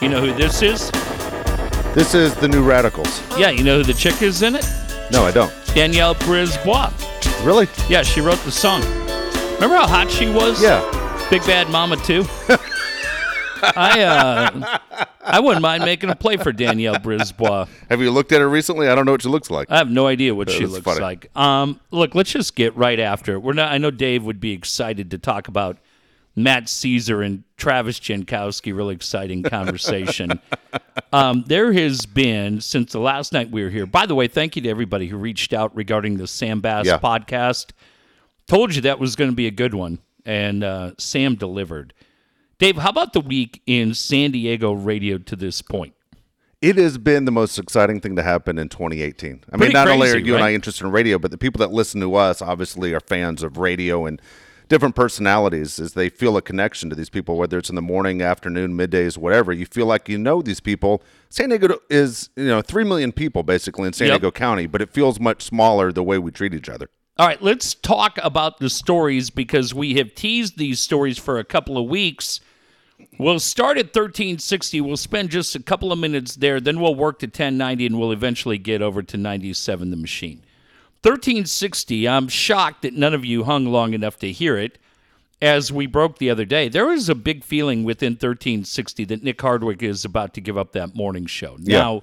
You know who this is? This is the New Radicals. Yeah, you know who the chick is in it? No, I don't. Danielle Brisebois. Really? Yeah, she wrote the song. Remember how hot she was? Yeah. Big Bad Mama too. I uh, I wouldn't mind making a play for Danielle Brisebois. Have you looked at her recently? I don't know what she looks like. I have no idea what she looks funny. like. Um, look, let's just get right after. it. We're not. I know Dave would be excited to talk about Matt Szczur and Travis Jankowski. Really exciting conversation. um, there has been since the last night we were here. By the way, thank you to everybody who reached out regarding the Sam Bass Yeah. podcast. Told you that was going to be a good one, and uh, Sam delivered. Dave, how about the week in San Diego radio to this point? It has been the most exciting thing to happen in 2018. I Pretty mean, not only are crazy, you and? I interested in radio, but the people that listen to us obviously are fans of radio and different personalities as they feel a connection to these people, whether it's in the morning, afternoon, middays, whatever. You feel like you know these people. San Diego is, you know, 3 million people basically in San Yep. Diego County, but it feels much smaller the way we treat each other. All right, let's talk about the stories because we have teased these stories for a couple of weeks. We'll start at 1360. We'll spend just a couple of minutes there. Then we'll work to 1090 and we'll eventually get over to 97 the machine. 1360, I'm shocked that none of you hung long enough to hear it as we broke the other day. There was a big feeling within 1360 that Nick Hardwick is about to give up that morning show. Now,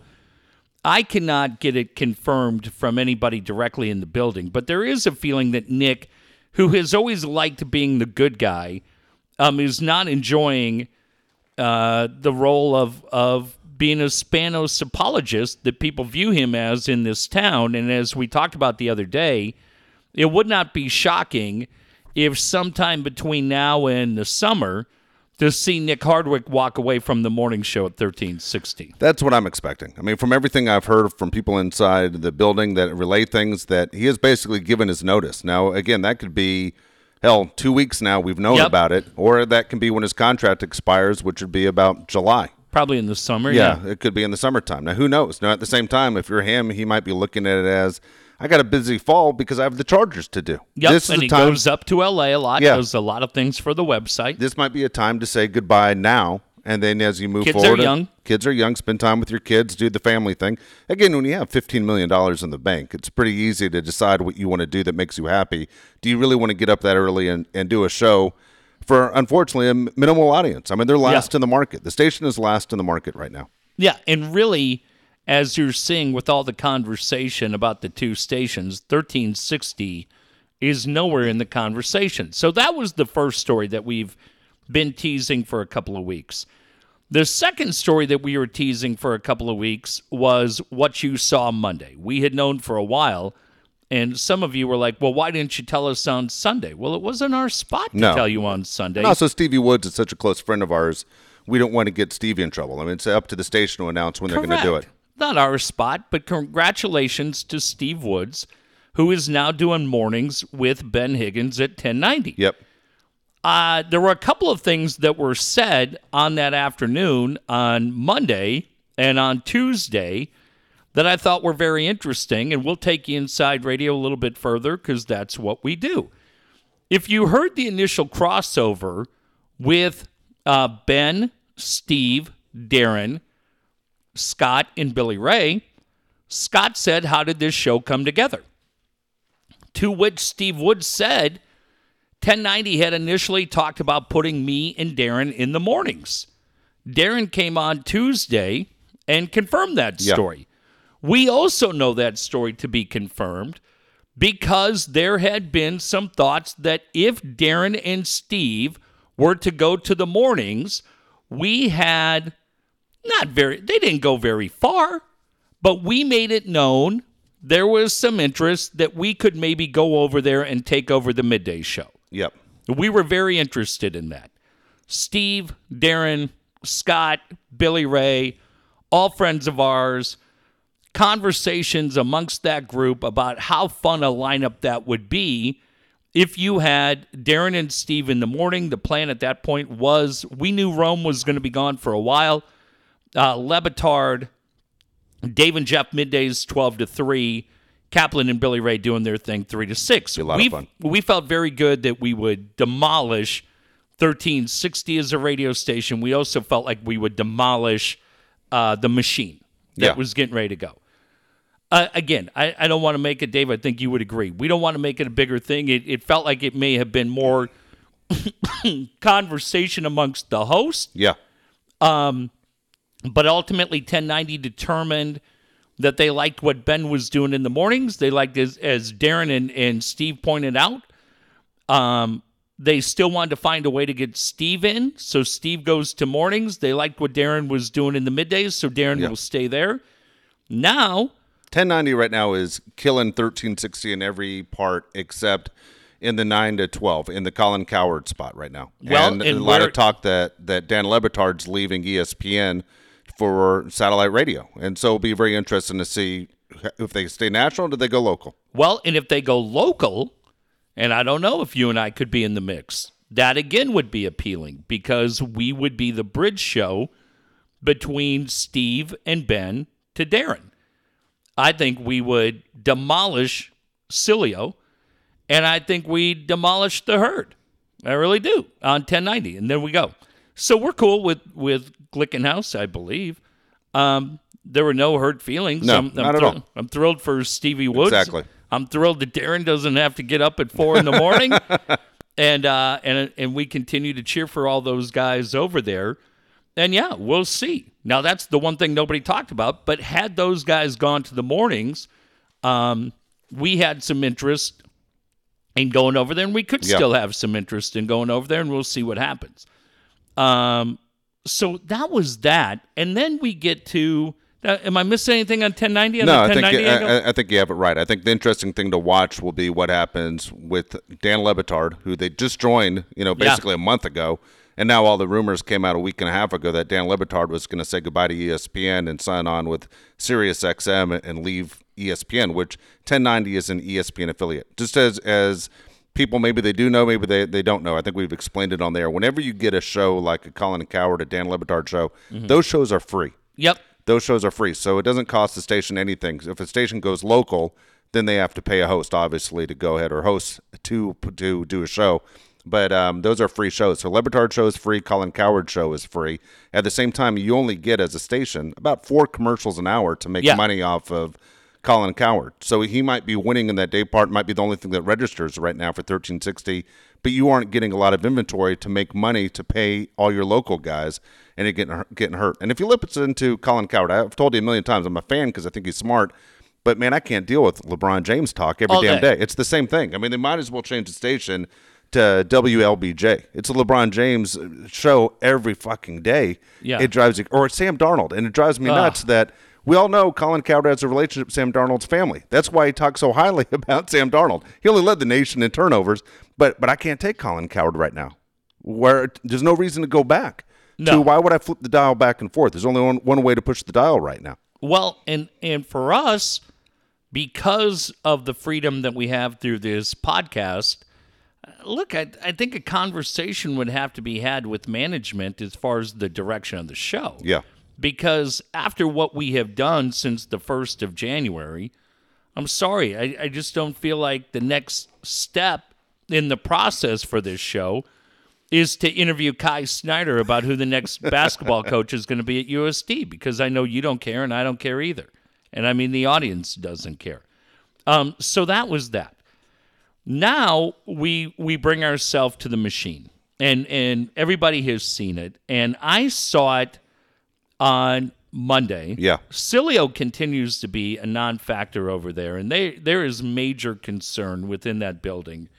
I cannot get it confirmed from anybody directly in the building, but there is a feeling that Nick, who has always liked being the good guy, um, is not enjoying uh, the role of of being a Spanos apologist that people view him as in this town. And as we talked about the other day, it would not be shocking if sometime between now and the summer to see Nick Hardwick walk away from the morning show at 1360. That's what I'm expecting. I mean, from everything I've heard from people inside the building that relay things, that he has basically given his notice. Now, again, that could be hell two weeks now. We've known Yep. about it, or that can be when his contract expires, which would be about July. Probably in the summer. Yeah, it could be in the summertime. Now, who knows? Now, at the same time, if you're him, he might be looking at it as I got a busy fall because I have the Chargers to do. Yep, This is and he time. goes up to LA a lot, Yeah. does a lot of things for the website. this might be a time to say goodbye now. And then as you move Kids are forward, young. Kids are young. Spend time with your kids. Do the family thing. Again, when you have $15 million in the bank, it's pretty easy to decide what you want to do that makes you happy. Do you really want to get up that early and, and do a show for, unfortunately, a minimal audience? I mean, they're last in the market. The station is last in the market right now. Yeah, and really, as you're seeing with all the conversation about the two stations, 1360 is nowhere in the conversation. So that was the first story that we've been teasing for a couple of weeks. The second story that we were teasing for a couple of weeks was what you saw Monday. We had known for a while, and some of you were like, well, why didn't you tell us on Sunday? Well, it wasn't our spot to No. tell you on Sunday. And also, Stevie Woods is such a close friend of ours. We don't want to get Stevie in trouble. I mean, it's up to the station to announce when they're going to do it. Not our spot, but congratulations to Steve Woods, who is now doing mornings with Ben Higgins at 1090. Yep. Uh, there were a couple of things that were said on that afternoon on Monday and on Tuesday that I thought were very interesting, and we'll take you inside radio a little bit further because that's what we do. If you heard the initial crossover with uh, Ben, Steve, Darren, Scott, and Billy Ray, Scott said, How did this show come together? To which Steve Woods said, 1090 had initially talked about putting me and Darren in the mornings. Darren came on Tuesday and confirmed that Yeah. We also know that story to be confirmed because there had been some thoughts that if Darren and Steve were to go to the mornings, we had not very, they didn't go very far, but we made it known there was some interest that we could maybe go over there and take over the midday show. Yep. We were very interested in that. Steve, Darren, Scott, Billy Ray, all friends of ours, conversations amongst that group about how fun a lineup that would be if you had Darren and Steve in the morning. The plan at that point was we knew Rome was going to be gone for a while. Uh, Le Batard, Dave and Jeff middays 12 to 3. Kaplan and Billy Ray doing their thing 3 to 6. Be a lot of we fun. we felt very good that we would demolish 1360 as a radio station, we also felt like we would demolish uh, the machine that Yeah. was getting ready to go. Uh, again, I, I don't want to make it, Dave. I think you would agree. We don't want to make it a bigger thing. It, it felt like it may have been more conversation amongst the host, Yeah. Um, but ultimately 1090 determined that they liked what Ben was doing in the mornings. They liked, as, as Darren and, and Steve pointed out, um, they still wanted to find a way to get Steve in. So Steve goes to mornings. They liked what Darren was doing in the middays, so Darren Yeah. will stay there. Now, 1090 right now is killing 1360 in every part except in the 9 to 12 in the Colin Cowherd spot right now. Well, and, and a lot of talk that that Dan Le Batard's leaving ESPN for satellite radio. And so it'll be very interesting to see if they stay national or do they go local. Well, and if they go local, and I don't know if you and I could be in the mix, that again would be appealing because we would be the bridge show between Steve and Ben to Darren. I think we would demolish Sileo, and I think we demolish the herd. I really do on 1090, and there we go. So we're cool with with Glickenhaus, I believe. Um, there were no hurt feelings. No, I'm, I'm not at thrilled- all. I'm thrilled for Stevie Woods. Exactly. I'm thrilled that Darren doesn't have to get up at four in the morning, and uh, and and we continue to cheer for all those guys over there. And yeah, we'll see. Now that's the one thing nobody talked about. But had those guys gone to the mornings, um, we had some interest in going over there, and we could Yeah. still have some interest in going over there, and we'll see what happens. Um, so that was that, and then we get to. Uh, am I missing anything on 1090? On No, the I think 1090? I, I think you have it right. I think the interesting thing to watch will be what happens with Dan Le Batard, who they just joined, you know, Yeah. basically a month ago, and now all the rumors came out a week and a half ago that Dan Le Batard was going to say goodbye to ESPN and sign on with Sirius XM and- leave ESPN, which 1090 is an ESPN affiliate. Just as as people maybe they do know, maybe they, they don't know. I think we've explained it on there. Whenever you get a show like a Colin Cowherd, a Dan Le Batard show, Mm-hmm. those shows are free yep. those shows are free, so it doesn't cost the station anything. If a station goes local, then they have to pay a host, obviously, to go ahead or host to to do a show. But um, those are free shows. So Le Batard show is free. Colin Cowherd show is free. At the same time, you only get as a station about four commercials an hour to make Yeah. money off of Colin Cowherd. So he might be winning in that day part. Might be the only thing that registers right now for 1360. But you aren't getting a lot of inventory to make money to pay all your local guys, and you're getting getting hurt. And if you listen to Colin Cowherd, I've told you a million times, I'm a fan because I think he's smart. But man, I can't deal with LeBron James talk every All damn day. day. It's the same thing. I mean, they might as well change the station to WLBJ. It's a LeBron James show every fucking day. Yeah. It drives you, or Sam Darnold, and it drives me nuts that we all know Colin Cowherd has a relationship with Sam Darnold's family. That's why he talks so highly about Sam Darnold. He only led the nation in turnovers, but but I can't take Colin Cowherd right now. Where there's no reason to go back. No. To why would I flip the dial back and forth? There's only one, one way to push the dial right now. Well, and and for us, because of the freedom that we have through this podcast, uh, look, I, I think a conversation would have to be had with management as far as the direction of the show. Yeah. Because after what we have done since the first of January, I'm sorry, I, I just don't feel like the next step in the process for this show is to interview Kai Snyder about who the next basketball coach is going to be at USD because I know you don't care and I don't care either. And I mean, the audience doesn't care. Um, so that was that. Now we we bring ourselves to the machine, and and everybody has seen it. And I saw it on Monday. Yeah. Sileo continues to be a non-factor over there, and they there is major concern within that building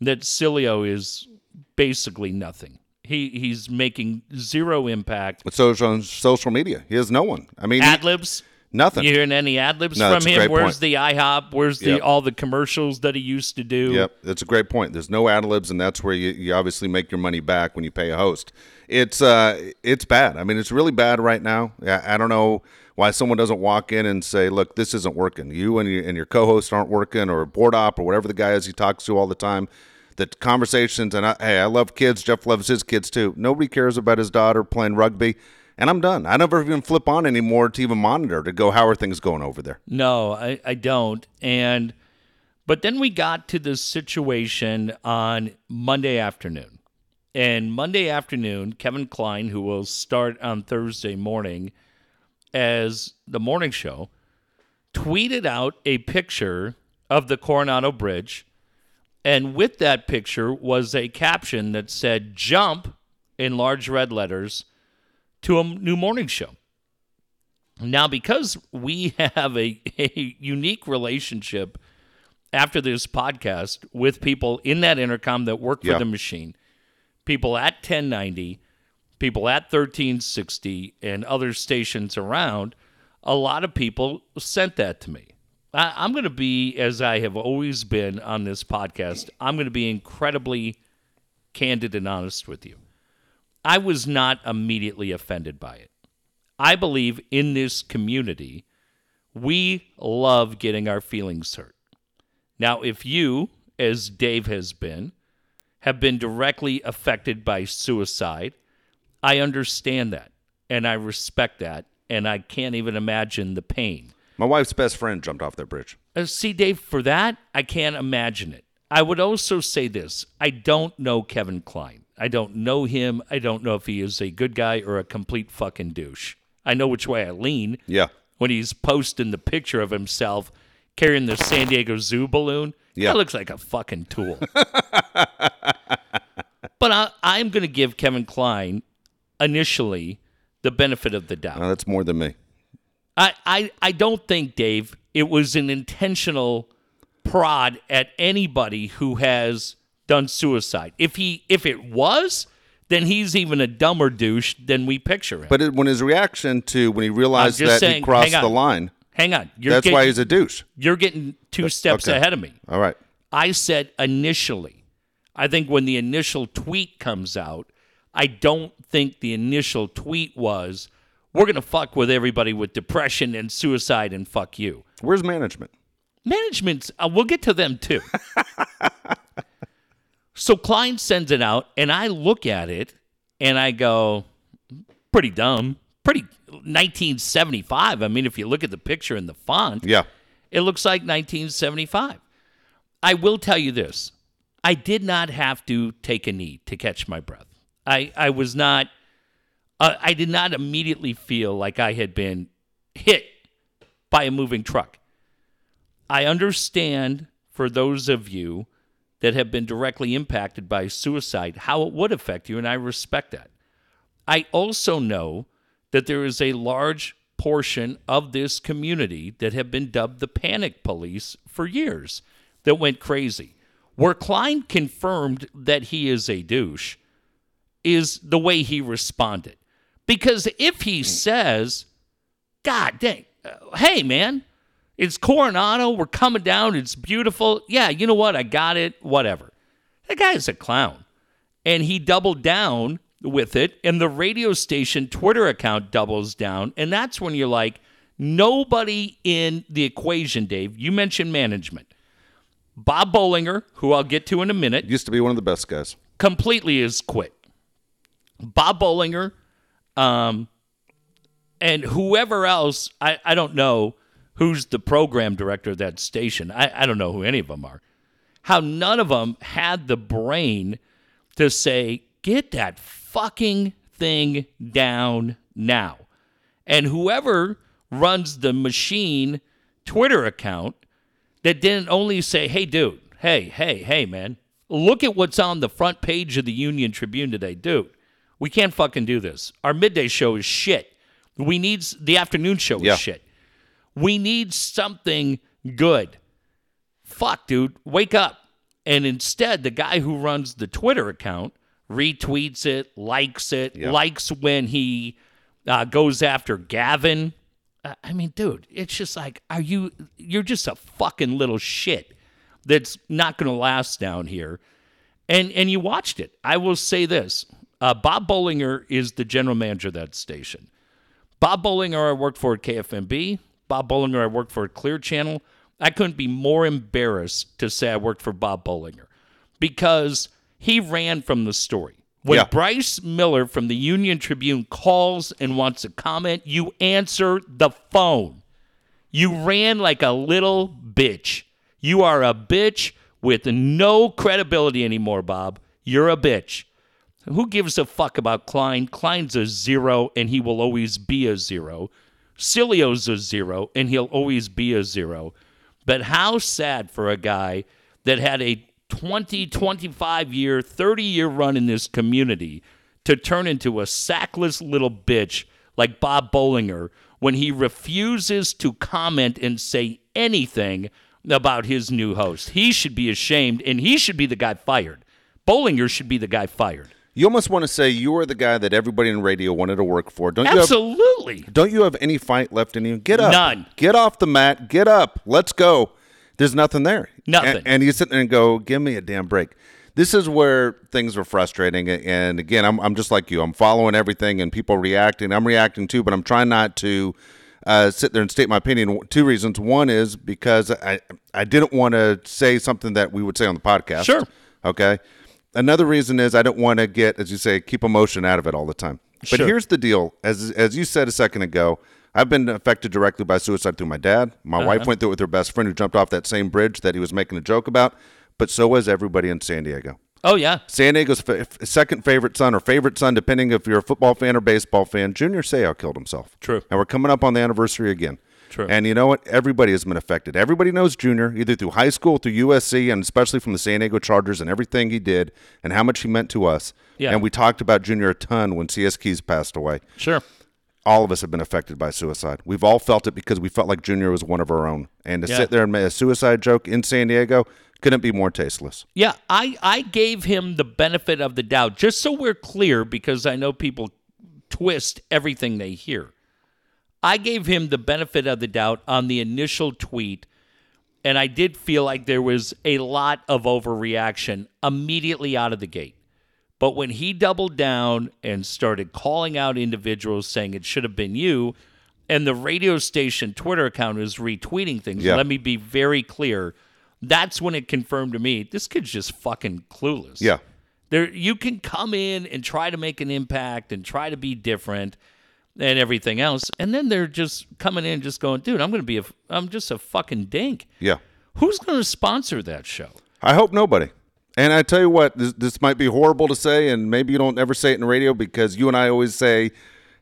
that Sileo is basically nothing. He he's making zero impact. Social on social media, he has no one. I mean, Ad libs. Nothing. You hearing any ad libs No, from him? Where's point. the IHOP? Where's the Yep. all the commercials that he used to do? Yep, that's a great point. There's no ad libs, and that's where you, you obviously make your money back when you pay a host. It's uh, it's bad. I mean, it's really bad right now. I, I don't know why someone doesn't walk in and say, "Look, this isn't working. You and your, and your co-host aren't working, or board op, or whatever the guy is he talks to all the time." The conversations, and I, hey, I love kids. Jeff loves his kids too. Nobody cares about his daughter playing rugby, and I'm done. I never even flip on anymore to even monitor to go, how are things going over there? No, I, I don't. And but then we got to this situation on Monday afternoon. And Monday afternoon, Kevin Klein, who will start on Thursday morning as the morning show, tweeted out a picture of the Coronado Bridge. And with that picture was a caption that said, Jump in large red letters to a new morning show. Now, because we have a, a unique relationship after this podcast with people in that Entercom that work for Yeah. the machine, people at 1090, people at 1360, and other stations around, a lot of people sent that to me. I, I'm going to be, as I have always been on this podcast, I'm going to be incredibly candid and honest with you. I was not immediately offended by it. I believe in this community, we love getting our feelings hurt. Now, if you, as Dave has been, have been directly affected by suicide, I understand that and I respect that, and I can't even imagine the pain. My wife's best friend jumped off that bridge. Uh, see, Dave, for that, I can't imagine it. I would also say this I don't know Kevin Klein. I don't know him. I don't know if he is a good guy or a complete fucking douche. I know which way I lean Yeah. when he's posting the picture of himself carrying the San Diego Zoo balloon. Yeah. That looks like a fucking tool. but I, I'm going to give Kevin Klein initially the benefit of the doubt. No, that's more than me. I, I, I don't think, Dave, it was an intentional prod at anybody who has done suicide. If he if it was, then he's even a dumber douche than we picture him. But it, when his reaction to when he realized that saying, he crossed the line, Hang on, you're that's getting, why he's a douche. you're getting two steps okay. ahead of me. All right. I said initially. I think when the initial tweet comes out, I don't think the initial tweet was, we're going to fuck with everybody with depression and suicide and fuck you. Where's management? Management's, uh, we'll get to them too. so Klein sends it out, and I look at it and I go, pretty dumb, pretty 1975. I mean, if you look at the picture and the font, Yeah. it looks like 1975. I will tell you this I did not have to take a knee to catch my breath. I, I was not, uh, I did not immediately feel like I had been hit by a moving truck. I understand for those of you that have been directly impacted by suicide how it would affect you, and I respect that. I also know that there is a large portion of this community that have been dubbed the panic police for years that went crazy. Where Klein confirmed that he is a douche is the way he responded. Because if he says, God dang, hey man, it's Coronado, we're coming down, it's beautiful. Yeah, you know what? I got it, whatever. That guy is a clown. And he doubled down with it, and the radio station Twitter account doubles down. And that's when you're like, nobody in the equation, Dave. You mentioned management. Bob Bollinger, who I'll get to in a minute, Used to be one of the best guys. completely is quit. Bob Bollinger, um, and whoever else, I, I don't know who's the program director of that station. I, I don't know who any of them are. How none of them had the brain to say, get that fucking thing down now. And whoever runs the machine Twitter account that didn't only say, hey, dude, hey, hey, hey, man, look at what's on the front page of the Union Tribune today. Dude, we can't fucking do this. Our midday show is shit. We need the afternoon show is Yeah. shit. We need something good. Fuck, dude, wake up. And instead, the guy who runs the Twitter account retweets it, likes it, Yeah. likes when he uh, goes after Gavin. Uh, I mean, dude, it's just like, are you? You're just a fucking little shit that's not going to last down here. And and you watched it. I will say this: uh, Bob Bollinger is the general manager of that station. Bob Bollinger, I worked for at KFMB. Bob Bollinger, I worked for at Clear Channel. I couldn't be more embarrassed to say I worked for Bob Bollinger because he ran from the story. When Yeah. Bryce Miller from the Union Tribune calls and wants to comment, you answer the phone. You ran like a little bitch. You are a bitch with no credibility anymore, Bob. You're a bitch. Who gives a fuck about Klein? Klein's a zero, and he will always be a zero. Sileo's a zero, and he'll always be a zero. But how sad for a guy that had a 20, 25 year, 30 year run in this community to turn into a sackless little bitch like Bob Bollinger when he refuses to comment and say anything about his new host. He should be ashamed, and he should be the guy fired. Bollinger should be the guy fired. You almost want to say you are the guy that everybody in radio wanted to work for. Don't you have Absolutely. don't you have any fight left in you? Get up. None. Get off the mat. Get up. Let's go. There's nothing there. Nothing. And, and you sit there and go, give me a damn break. This is where things are frustrating. And again, I'm, I'm just like you. I'm following everything and people reacting. I'm reacting too, but I'm trying not to uh, sit there and state my opinion. Two reasons. One is because I, I didn't want to say something that we would say on the podcast. Sure. Okay. Another reason is I don't want to get, as you say, keep emotion out of it all the time. But Sure. here's the deal: as as you said a second ago, I've been affected directly by suicide through my dad. My Uh-huh. wife went through it with her best friend who jumped off that same bridge that he was making a joke about. But so was everybody in San Diego. Oh, yeah. San Diego's fa- second favorite son or favorite son, depending if you're a football fan or baseball fan, Junior Seau killed himself. True. And we're coming up on the anniversary again. True. And you know what? Everybody has been affected. Everybody knows Junior, either through high school, through USC, and especially from the San Diego Chargers and everything he did and how much he meant to us. Yeah. And we talked about Junior a ton when CS Keys passed away. Sure. All of us have been affected by suicide. We've all felt it because we felt like Junior was one of our own. And to Yeah. sit there and make a suicide joke in San Diego couldn't be more tasteless. Yeah, I, I gave him the benefit of the doubt, just so we're clear, because I know people twist everything they hear. I gave him the benefit of the doubt on the initial tweet, and I did feel like there was a lot of overreaction immediately out of the gate. But when he doubled down and started calling out individuals saying it should have been you, and the radio station Twitter account is retweeting things, Yeah. let me be very clear. That's when it confirmed to me this kid's just fucking clueless. Yeah. There you can come in and try to make an impact and try to be different and everything else. And then they're just coming in just going, dude, I'm gonna be a I'm just a fucking dink. Yeah. Who's gonna sponsor that show? I hope nobody. And I tell you what, this, this might be horrible to say, and maybe you don't ever say it in radio because you and I always say,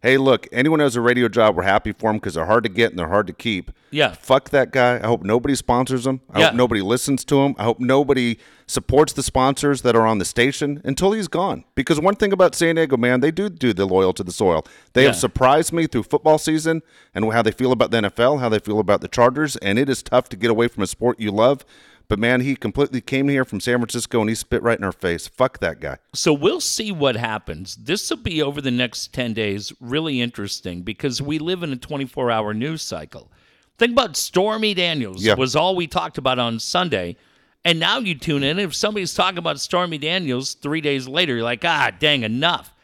hey, look, anyone who has a radio job, we're happy for them because they're hard to get and they're hard to keep. Yeah. Fuck that guy. I hope nobody sponsors him. I Yeah. hope nobody listens to him. I hope nobody supports the sponsors that are on the station until he's gone. Because one thing about San Diego, man, they do do the loyal to the soil. They have surprised me through football season and how they feel about the NFL, how they feel about the Chargers, and it is tough to get away from a sport you love. But man, he completely came here from San Francisco and he spit right in our face. Fuck that guy. So we'll see what happens. This will be over the next 10 days really interesting because we live in a 24 hour news cycle. Think about Stormy Daniels Yeah. was all we talked about on Sunday. And now you tune in. If somebody's talking about Stormy Daniels three days later, you're like, ah, dang, enough.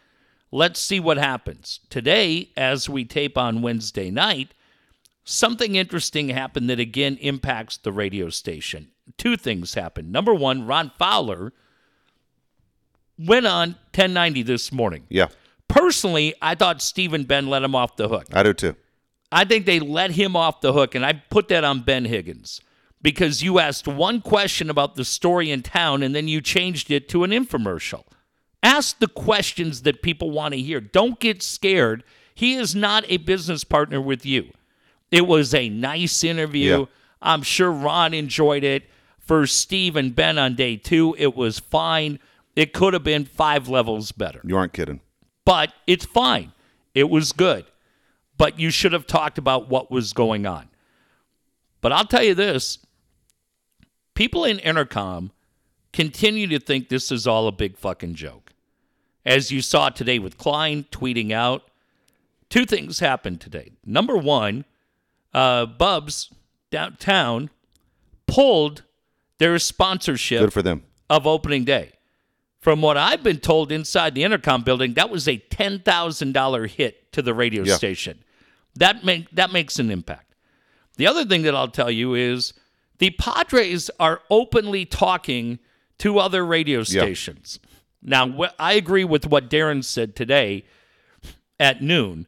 Let's see what happens. Today, as we tape on Wednesday night, something interesting happened that again impacts the radio station. Two things happened. Number one, Ron Fowler went on 1090 this morning. Yeah, Personally, I thought Stephen Ben let him off the hook. I do too. I think they let him off the hook, and I put that on Ben Higgins because you asked one question about the story in town and then you changed it to an infomercial. Ask the questions that people want to hear. Don't get scared. He is not a business partner with you. It was a nice interview. Yeah. I'm sure Ron enjoyed it. For Steve and Ben on day two, it was fine. It could have been five levels better You aren't kidding. but it's fine. It was good. But you should have talked about what was going on. But I'll tell you this people in Entercom continue to think this is all a big fucking joke. As you saw today with Klein tweeting out, two things happened today. Number one, uh, Bubs downtown pulled their sponsorship Good for them. of opening day. From what I've been told inside the Entercom building, that was a ten thousand dollar hit to the radio Yeah. station. That make that makes an impact. The other thing that I'll tell you is the Padres are openly talking to other radio stations. Now, wh- I agree with what Darren said today at noon.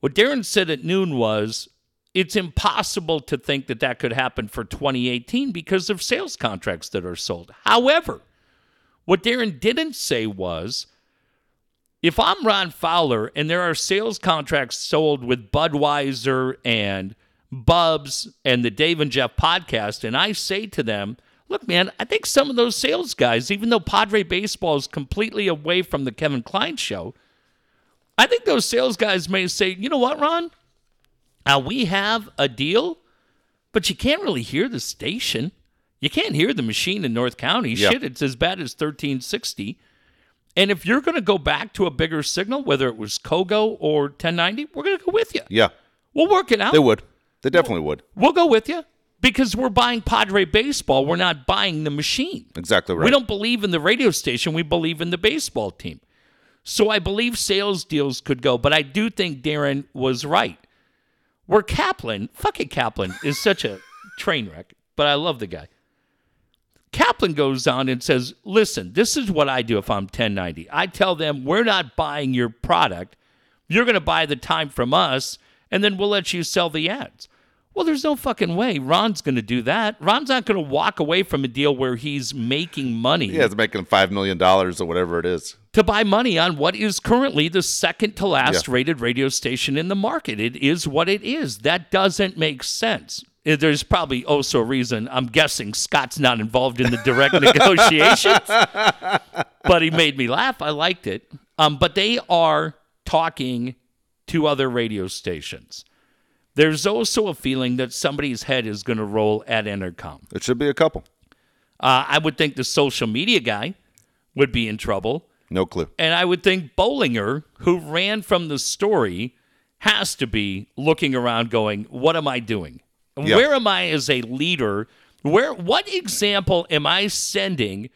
What Darren said at noon was it's impossible to think that that could happen for 2018 because of sales contracts that are sold. However, what Darren didn't say was if I'm Ron Fowler and there are sales contracts sold with Budweiser and Bubs and the Dave and Jeff podcast, and I say to them, look, man, I think some of those sales guys, even though Padre Baseball is completely away from the Kevin Klein show, I think those sales guys may say, you know what, Ron? Uh, we have a deal, but you can't really hear the station. You can't hear the machine in North County. Yeah. Shit, it's as bad as 1360. And if you're going to go back to a bigger signal, whether it was Kogo or 1090, we're going to go with you. Yeah, We'll work it out. they would. They definitely would. We'll go with you because we're buying Padre baseball. We're not buying the machine. Exactly right. We don't believe in the radio station. We believe in the baseball team. So I believe sales deals could go, but I do think Darren was right. Where Kaplan, fucking Kaplan, is such a train wreck, but I love the guy. Kaplan goes on and says, Listen, this is what I do if I'm 1090. I tell them, We're not buying your product. You're going to buy the time from us, and then we'll let you sell the ads. Well, there's no fucking way Ron's going to do that. Ron's not going to walk away from a deal where he's making money yeah, it's making five million dollars or whatever it is. To buy money on what is currently the second to last Yeah. rated radio station in the market. It is what it is. That doesn't make sense. Uh, There's probably also a reason. I'm guessing Scott's not involved in the direct negotiations, but he made me laugh. I liked it. Um, but they are talking to other radio stations. There's also a feeling that somebody's head is going to roll at Entercom. It should be a couple. Uh, I would think the social media guy would be in trouble. No clue. And I would think Bollinger, who ran from the story, has to be looking around going, What am I doing? Yeah. Where am I as a leader? Where what example am I sending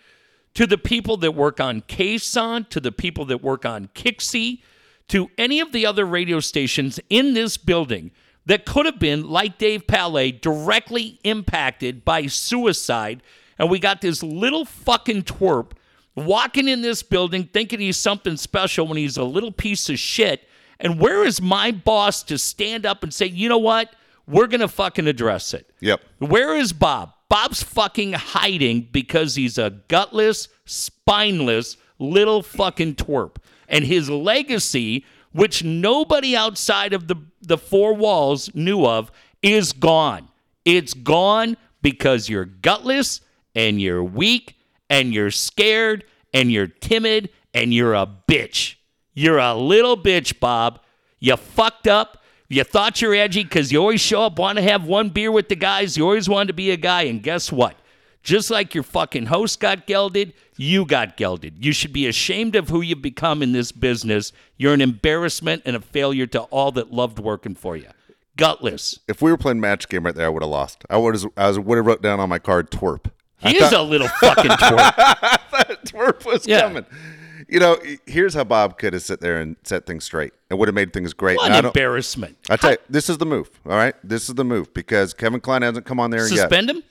to the people that work on KSON, to the people that work on Kixie, to any of the other radio stations in this building that could have been, like Dave Palet, directly impacted by suicide. And we got this little fucking twerp walking in this building thinking he's something special when he's a little piece of shit. And where is my boss to stand up and say, you know what? We're going to fucking address it. Yep. Where is Bob? Bob's fucking hiding because he's a gutless, spineless little fucking twerp. And his legacy, which nobody outside of the, the four walls knew of, is gone. It's gone because you're gutless and you're weak and you're scared and you're timid and you're a bitch. You're a little bitch, Bob. You fucked up. You thought you're edgy because you always show up, want to have one beer with the guys. You always wanted to be a guy. And guess what? Just like your fucking host got gelded, you got gelded. You should be ashamed of who you've become in this business. You're an embarrassment and a failure to all that loved working for you. Gutless. If we were playing match game right there, I would have lost. I would have. I would have wrote down on my card twerp. He is a little fucking twerp. That twerp was Yeah. coming. You know, here's how Bob could have sit there and set things straight and would have made things great. What I an embarrassment. I tell you, this is the move. All right, this is the move because Kevin Klein hasn't come on there yet. Suspend him?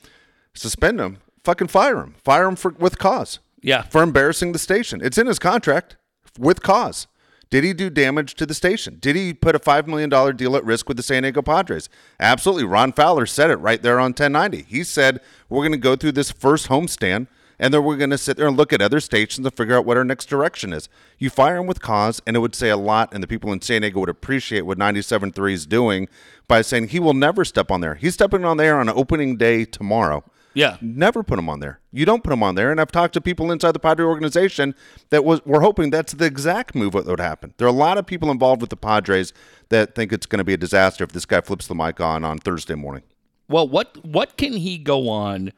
Suspend him. Fucking fire him. Fire him for with cause. Yeah. For embarrassing the station. It's in his contract with cause. Did he do damage to the station? Did he put a $5 million deal at risk with the San Diego Padres? Absolutely. Ron Fowler said it right there on 1090. He said, We're going to go through this first homestand and then we're going to sit there and look at other stations and figure out what our next direction is. You fire him with cause, and it would say a lot, and the people in San Diego would appreciate what 97.3 is doing by saying he will never step on there. He's stepping on there on opening day tomorrow. Yeah. Never put him on there. You don't put him on there. And I've talked to people inside the Padre organization that was were hoping that's the exact move that would happen. There are a lot of people involved with the Padres that think it's going to be a disaster if this guy flips the mic on on Thursday morning. Well, what what can he go on?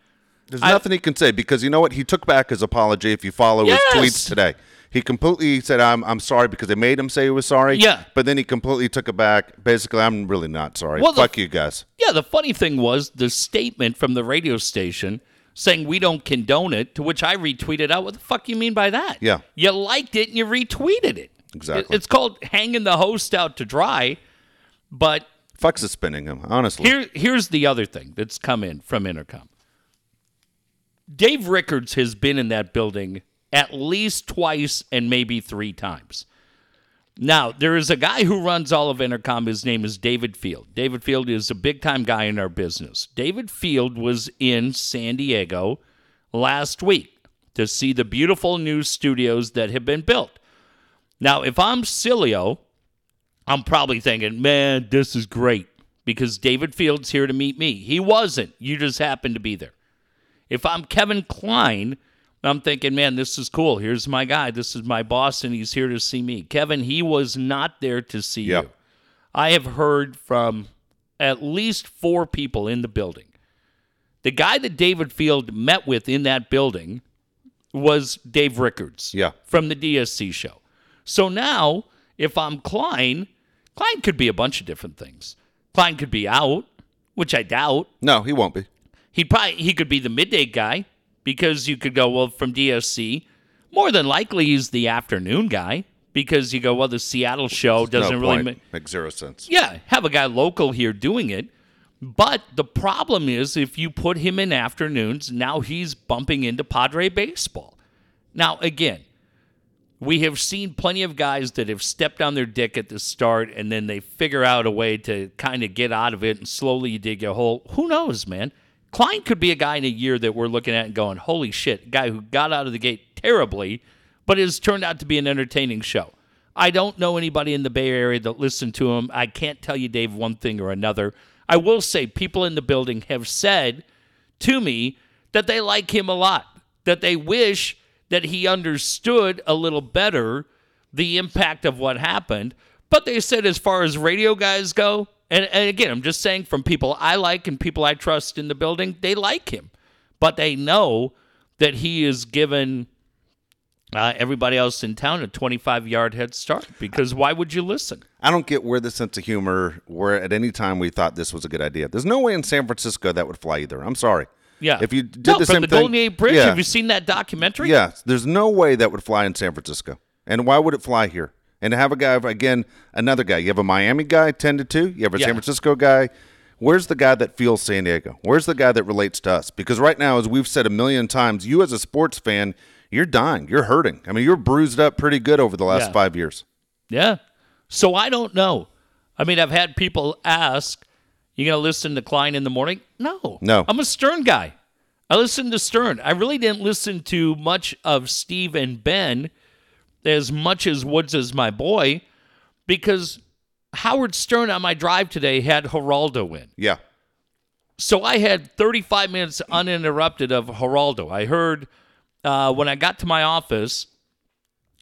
There's nothing he can say because you know what? He took back his apology. If you follow Yes! his tweets today, he completely said, "I'm I'm sorry" because they made him say he was sorry. Yeah. But then he completely took it back. Basically, I'm really not sorry. Well, the- Fuck you guys. Yeah, the funny thing was the statement from the radio station saying we don't condone it, to which I retweeted out. What the fuck you mean by that? Yeah. You liked it and you retweeted it. Exactly. It's called hanging the host out to dry. But Fuck suspending him. Honestly. here here's the other thing that's come in from Entercom. Dave Rickards has been in that building at least twice and maybe three times. Now, there is a guy who runs all of Entercom. His name is David Field. David Field is a big time guy in our business. David Field was in San Diego last week to see the beautiful new studios that have been built. Now, if I'm Sileo, I'm probably thinking, man, this is great because David Fields here to meet me. He wasn't. You just happened to be there. If I'm Kevin Klein, I'm thinking, man, this is cool. Here's my guy. This is my boss, and he's here to see me. Kevin, he was not there to see Yeah. you. I have heard from at least four people in the building. The guy that David Field met with in that building was Dave Rickards Yeah. from the DSC show. So now, if I'm Klein, Klein could be a bunch of different things. Klein could be out, which I doubt. No, he won't be. He probably he could be the midday guy because you could go well from DSC. More than likely, he's the afternoon guy because you go well the Seattle show doesn't no really point. make zero sense. yeah, have a guy local here doing it. But the problem is if you put him in afternoons, now he's bumping into Padre baseball. Now, again, we have seen plenty of guys that have stepped on their dick at the start and then they figure out a way to kind of get out of it and slowly you dig a hole. Who knows, man? Klein could be a guy in a year that we're looking at and going, holy shit, guy who got out of the gate terribly, but has turned out to be an entertaining show. I don't know anybody in the Bay Area that listened to him. I can't tell you, Dave, one thing or another. I will say people in the building have said to me that they like him a lot, that they wish that he understood a little better the impact of what happened. But they said, as far as radio guys go, and, and again, I'm just saying from people I like and people I trust in the building, they like him. But they know that he is given uh, everybody else in town a 25 yard head start because why would you listen? I don't get where the sense of humor, where at any time we thought this was a good idea. There's no way in San Francisco that would fly either. I'm sorry. Yeah. If you did no, the from same the thing, Golden Gate Bridge, yeah, have you seen that documentary? yeah, there's no way that would fly in San Francisco. And why would it fly here? And to have a guy again, another guy. You have a Miami guy, ten to two. You have a Yeah. San Francisco guy. Where's the guy that feels San Diego? Where's the guy that relates to us? Because right now, as we've said a million times, you as a sports fan, you're dying. You're hurting. I mean, you're bruised up pretty good over the last Yeah. five years. Yeah. So I don't know. I mean, I've had people ask, "You gonna listen to Klein in the morning?" No, No. I'm a Stern guy. I listen to Stern. I really didn't listen to much of Steve and Ben as much as Woods is my boy because Howard Stern on my drive today had Geraldo in. Yeah. So I had 35 minutes uninterrupted of Geraldo. I heard uh, when I got to my office,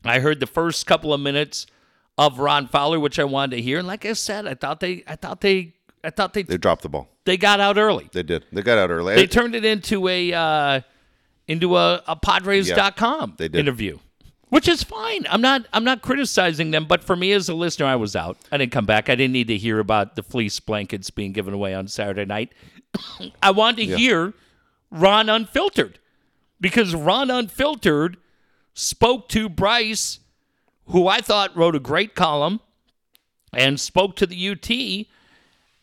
I heard the first couple of minutes of Ron Fowler, which I wanted to hear. And like I said, I thought they, I thought they, I thought they, They dropped the ball. they got out early. They did. They got out early. They turned it into a, uh, into a, a Padres.com they did. interview, which is fine. I'm not, I'm not criticizing them, but for me as a listener, I was out. I didn't come back. I didn't need to hear about the fleece blankets being given away on Saturday night. I wanted to hear Ron Unfiltered because Ron Unfiltered spoke to Bryce, who I thought wrote a great column, and spoke to the UT.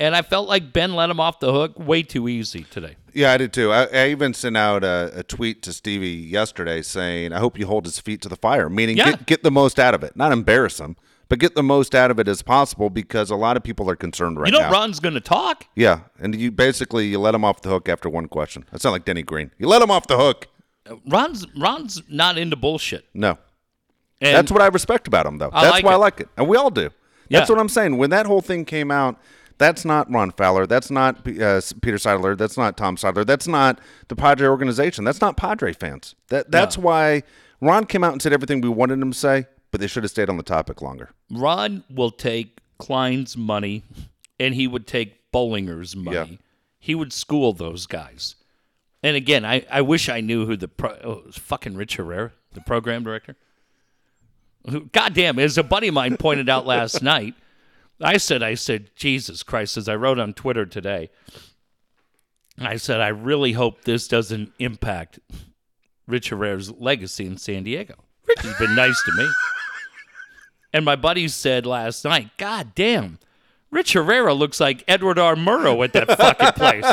And I felt like Ben let him off the hook way too easy today. Yeah, I did too. I, I even sent out a, a tweet to Stevie yesterday saying, "I hope you hold his feet to the fire," meaning Yeah. get get the most out of it, not embarrass him, but get the most out of it as possible because a lot of people are concerned right now. You know, now. Ron's going to talk. Yeah, and you basically you let him off the hook after one question. That's not like Denny Green. You let him off the hook. Uh, Ron's Ron's not into bullshit. No, And that's what I respect about him, though. I that's like why it. I like it, and we all do. That's Yeah. what I'm saying. When that whole thing came out, that's not Ron Fowler. That's not uh, Peter Seidler. That's not Tom Seidler. That's not the Padre organization. That's not Padre fans. That that's why Ron came out and said everything we wanted him to say, but they should have stayed on the topic longer. Ron will take Klein's money and he would take Bollinger's money. Yeah. He would school those guys. And again, I, I wish I knew who the pro, oh, fucking Rich Herrera, the program director. Who, goddamn, as a buddy of mine pointed out last night, I said, I said, Jesus Christ, as I wrote on Twitter today, I said, I really hope this doesn't impact Rich Herrera's legacy in San Diego. Rich has been nice to me. And my buddy said last night, God damn, Rich Herrera looks like Edward R. Murrow at that fucking place.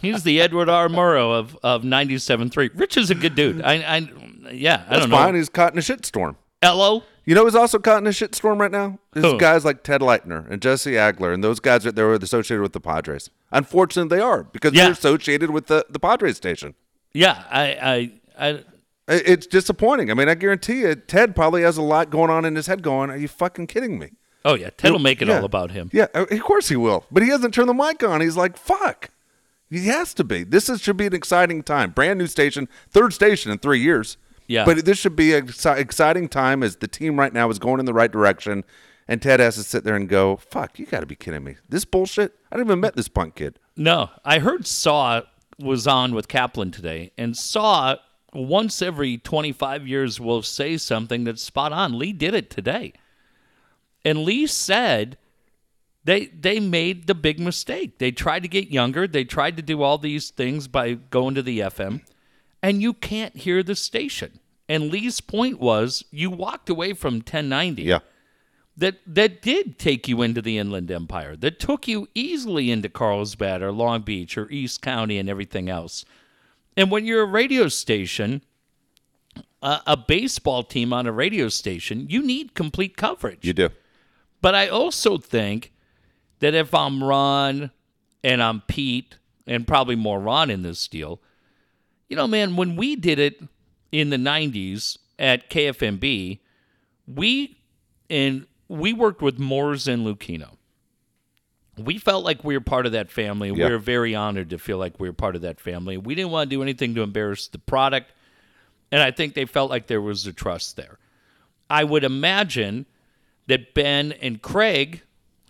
He's the Edward R. Murrow of, of 97.3. Rich is a good dude. I, I yeah, I That's don't fine. He's caught in a shitstorm. Elo? You know who's also caught in a shitstorm right now? Is Who? guys like Ted Leitner and Jesse Agler and those guys that they were associated with the Padres. Unfortunately, they are because Yeah. they're associated with the, the Padres station. Yeah, I, I, I, I- It's disappointing. I mean, I guarantee you, Ted probably has a lot going on in his head. Going, are you fucking kidding me? Oh yeah, Ted will make it Yeah. all about him. Yeah, uh, of course he will. But he hasn't turned the mic on. He's like, fuck. He has to be. This is, should be an exciting time. Brand new station, third station in three years. Yeah. But this should be an exci- exciting time as the team right now is going in the right direction. And Ted has to sit there and go, fuck, you got to be kidding me. This bullshit? I didn't even met this punk kid. No, I heard Saw was on with Kaplan today, and Saw once every 25 years will say something that's spot on. Lee did it today. And Lee said they they made the big mistake. They tried to get younger. They tried to do all these things by going to the FM, and you can't hear the station. And Lee's point was you walked away from 1090 Yeah. that that did take you into the Inland Empire, that took you easily into Carlsbad or Long Beach or East County and everything else. And when you're a radio station, a, a baseball team on a radio station, you need complete coverage. You do. But I also think that if I'm Ron and I'm Pete, and probably more Ron in this deal, you know, man, when we did it in the 90s at KFMB, we and we worked with Moores and Lucchino. We felt like we were part of that family. Yeah. We were very honored to feel like we were part of that family. We didn't want to do anything to embarrass the product. And I think they felt like there was a trust there. I would imagine that Ben and Craig,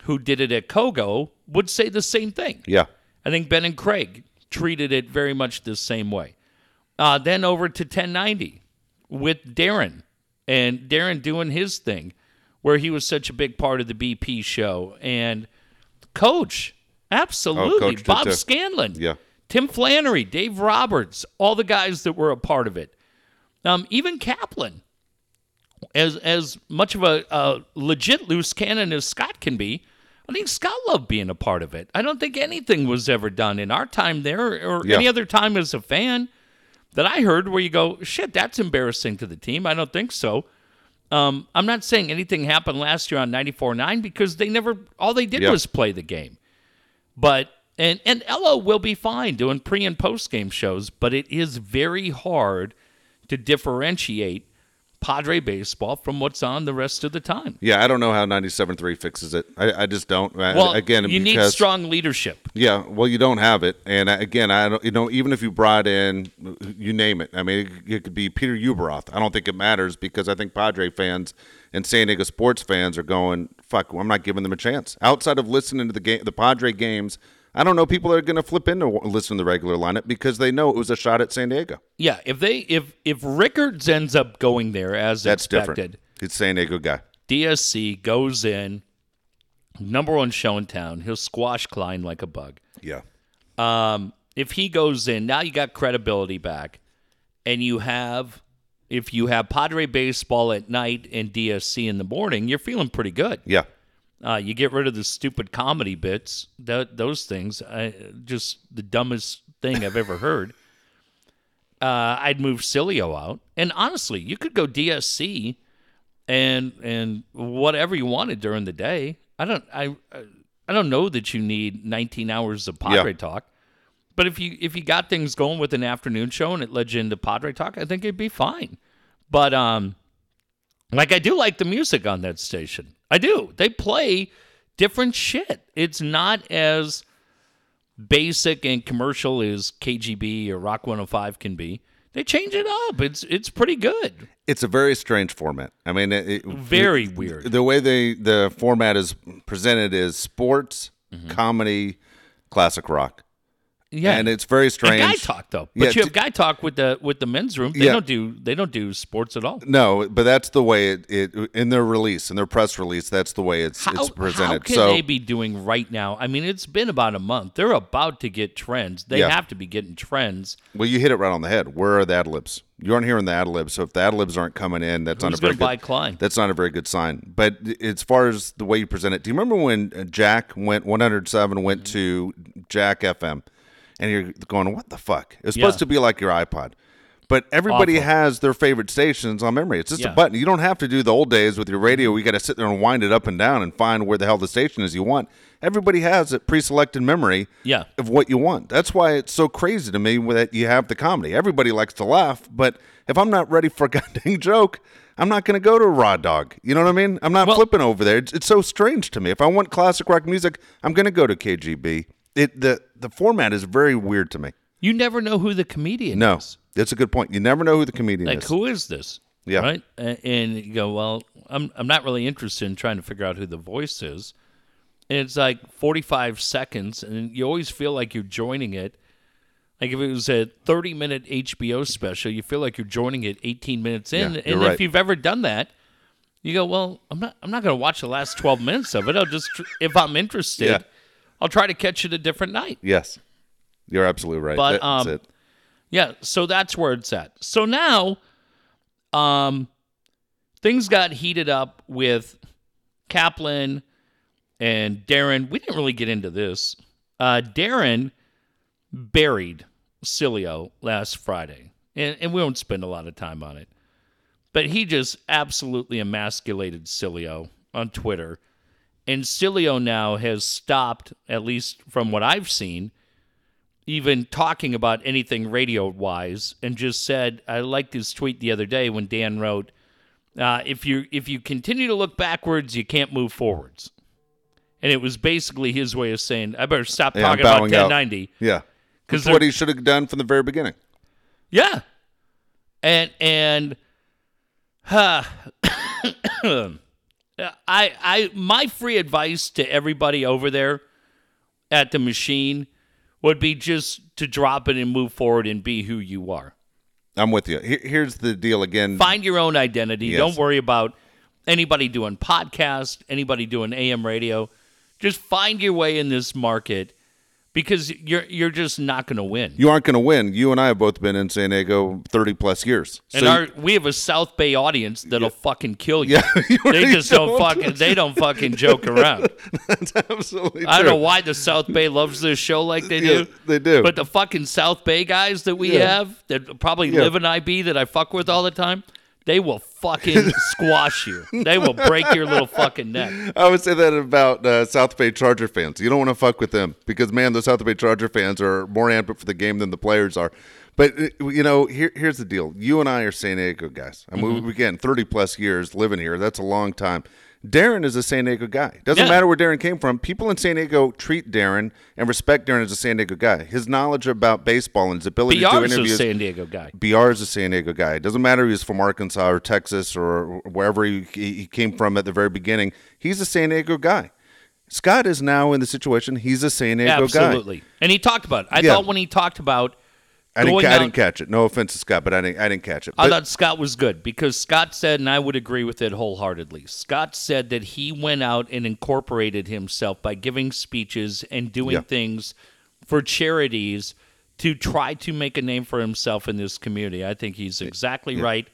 who did it at Kogo, would say the same thing. Yeah. I think Ben and Craig treated it very much the same way. Uh, then over to 1090 with Darren and Darren doing his thing, where he was such a big part of the BP show. And Coach, absolutely. Coach Bob too. Scanlan. Yeah. Tim Flannery, Dave Roberts, all the guys that were a part of it. Um, even Kaplan, as as much of a, a legit loose cannon as Scott can be, I think Scott loved being a part of it. I don't think anything was ever done in our time there or Yeah. any other time as a fan that I heard where you go, shit, that's embarrassing to the team. I don't think so. Um, I'm not saying anything happened last year on 94.9 because they never, all they did Yeah. was play the game. But, and, and Ella will be fine doing pre and post game shows, but it is very hard to differentiate Padre baseball from what's on the rest of the time. Yeah, I don't know how 97.3 fixes it. I, I just don't. I- Well, again, you need strong leadership. Yeah, well, you don't have it, and I- again, I don't. You know, even if you brought in, you name it. I mean, it, it could be Peter Ueberroth. I don't think it matters because I think Padre fans and San Diego sports fans are going, "Fuck, I'm not giving them a chance." Outside of listening to the game, the Padre games, I don't know people are going to flip into listen to the regular lineup because they know it was a shot at San Diego. Yeah, if they if if Rickards ends up going there as That's expected, different. It's San Diego guy. DSC goes in, number one show in town. He'll squash Klein like a bug. Yeah, Um, if he goes in, now you got credibility back, and you have if you have Padre baseball at night and DSC in the morning, you're feeling pretty good. yeah, Uh, you get rid of the stupid comedy bits, th- those things. I, just the dumbest thing I've ever heard. Uh, I'd move Sileo out, and honestly, you could go DSC and and whatever you wanted during the day. I don't I I don't know that you need 19 hours of Padre Yeah. talk, but if you if you got things going with an afternoon show and it led you into Padre talk, I think it'd be fine. But um, like I do like the music on that station. I do. They play different shit. It's not as basic and commercial as KGB or Rock 105 can be. They change it up. It's it's pretty good. it's a very strange format. I mean, it, it- Very weird. the way they the format is presented is sports, Mm-hmm. comedy, classic rock, Yeah. and it's very And strange. guy talk though. Yeah, But you have guy talk with the with the men's room. They Yeah. don't do they don't do sports at all. No, but that's the way it, it in their release in their press release. That's the way it's How, it's presented. how can so they be doing right now? I mean, it's been about a month. They're about to get trends. They Yeah. have to be getting trends. well, you hit it right on the head. Where are the ad libs? You aren't hearing the ad libs. So if the ad libs aren't coming in, that's not a very going to buy good. Klein? That's not a very good sign. But as far as the way you present it, do you remember when Jack went 107 went Mm-hmm. to Jack FM, and you're going, "What the fuck?" It's was Yeah. supposed to be like your iPod. But everybody Awful. has their favorite stations on memory. It's just Yeah. a button. You don't have to do the old days with your radio. You got to sit there and wind it up and down and find where the hell the station is you want. Everybody has it pre-selected memory Yeah. of what you want. That's why it's so crazy to me that you have the comedy. Everybody likes to laugh, but if I'm not ready for a goddamn joke, I'm not going to go to Raw Dog. You know what I mean? I'm not Well- flipping over there. It's, it's so strange to me. If I want classic rock music, I'm going to go to KGB. It the the format is very weird to me. You never know who the comedian is. No, is. that's a good point. You never know who the comedian is. Like, is. who is this? Yeah. Right? A- And you go, well, I'm, I'm not really interested in trying to figure out who the voice is. And it's like 45 seconds, and you always feel like you're joining it. Like if it was a 30 minute HBO special, you feel like you're joining it 18 minutes in. Yeah, and if right. you've ever done that, you go, well, I'm not I'm not going to watch the last 12 minutes of it. I'll just if I'm interested, Yeah. I'll try to catch it a different night. Yes, you're absolutely right. But, that's um, it. Yeah, so that's where it's at. So now, um, things got heated up with Kaplan and Darren. We didn't really get into this. Uh, Darren buried Sileo last Friday, and, and we won't spend a lot of time on it. But he just absolutely emasculated Sileo on Twitter. And Sileo now has stopped, at least from what I've seen, even talking about anything radio wise and just said I liked his tweet the other day when Dan wrote, uh, if you if you continue to look backwards, you can't move forwards. And it was basically his way of saying, I better stop Yeah, talking about bowing out. 1090. Yeah, 'Cause that's what he should have done from the very beginning. Yeah. And and huh, I I my free advice to everybody over there at the machine would be just to drop it and move forward and be who you are. I'm with you. Here's the deal again. Find your own identity. Yes. Don't worry about anybody doing podcast, anybody doing AM radio. Just find your way in this market because you're you're just not going to win. You aren't going to win. You and I have both been in San Diego 30 plus years. And So- our we have a South Bay audience that'll fucking kill you. Yeah, you they just don't told fucking they don't fucking joke around. that's absolutely I don't know why the South Bay loves this show like they Yeah, do. they do. But the fucking South Bay guys that we Yeah. have that probably Yeah. live in IB that I fuck with all the time, they will fucking squash you. They will break your little fucking neck. I would say that about uh, South Bay Charger fans. You don't want to fuck with them because, man, the South Bay Charger fans are more amped up for the game than the players are. But uh, you know, here, here's the deal: you and I are San Diego guys. I mean, Mm-hmm. we again, 30 plus years living here. That's a long time. Darren is a San Diego guy. Doesn't Yeah. matter where Darren came from. People in San Diego treat Darren and respect Darren as a San Diego guy. His knowledge about baseball and his ability to do BR's a interviews. San Diego guy. BR is a San Diego guy. It doesn't matter if he's from Arkansas or Texas or wherever he, he came from at the very beginning. He's a San Diego guy. Scott is now in the situation. He's a San Diego guy. Absolutely. And he talked about it. I Yeah. thought when he talked about I didn't, ca- I didn't catch it. No offense to Scott, but I didn't, I didn't catch it. I thought Scott was good because Scott said, and I would agree with it wholeheartedly. Scott said that he went out and incorporated himself by giving speeches and doing Yeah. things for charities to try to make a name for himself in this community. I think he's exactly right.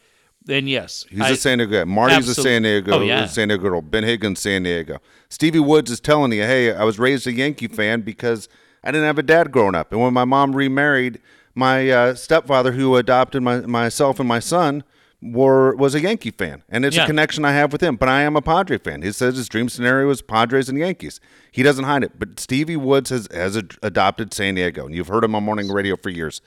And yes, He's I- a San Diego guy. Marty's a Absolute- San Diego. Oh, yeah. San Diego girl. Ben Higgins, San Diego. Stevie Woods is telling you, hey, I was raised a Yankee fan because I didn't have a dad growing up, and when my mom remarried, my uh, stepfather, who adopted my, myself and my son, were was a Yankee fan, and it's Yeah. a connection I have with him. But I am a Padre fan. He says his dream scenario is Padres and Yankees. He doesn't hide it. But Stevie Woods has has ad- adopted San Diego, and you've heard him on morning radio for years.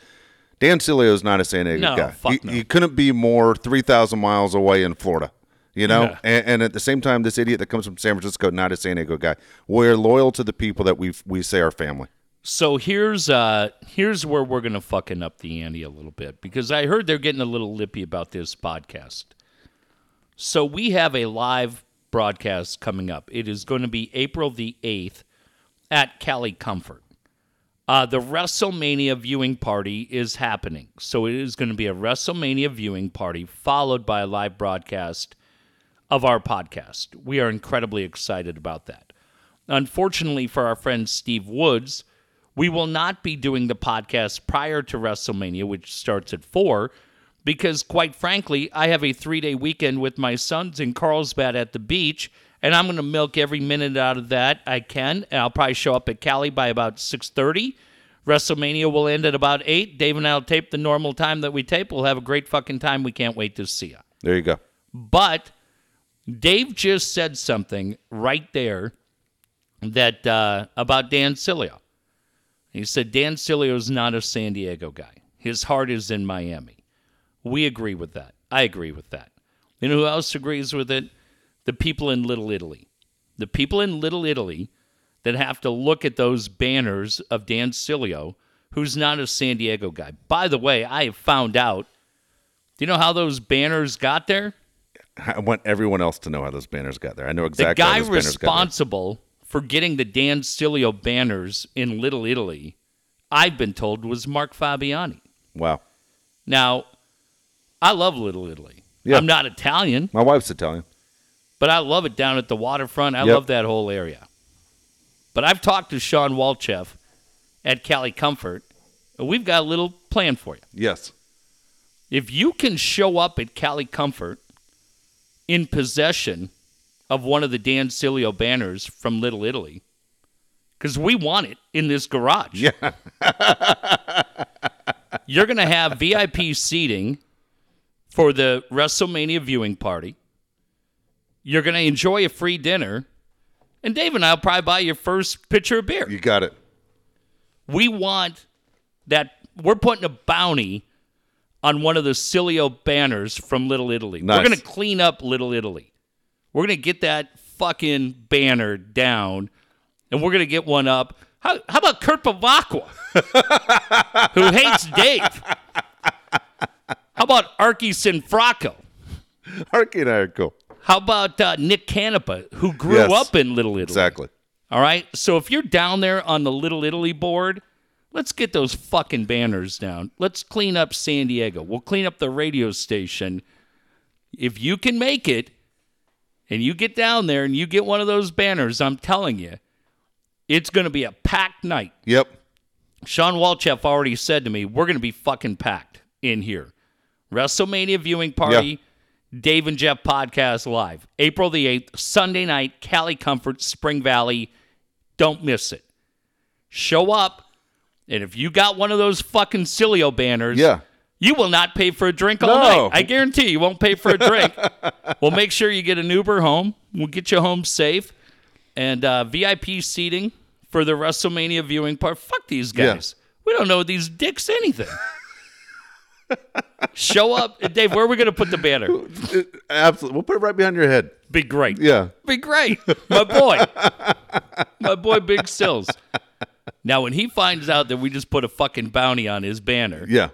Dan Sileo is not a San Diego No, guy. he, no. he couldn't be more three thousand miles away in Florida. You know, Yeah. and, and at the same time, this idiot that comes from San Francisco, not a San Diego guy. We're loyal to the people that we we say are family. So here's uh here's where we're gonna fucking up the ante a little bit because I heard they're getting a little lippy about this podcast. So we have a live broadcast coming up. It is going to be April the eighth at Cali Comfort. Uh, the WrestleMania viewing party is happening. So it is going to be a WrestleMania viewing party followed by a live broadcast of our podcast. We are incredibly excited about that. Unfortunately for our friend Steve Woods, we will not be doing the podcast prior to WrestleMania, which starts at 4, because quite frankly, I have a three day weekend with my sons in Carlsbad at the beach, and I'm going to milk every minute out of that I can. And I'll probably show up at Cali by about 6.30. WrestleMania will end at about 8. Dave and I will tape the normal time that we tape. We'll have a great fucking time. We can't wait to see you. There you go. But Dave just said something right there that uh, about Dan Sileo. He said Dan Sileo is not a San Diego guy. His heart is in Miami. We agree with that. I agree with that. You know who else agrees with it? The people in Little Italy. The people in Little Italy that have to look at those banners of Dan Sileo, who's not a San Diego guy. By the way, I have found out. Do you know how those banners got there? I want everyone else to know how those banners got there. I know exactly how guy those banners got responsible for getting the Dan Sileo banners in Little Italy, I've been told, was Mark Fabiani. Wow. Now, I love Little Italy. Yeah. I'm not Italian, My wife's Italian. but I love it down at the waterfront. I Yep. love that whole area. But I've talked to Shawn Walchef at Cali Comfort, and we've got a little plan for you. Yes. If you can show up at Cali Comfort in possession of one of the Dan Sileo banners from Little Italy, because we want it in this garage. Yeah. You're going to have VIP seating for the WrestleMania viewing party. You're going to enjoy a free dinner. And Dave and I will probably buy your first pitcher of beer. You got it. We want that. We're putting a bounty on one of the Sileo banners from Little Italy. Nice. We're going to clean up Little Italy. We're going to get that fucking banner down, and we're going to get one up. How, how about Kurt Bevacqua, who hates Dave? How about Archie Sinfracco? Arky and I are cool. How about uh, Nick Canepa, who grew Yes. up in Little Italy? Exactly. All right. So if you're down there on the Little Italy board, let's get those fucking banners down. Let's clean up San Diego. We'll clean up the radio station. If you can make it and you get down there and you get one of those banners, I'm telling you, it's going to be a packed night. Yep. Shawn Walchef already said to me, we're going to be fucking packed in here. WrestleMania viewing party, Dave and Jeff podcast live, April the 8th, Sunday night, Cali Comfort, Spring Valley. Don't miss it. Show up, and if you got one of those fucking Sileo banners, Yeah. You will not pay for a drink all No. night. I guarantee you, you won't pay for a drink. we'll make sure you get an Uber home. We'll get you home safe. And uh, VIP seating for the WrestleMania viewing part. Fuck these Yeah. guys. We don't know these dicks anything. Show up. Dave, where are we going to put the banner? Absolutely. We'll put it right behind your head. Be great. Yeah. Be great. My boy. My boy, Big Sills. Now, when he finds out that we just put a fucking bounty on his banner, Yeah.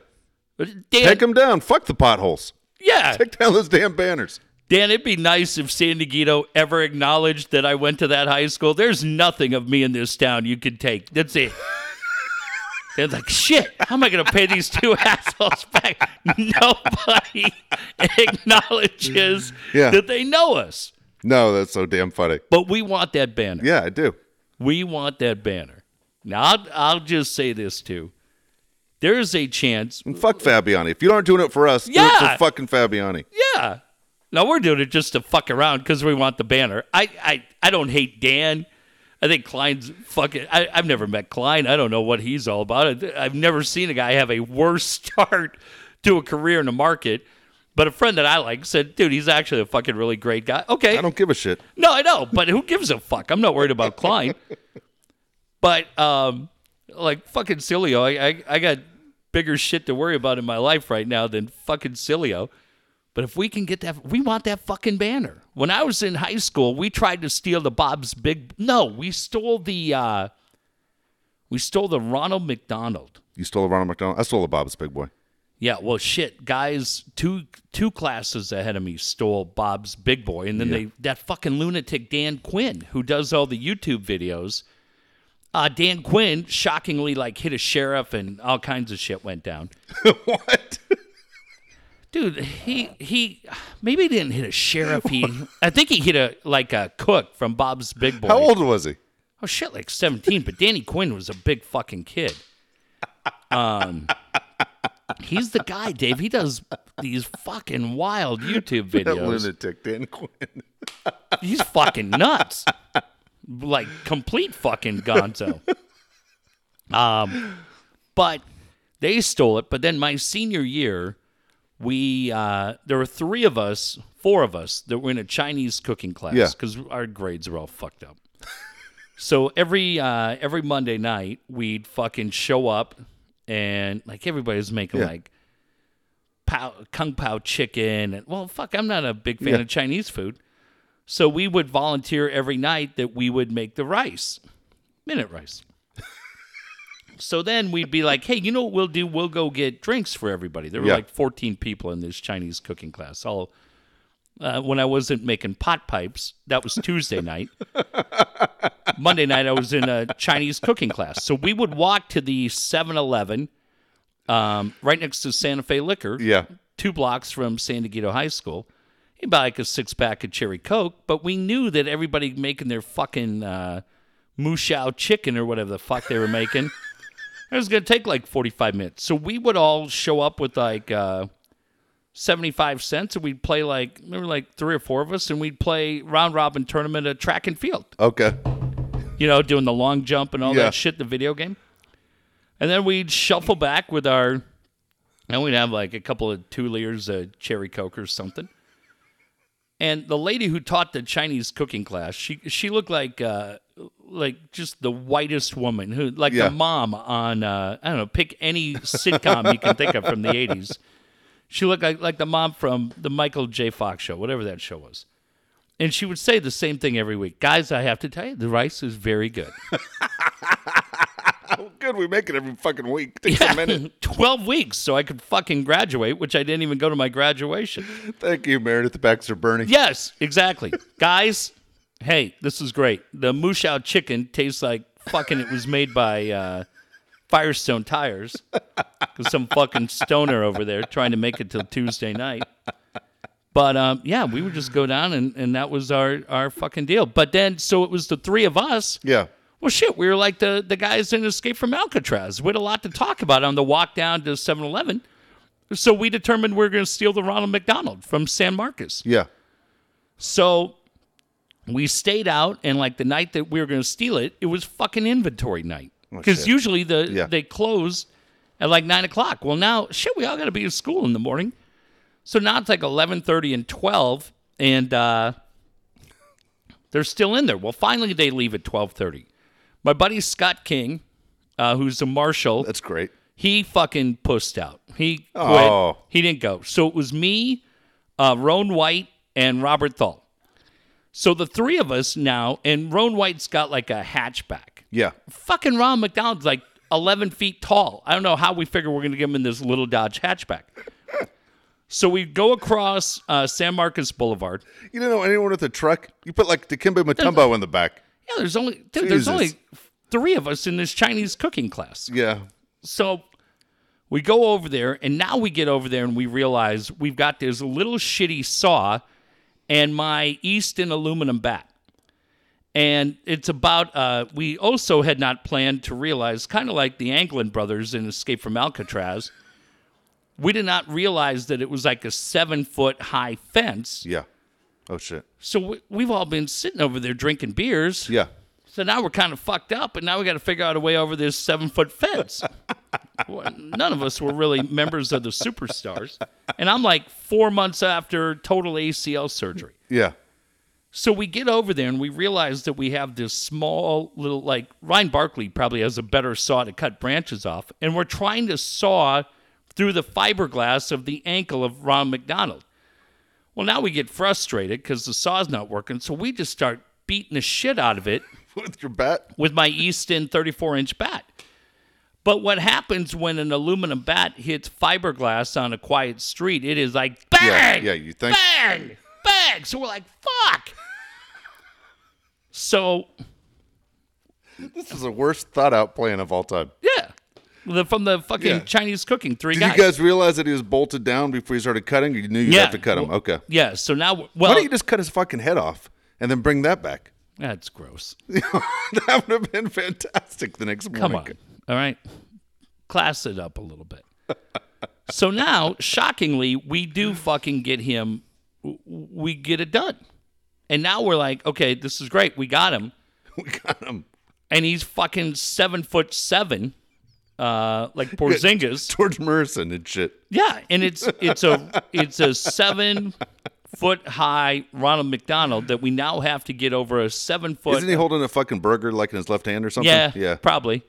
Dan, Take them down. Fuck the potholes. yeah, Take down those damn banners. Dan, it'd be nice if San Diego ever acknowledged that I went to that high school. There's nothing of me in this town you could take. That's it. They're like, shit, how am I going to pay these two assholes back? Nobody acknowledges Yeah. that they know us. No, that's so damn funny. But we want that banner. Yeah, I do. We want that banner. Now, I'll, I'll just say this too. There is a chance And fuck Fabiani. If you aren't doing it for us, do it for fucking Fabiani. Yeah. No, we're doing it just to fuck around because we want the banner. I, I, I don't hate Dan. I think Klein's fucking. I, I've never met Klein. I don't know what he's all about. I've never seen a guy have a worse start to a career in the market. But a friend that I like said, dude, he's actually a fucking really great guy. Okay. I don't give a shit. No, I know, but who gives a fuck? I'm not worried about Klein. but um, like fucking Sileo, I, I I got bigger shit to worry about in my life right now than fucking Sileo. But if we can get that, we want that fucking banner. When I was in high school, we tried to steal the Bob's Big. No, we stole the. uh We stole the Ronald McDonald. You stole the Ronald McDonald. I stole the Bob's Big Boy. Yeah, well, shit, guys, two two classes ahead of me stole Bob's Big Boy, and then they that fucking lunatic Dan Quinn who does all the YouTube videos. Uh, Dan Quinn shockingly like hit a sheriff and all kinds of shit went down. what? Dude, he he maybe he didn't hit a sheriff. He I think he hit a like a cook from Bob's Big Boy. How old was he? Oh shit, like seventeen. But Danny Quinn was a big fucking kid. Um, he's the guy, Dave. He does these fucking wild YouTube That videos. lunatic Dan Quinn. He's fucking nuts, like complete fucking gonzo. Um, But they stole it. But then my senior year, we uh, there were three of us, four of us that were in a Chinese cooking class Yeah. because our grades were all fucked up. so every uh, every Monday night, we'd fucking show up and like everybody's making Yeah. like pow, kung pao chicken and well, fuck, I'm not a big fan Yeah. of Chinese food. So we would volunteer every night that we would make the rice, minute rice. so then we'd be like, hey, you know what we'll do? We'll go get drinks for everybody. There were Yeah. like 14 people in this Chinese cooking class. All uh, when I wasn't making pot pipes, that was Tuesday night. Monday night, I was in a Chinese cooking class. So we would walk to the 7 Eleven um, right next to Santa Fe Liquor Yeah. two blocks from San Diego High School. He'd buy like a six pack of cherry coke, but we knew that everybody making their fucking uh, moo shu chicken or whatever the fuck they were making, it was gonna take like forty five minutes. So we would all show up with like uh, seventy five cents, and we'd play like there were like three or four of us, and we'd play round robin tournament at track and field Okay. you know, doing the long jump and all Yeah. that shit, the video game. And then we'd shuffle back with our, and we'd have like a couple of two liters of cherry coke or something. And the lady who taught the Chinese cooking class, she she looked like uh, like just the whitest woman who like Yeah. the mom on uh, I don't know, pick any sitcom you can think of from the eighties. She looked like like the mom from the Michael J. Fox show, whatever that show was. And she would say the same thing every week. Guys, I have to tell you, the rice is very good. Oh, good. We make it every fucking week. Takes a minute. 12 weeks so I could fucking graduate, which I didn't even go to my graduation. Thank you, Meredith Baxter Birney. Yes, exactly. Guys, hey, this is great. The Moo Shu chicken tastes like fucking it was made by uh, Firestone Tires. 'Cause some fucking stoner over there trying to make it till Tuesday night. But um, yeah, we would just go down and, and that was our, our fucking deal. But then, so it was the three of us. Yeah. Well, shit, we were like the, the guys in Escape from Alcatraz. We had a lot to talk about on the walk down to 7 Eleven. So we determined we are going to steal the Ronald McDonald from San Marcos. Yeah. So we stayed out, and like the night that we were going to steal it, it was fucking inventory night. Because Oh, usually the Yeah. they close at like nine o'clock. Well, now shit, we all got to be at school in the morning. So now it's like eleven thirty and twelve, and uh, they're still in there. Well, finally they leave at twelve thirty. My buddy Scott King, uh, who's a marshal, That's great. he fucking pussed out. He quit. Oh. He didn't go. So it was me, uh, Roan White, and Robert Thal. So the three of us now, and Roan White's got like a hatchback. Yeah. Fucking Ron McDonald's like 11 feet tall. I don't know how we figure we're going to get him in this little Dodge hatchback. So we go across uh, San Marcos Boulevard. You don't know anyone with a truck? You put like Dikembe Mutombo in the back. Yeah, there's only dude, there's Jesus. only three of us in this Chinese cooking class. Yeah. So we go over there, and now we get over there and we realize we've got this little shitty saw and my Easton aluminum bat. And it's about, uh, we also had not planned to realize, kind of like the Anglin brothers in Escape from Alcatraz, we did not realize that it was like a seven foot high fence. Yeah. Oh shit. So we, we've all been sitting over there drinking beers. Yeah. So now we're kind of fucked up, and now we got to figure out a way over this seven foot fence. Well, None of us were really members of the superstars. And I'm like four months after total ACL surgery. Yeah. So we get over there and we realize that we have this small little, like, Ryan Barkley probably has a better saw to cut branches off. And we're trying to saw through the fiberglass of the ankle of Ron McDonald. Well, now we get frustrated because the saw's not working. So we just start beating the shit out of it With your bat? with my Easton 34 inch bat. But what happens when an aluminum bat hits fiberglass on a quiet street? It is like bang, Yeah, you think- bang, bang. So we're like, fuck. So This is the worst thought out plan of all time. yeah, the, from the fucking Yeah. Chinese cooking three Did guys. you guys realize that he was bolted down before you started cutting? You knew you'd yeah, have to cut him. Well, Okay. Yeah. So now, well, Why don't you just cut his fucking head off and then bring that back? that's gross. that would have been fantastic the next morning. Come on. All right. Class it up a little bit. so now, shockingly, we do fucking get him, we get it done. And now we're like, okay, this is great. We got him. We got him. And he's fucking seven foot seven. Uh, like Porzingis. Gheorghe Muresan and shit. Yeah, and it's it's a it's a seven foot high Ronald McDonald that we now have to get over a seven foot. Isn't he holding a fucking burger like in his left hand or something? Yeah, Yeah. probably.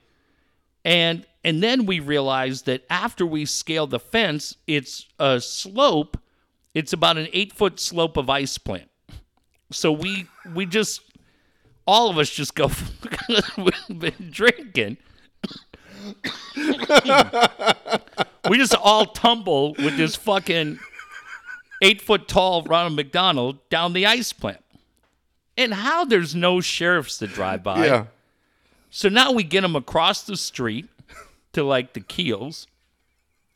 And and then we realized that after we scale the fence, it's a slope. It's about an eight foot slope of ice plant. So we we just all of us just go. we've been drinking. We just all tumble with this fucking eight foot tall Ronald McDonald down the ice plant. And how there's no sheriffs to drive by. Yeah. So now we get them across the street to like the keels.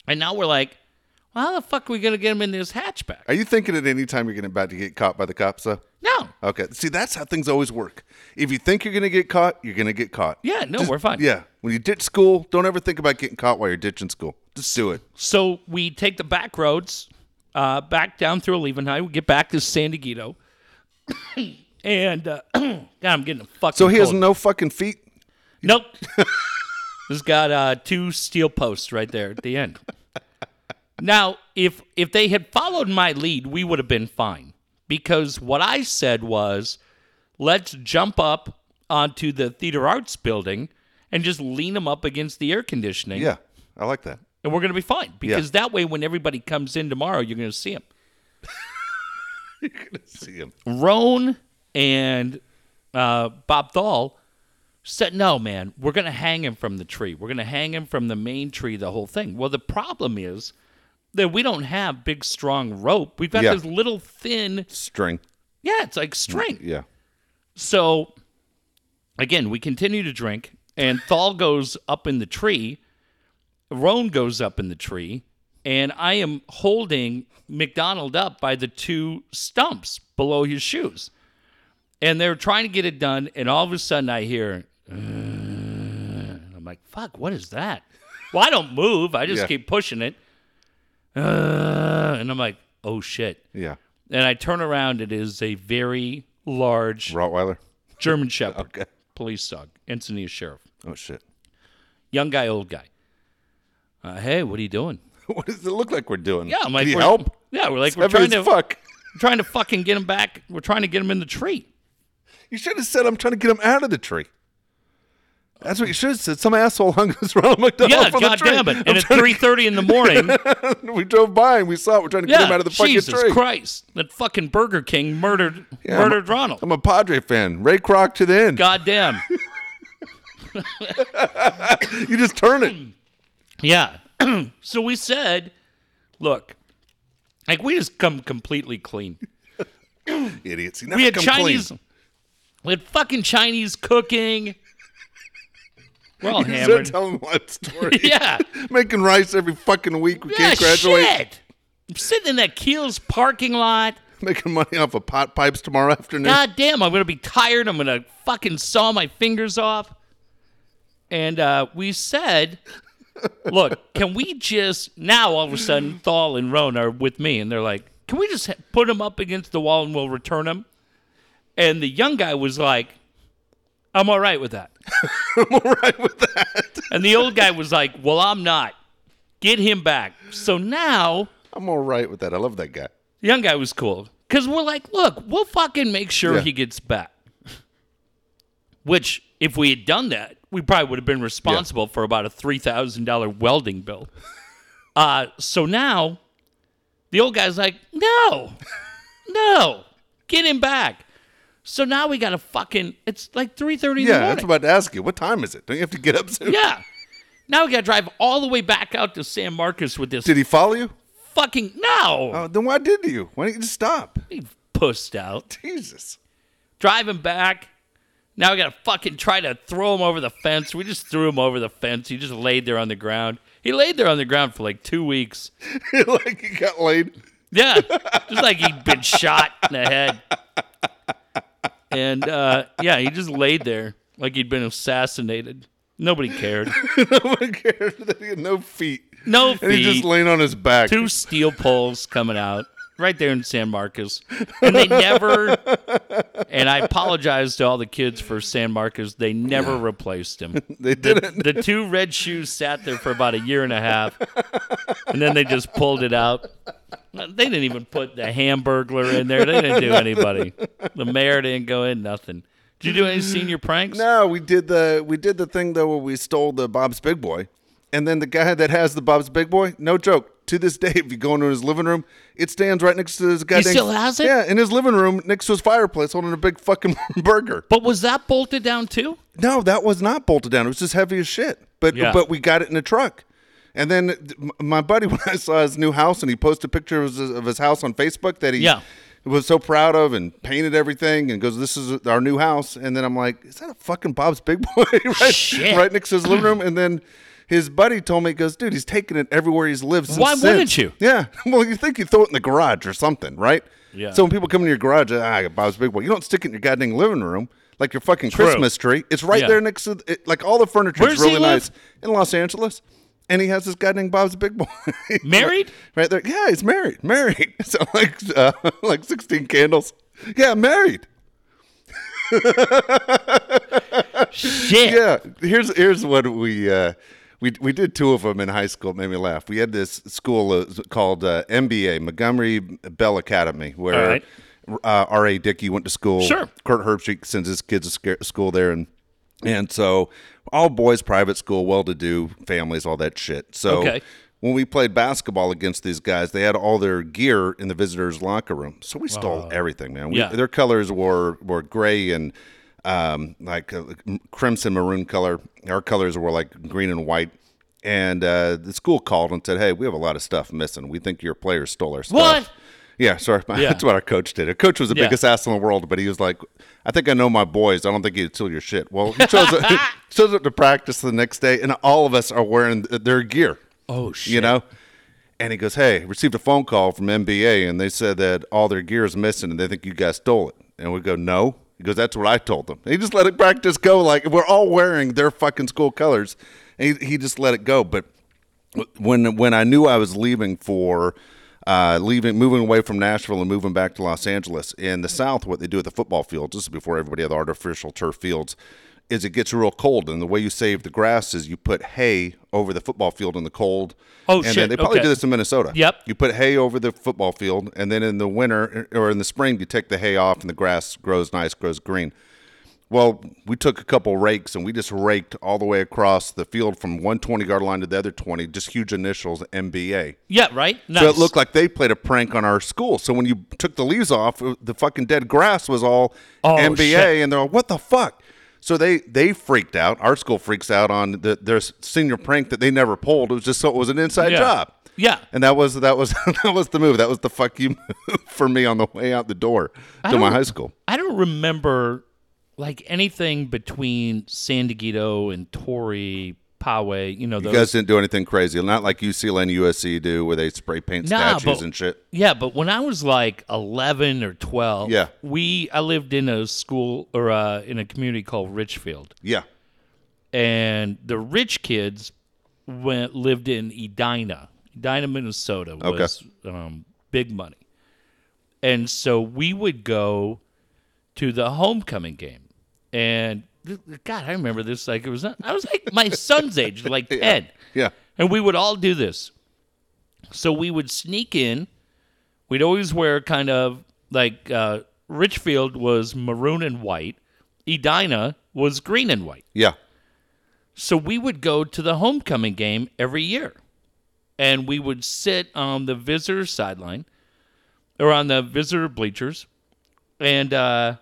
And now we're like, well, how the fuck are we going to get them in this hatchback? Are you thinking at any time you're going to about to get caught by the cops though? No. Okay. See, that's how things always work. If you think you're going to get caught, you're going to get caught. Yeah, no, Just- we're fine. Yeah. When you ditch school, don't ever think about getting caught while you're ditching school. Just do it. So we take the back roads uh, back down through Olivenhain. We get back to San Diego. and uh, God, I'm getting a fucking So he has cold. no fucking feet. Nope. this got uh, two steel posts right there at the end. Now, if if they had followed my lead, we would have been fine. Because what I said was, let's jump up onto the theater arts building and just lean them up against the air conditioning, Yeah, I like that. and we're going to be fine. Because that way, when everybody comes in tomorrow, you're going to see them. You're gonna see him. Roan and uh, Bob Thal said, "No, man, we're going to hang him from the tree. We're going to hang him from the main tree. The whole thing." Well, the problem is that we don't have big, strong rope. We've got Yeah. this little thin. String. Yeah, it's like string. Yeah. So again, we continue to drink, and Thal goes up in the tree. Roan goes up in the tree, and I am holding McDonald up by the two stumps below his shoes. And they're trying to get it done, and all of a sudden I hear, "Uh," I'm like, fuck, what is that? Well, I don't move. I just Yeah. keep pushing it. Uh, and I'm like, oh shit. Yeah. And I turn around, it is a very large Rottweiler. German Shepherd, Okay. Police dog, Encinitas Sheriff. Oh shit. Young guy, old guy. Uh, hey, what are you doing? What does it look like we're doing? Yeah, I'm like, Can you we're- help? Yeah, we're like, we're heavy trying as to fuck. we're trying to fucking get him back. We're trying to get him in the tree. You should have said I'm trying to get him out of the tree. That's what you should have said. Some asshole hung his Ronald McDonald Yeah, from the tree. damn it! I'm And at three thirty in the morning, we drove by and we saw it. We're trying to get him out of the fucking Jesus tree. Jesus Christ, that fucking Burger King murdered Yeah, murdered Ronald. I'm a Padre fan. Ray Kroc to the end. God damn. You just turn it. Yeah. so we said, look, like we just come completely clean. Idiots. We had Chinese. clean. We had fucking Chinese cooking. We're all You hammered. telling story. Yeah. Making rice every fucking week. We Yeah, can't graduate. shit. I'm sitting in that Keels parking lot. Making money off of pot pipes tomorrow afternoon. God damn, I'm gonna be tired. I'm gonna fucking saw my fingers off. And uh, we said, look, can we just now all of a sudden Thal and Roan are with me, and they're like, can we just put them up against the wall and we'll return them? And the young guy was like, I'm all right with that. I'm all right with that. And the old guy was like, well, I'm not. Get him back. So now I'm all right with that. I love that guy. The young guy was cool because we're like, look, we'll fucking make sure Yeah. he gets back. Which, if we had done that, we probably would have been responsible for about a three thousand dollar welding bill. Uh, so now, the old guy's like, no, no, get him back. So now we got to fucking. It's like three thirty in the Yeah, morning. that's about to ask you. What time is it? Don't you have to get up soon? yeah. Now we got to drive all the way back out to San Marcos with this Did he follow you? fucking no. Oh, then why did you? Why didn't you just stop? He pussed out. Jesus. driving back. Now we gotta fucking try to throw him over the fence. We just threw him over the fence. He just laid there on the ground. He laid there on the ground for like two weeks. like he got laid. Yeah, just like he'd been shot in the head. And uh, yeah, he just laid there like he'd been assassinated. Nobody cared. no one cared that he had no feet. No feet. And he's just laying on his back. Two steel poles coming out. right there in San Marcos, and they never. And I apologize to all the kids for San Marcos. They never replaced him. They didn't. The two red shoes sat there for about a year and a half, and then they just pulled it out. They didn't even put the Hamburglar in there. They didn't do anybody. The mayor didn't go in. Nothing. Did you do any senior pranks? No, we did the we did the thing though where we stole the Bob's Big Boy, and then the guy that has the Bob's Big Boy, no joke. To this day, if you go into his living room, it stands right next to his goddamn. still has it? Yeah, in his living room next to his fireplace, holding a big fucking burger. But was that bolted down too? No, that was not bolted down. It was just heavy as shit. But Yeah. but we got it in a truck. And then my buddy, when I saw his new house, and he posted pictures of his, house on Facebook that he Yeah. was so proud of and painted everything, and goes, "This is our new house." And then I'm like, "Is that a fucking Bob's Big Boy right, Shit. right next to his living room?" And then his buddy told me, he "Goes, dude, he's taking it everywhere he's lived since." Why wouldn't since." you? Yeah. Well, you think you throw it in the garage or something, right? Yeah. So when people come in your garage, ah, Bob's Big Boy. You don't stick it in your goddamn living room like your fucking True. Christmas tree. It's right Yeah. there next to it, like all the furniture Where's is really nice in Los Angeles. And he has this guy named Bob's Big Boy. Married? right there. Yeah, he's married. Married. So like uh, like 16 candles. Yeah, married. Shit. Yeah. Here's here's what we uh we, we did two of them in high school. It made me laugh. We had this school uh, called uh, MBA, Montgomery Bell Academy, where right. uh, R.A. Dickey went to school. Sure. Kirk Herbstreit sends his kids to school there, and and so all boys, private school, well-to-do families, all that shit. So Okay. when we played basketball against these guys, they had all their gear in the visitors' locker room. So we stole everything, man. We, Yeah. Their colors were were gray and um, like uh, crimson maroon color. Our colors were like green and white. And uh, the school called and said, "Hey, we have a lot of stuff missing. We think your players stole our stuff." What? Yeah, sorry. Yeah. That's what our coach did. Our coach was the Yeah. biggest ass in the world, but he was like, I think I know my boys. I don't think he'd steal your shit. Well, he shows, up, shows up to practice the next day, and all of us are wearing their gear, Oh shit. you know? And he goes, Hey, received a phone call from MBA, and they said that all their gear is missing, and they think you guys stole it. And we go, No. He goes, That's what I told them. And he just let it practice go. Like, we're all wearing their fucking school colors. And he, he just let it go. But when when I knew I was leaving for uh, leaving, moving away from Nashville and moving back to Los Angeles in the South, what they do at the football field, just before everybody had the artificial turf fields, is it gets real cold, and the way you save the grass is you put hay over the football field in the cold. Oh, and shit, Then they probably okay. do this in Minnesota. Yep. You put hay over the football field, and then in the winter or in the spring, you take the hay off, and the grass grows nice, grows green. Well, we took a couple rakes and we just raked all the way across the field from one 20 yard line to the other 20, just huge initials, MBA. Yeah. Right. Nice. So it looked like they played a prank on our school. So when you took the leaves off, the fucking dead grass was all Oh, MBA, shit. and they're like, "What the fuck?" So they they freaked out. Our school freaks out on the, their senior prank that they never pulled. It was just so it was an inside Yeah. job. Yeah. And that was that was that was the move. That was the fuck you move for me on the way out the door I to my high school. I don't remember like anything between San Diego and Torrey, Poway. You know You guys didn't do anything crazy, not like UCLA and USC do, where they spray paint Nah, statues but- and shit. Yeah, but when I was like 11 or 12, Yeah. we I lived in a school or uh, in a community called Richfield, Yeah, and the rich kids went lived in Edina, Edina, Minnesota was um, big money, and so we would go to the homecoming game, and God, I remember this like it was I was like my son's age, like 10. yeah, And we would all do this. So we would sneak in. We'd always wear kind of like uh, Richfield was maroon and white, Edina was green and white. yeah. So we would go to the homecoming game every year. And we would sit on the visitor sideline or on the visitor bleachers. And uh,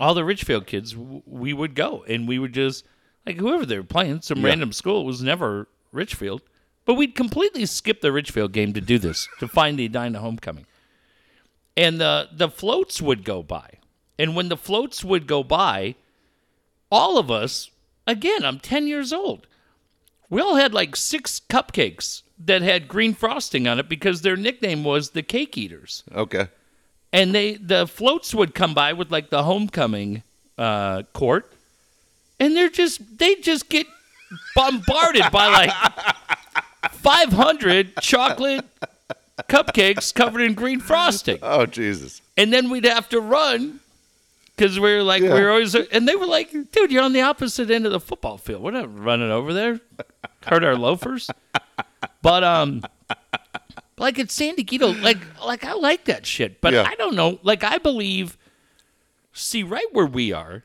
all the Richfield kids, w- we would go and we would just, like whoever they were playing, some random school, it was never Richfield. But we'd completely skip the Richfield game to do this, to find the Edina homecoming. And the, the floats would go by. And when the floats would go by, all of us, again, I'm 10 years old. We all had like six cupcakes that had green frosting on it because their nickname was the Cake Eaters. Okay. And they the floats would come by with like the homecoming uh, court, and they're just they just get bombarded by like 500 chocolate cupcakes covered in green frosting. Oh Jesus! And then we'd have to run because we were like, Yeah. we were always, and they were like, dude, you're on the opposite end of the football field. We're not running over there. Hurt our loafers. But, um, like at San Diego, like, like I like that shit. But Yeah. I don't know. Like, I believe, see, right where we are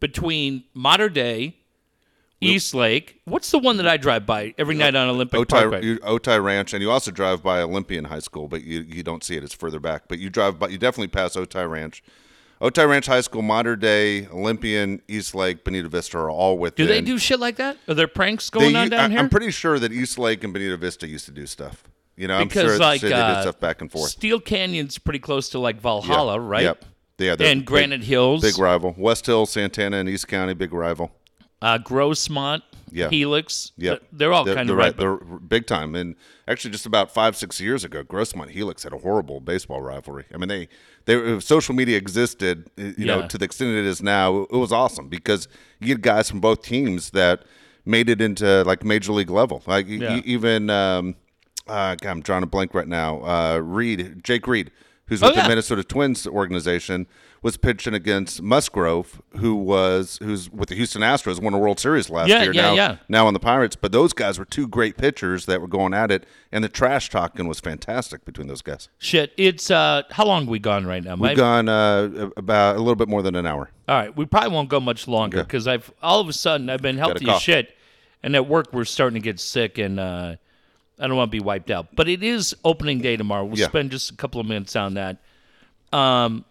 between Mater Dei, East Lake. What's the one that I drive by every night on Olympic Parkway? Otay, you, Otay Ranch, and you also drive by Olympian High School, but you, you don't see it. It's further back. But you drive by, you definitely pass Otay Ranch. Otay Ranch High School, Mater Dei, Olympian, East Lake, Bonita Vista are all within. Do they do shit like that? Are there pranks They going on down I, here? I'm pretty sure that East Lake and Bonita Vista used to do stuff. You know, because I'm sure like they did uh, stuff back and forth. Steel Canyon's pretty close to like Valhalla, Yeah. right? Yep. Yeah, And big- Granite Hills, big rival. West Hill, Santana, and East County, big rival. uh, Grossmont, Yeah. Helix. Yeah, Th- they're all they're, kind they're of right. They're big time, and actually, just about five, six years ago, Grossmont Helix had a horrible baseball rivalry. I mean, they, they, if social media existed, you know, to the extent it is now, it was awesome because you get guys from both teams that made it into like major league level. Like Yeah. even, um, uh, God, I'm drawing a blank right now. Uh, Reed, Jake Reed, who's Oh, with yeah. the Minnesota Twins organization, was pitching against Musgrove, who was who's with the Houston Astros, won a World Series last Yeah, year. yeah, now, yeah. now on the Pirates. But those guys were two great pitchers that were going at it, and the trash talking was fantastic between those guys. Shit, it's uh, how long we gone right now? We've gone uh, about a little bit more than an hour. All right, we probably won't go much longer because I've all of a sudden I've been healthy as shit, and at work we're starting to get sick, and uh, I don't want to be wiped out. But it is opening day tomorrow. We'll Yeah. spend just a couple of minutes on that. Um,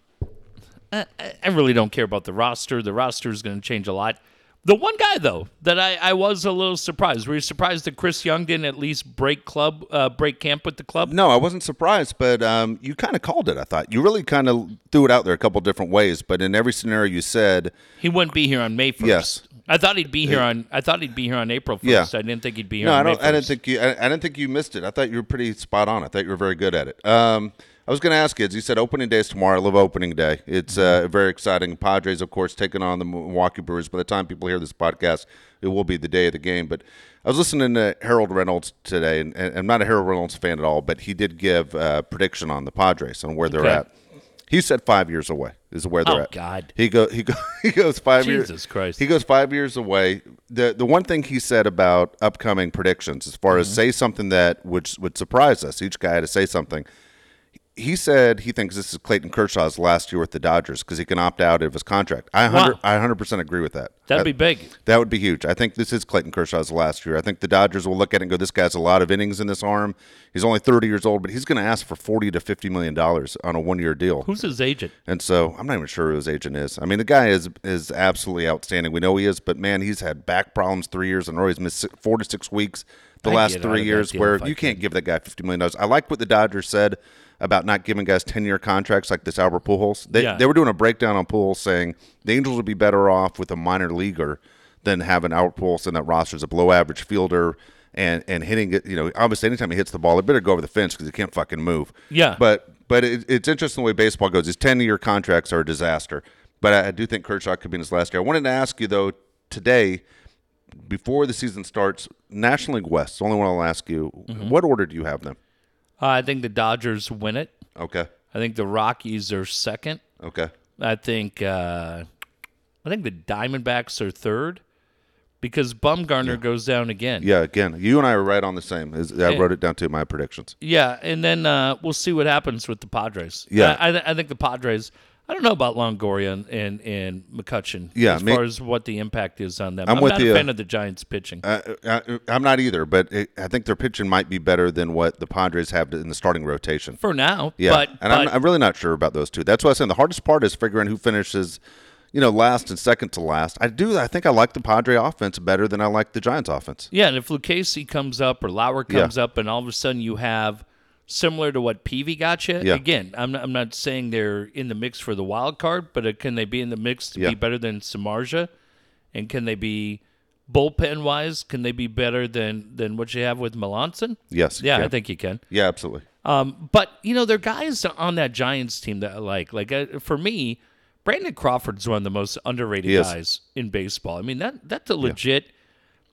I, I- really don't care about the roster. The roster is going to change a lot. The one guy though that I, I was a little surprised. Were you surprised that Chris Young didn't at least break club uh, break camp with the club? No, I wasn't surprised, but um, you kind of called it. I thought you really kind of threw it out there a couple different ways, but in every scenario you said, He wouldn't be here on May first. Yes. I thought he'd be here on. I thought he'd be here on April first. Yeah. I didn't think he'd be here. No, on I don't. I didn't think you. I, I didn't think you missed it. I thought you were pretty spot on. I thought you were very good at it. Um, I was going to ask kids. You said opening day is tomorrow. I love opening day. It's uh, very exciting. Padres, of course, taking on the Milwaukee Brewers. By the time people hear this podcast, it will be the day of the game. But I was listening to Harold Reynolds today, and, and I'm not a Harold Reynolds fan at all, but he did give a prediction on the Padres and where they're at. He said five years away is where they're Oh, at. God. He go he go he goes five years. Jesus Christ. He goes five years away. The the one thing he said about upcoming predictions, as far as Mm-hmm. say something that would would surprise us, each guy had to say something. He said he thinks this is Clayton Kershaw's last year with the Dodgers because he can opt out of his contract. I hundred Wow. I hundred percent agree with that. That'd I- be big. that would be huge. I think this is Clayton Kershaw's last year. I think the Dodgers will look at it and go, "This guy's a lot of innings in this arm. He's only 30 years old, but he's going to ask for 40 to 50 million dollars on a one-year deal." Who's his agent? And so I'm not even sure who his agent is. I mean, the guy is is absolutely outstanding. We know he is, but man, he's had back problems three years in a row. He's missed four to six weeks the I'd last get out of three years, where I you can't give that guy fifty million dollars. I like what the Dodgers said about not giving guys ten year contracts like this Albert Pujols. They Yeah. they were doing a breakdown on Pujols saying the Angels would be better off with a minor leaguer than having Albert Pujols in that roster as a below average fielder. And, and hitting it, you know, obviously, anytime he hits the ball, it better go over the fence because he can't fucking move. Yeah. But but it, it's interesting the way baseball goes. These ten year contracts are a disaster. But I, I do think Kershaw could be in his last year. I wanted to ask you though today, before the season starts, National League West. The only one I'll ask you. Mm-hmm. What order do you have them? Uh, I think the Dodgers win it. Okay. I think the Rockies are second. Okay. I think uh, I think the Diamondbacks are third because Bumgarner goes down again. Yeah. Again, you and I are right on the same. I Yeah. wrote it down to my predictions. Yeah, and then uh, we'll see what happens with the Padres. Yeah. I, I, I think the Padres. I don't know about Longoria and and, and McCutcheon. Yeah, as me- far as what the impact is on them. I'm I'm, with not you. a fan of the Giants pitching. Uh, I, I'm not either, but it, I think their pitching might be better than what the Padres have in the starting rotation. for now. Yeah, but, and but I'm, I'm really not sure about those two. That's why I'm saying the hardest part is figuring who finishes, you know, last and second to last. I do. I think I like the Padre offense better than I like the Giants offense. yeah, and if Lucchesi comes up or Lauer Yeah. comes up, and all of a sudden you have similar to what Peavy got you. Yeah. Again, I'm not, I'm not saying they're in the mix for the wild card, but uh, can they be in the mix to Yeah. be better than Samardzija? And can they be bullpen wise? Can they be better than than what you have with Melancon? Yes. Yeah, yeah. I think you can. Yeah, absolutely. Um, but you know, there are guys on that Giants team that I like. Like uh, for me, Brandon Crawford's one of the most underrated He is. guys in baseball. I mean, that that's a legit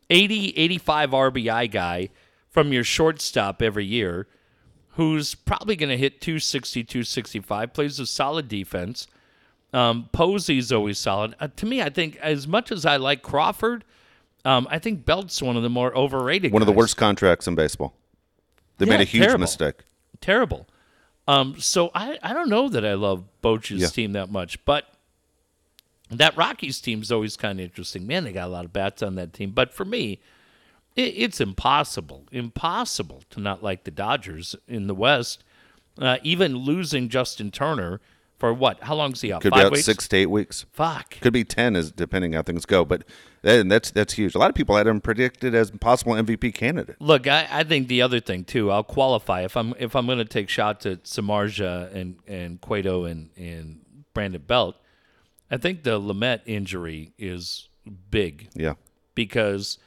80, 85 RBI guy from your shortstop every year, who's probably going to hit 260, 265, plays a solid defense. Um, Posey's always solid. Uh, to me, I think as much as I like Crawford, um, I think Belt's one of the more overrated. One of the worst contracts in baseball. They Yeah, made a huge terrible. mistake. terrible. Um, so I, I don't know that I love Boch's Yeah. team that much, but that Rockies team's always kind of interesting. Man, they got a lot of bats on that team. But for me, it, it's impossible, impossible to not like the Dodgers in the West. Uh, even losing Justin Turner for what? How long is he out? Could Five be out weeks. six to eight weeks. Fuck. Could be ten, as depending how things go. But that, that's that's huge. A lot of people had him predicted as possible MVP candidate. Look, I, I think the other thing too. I'll qualify if I'm if I'm going to take shots at Samardzija and and Cueto and and Brandon Belt. I think the Lamet injury is big Yeah, because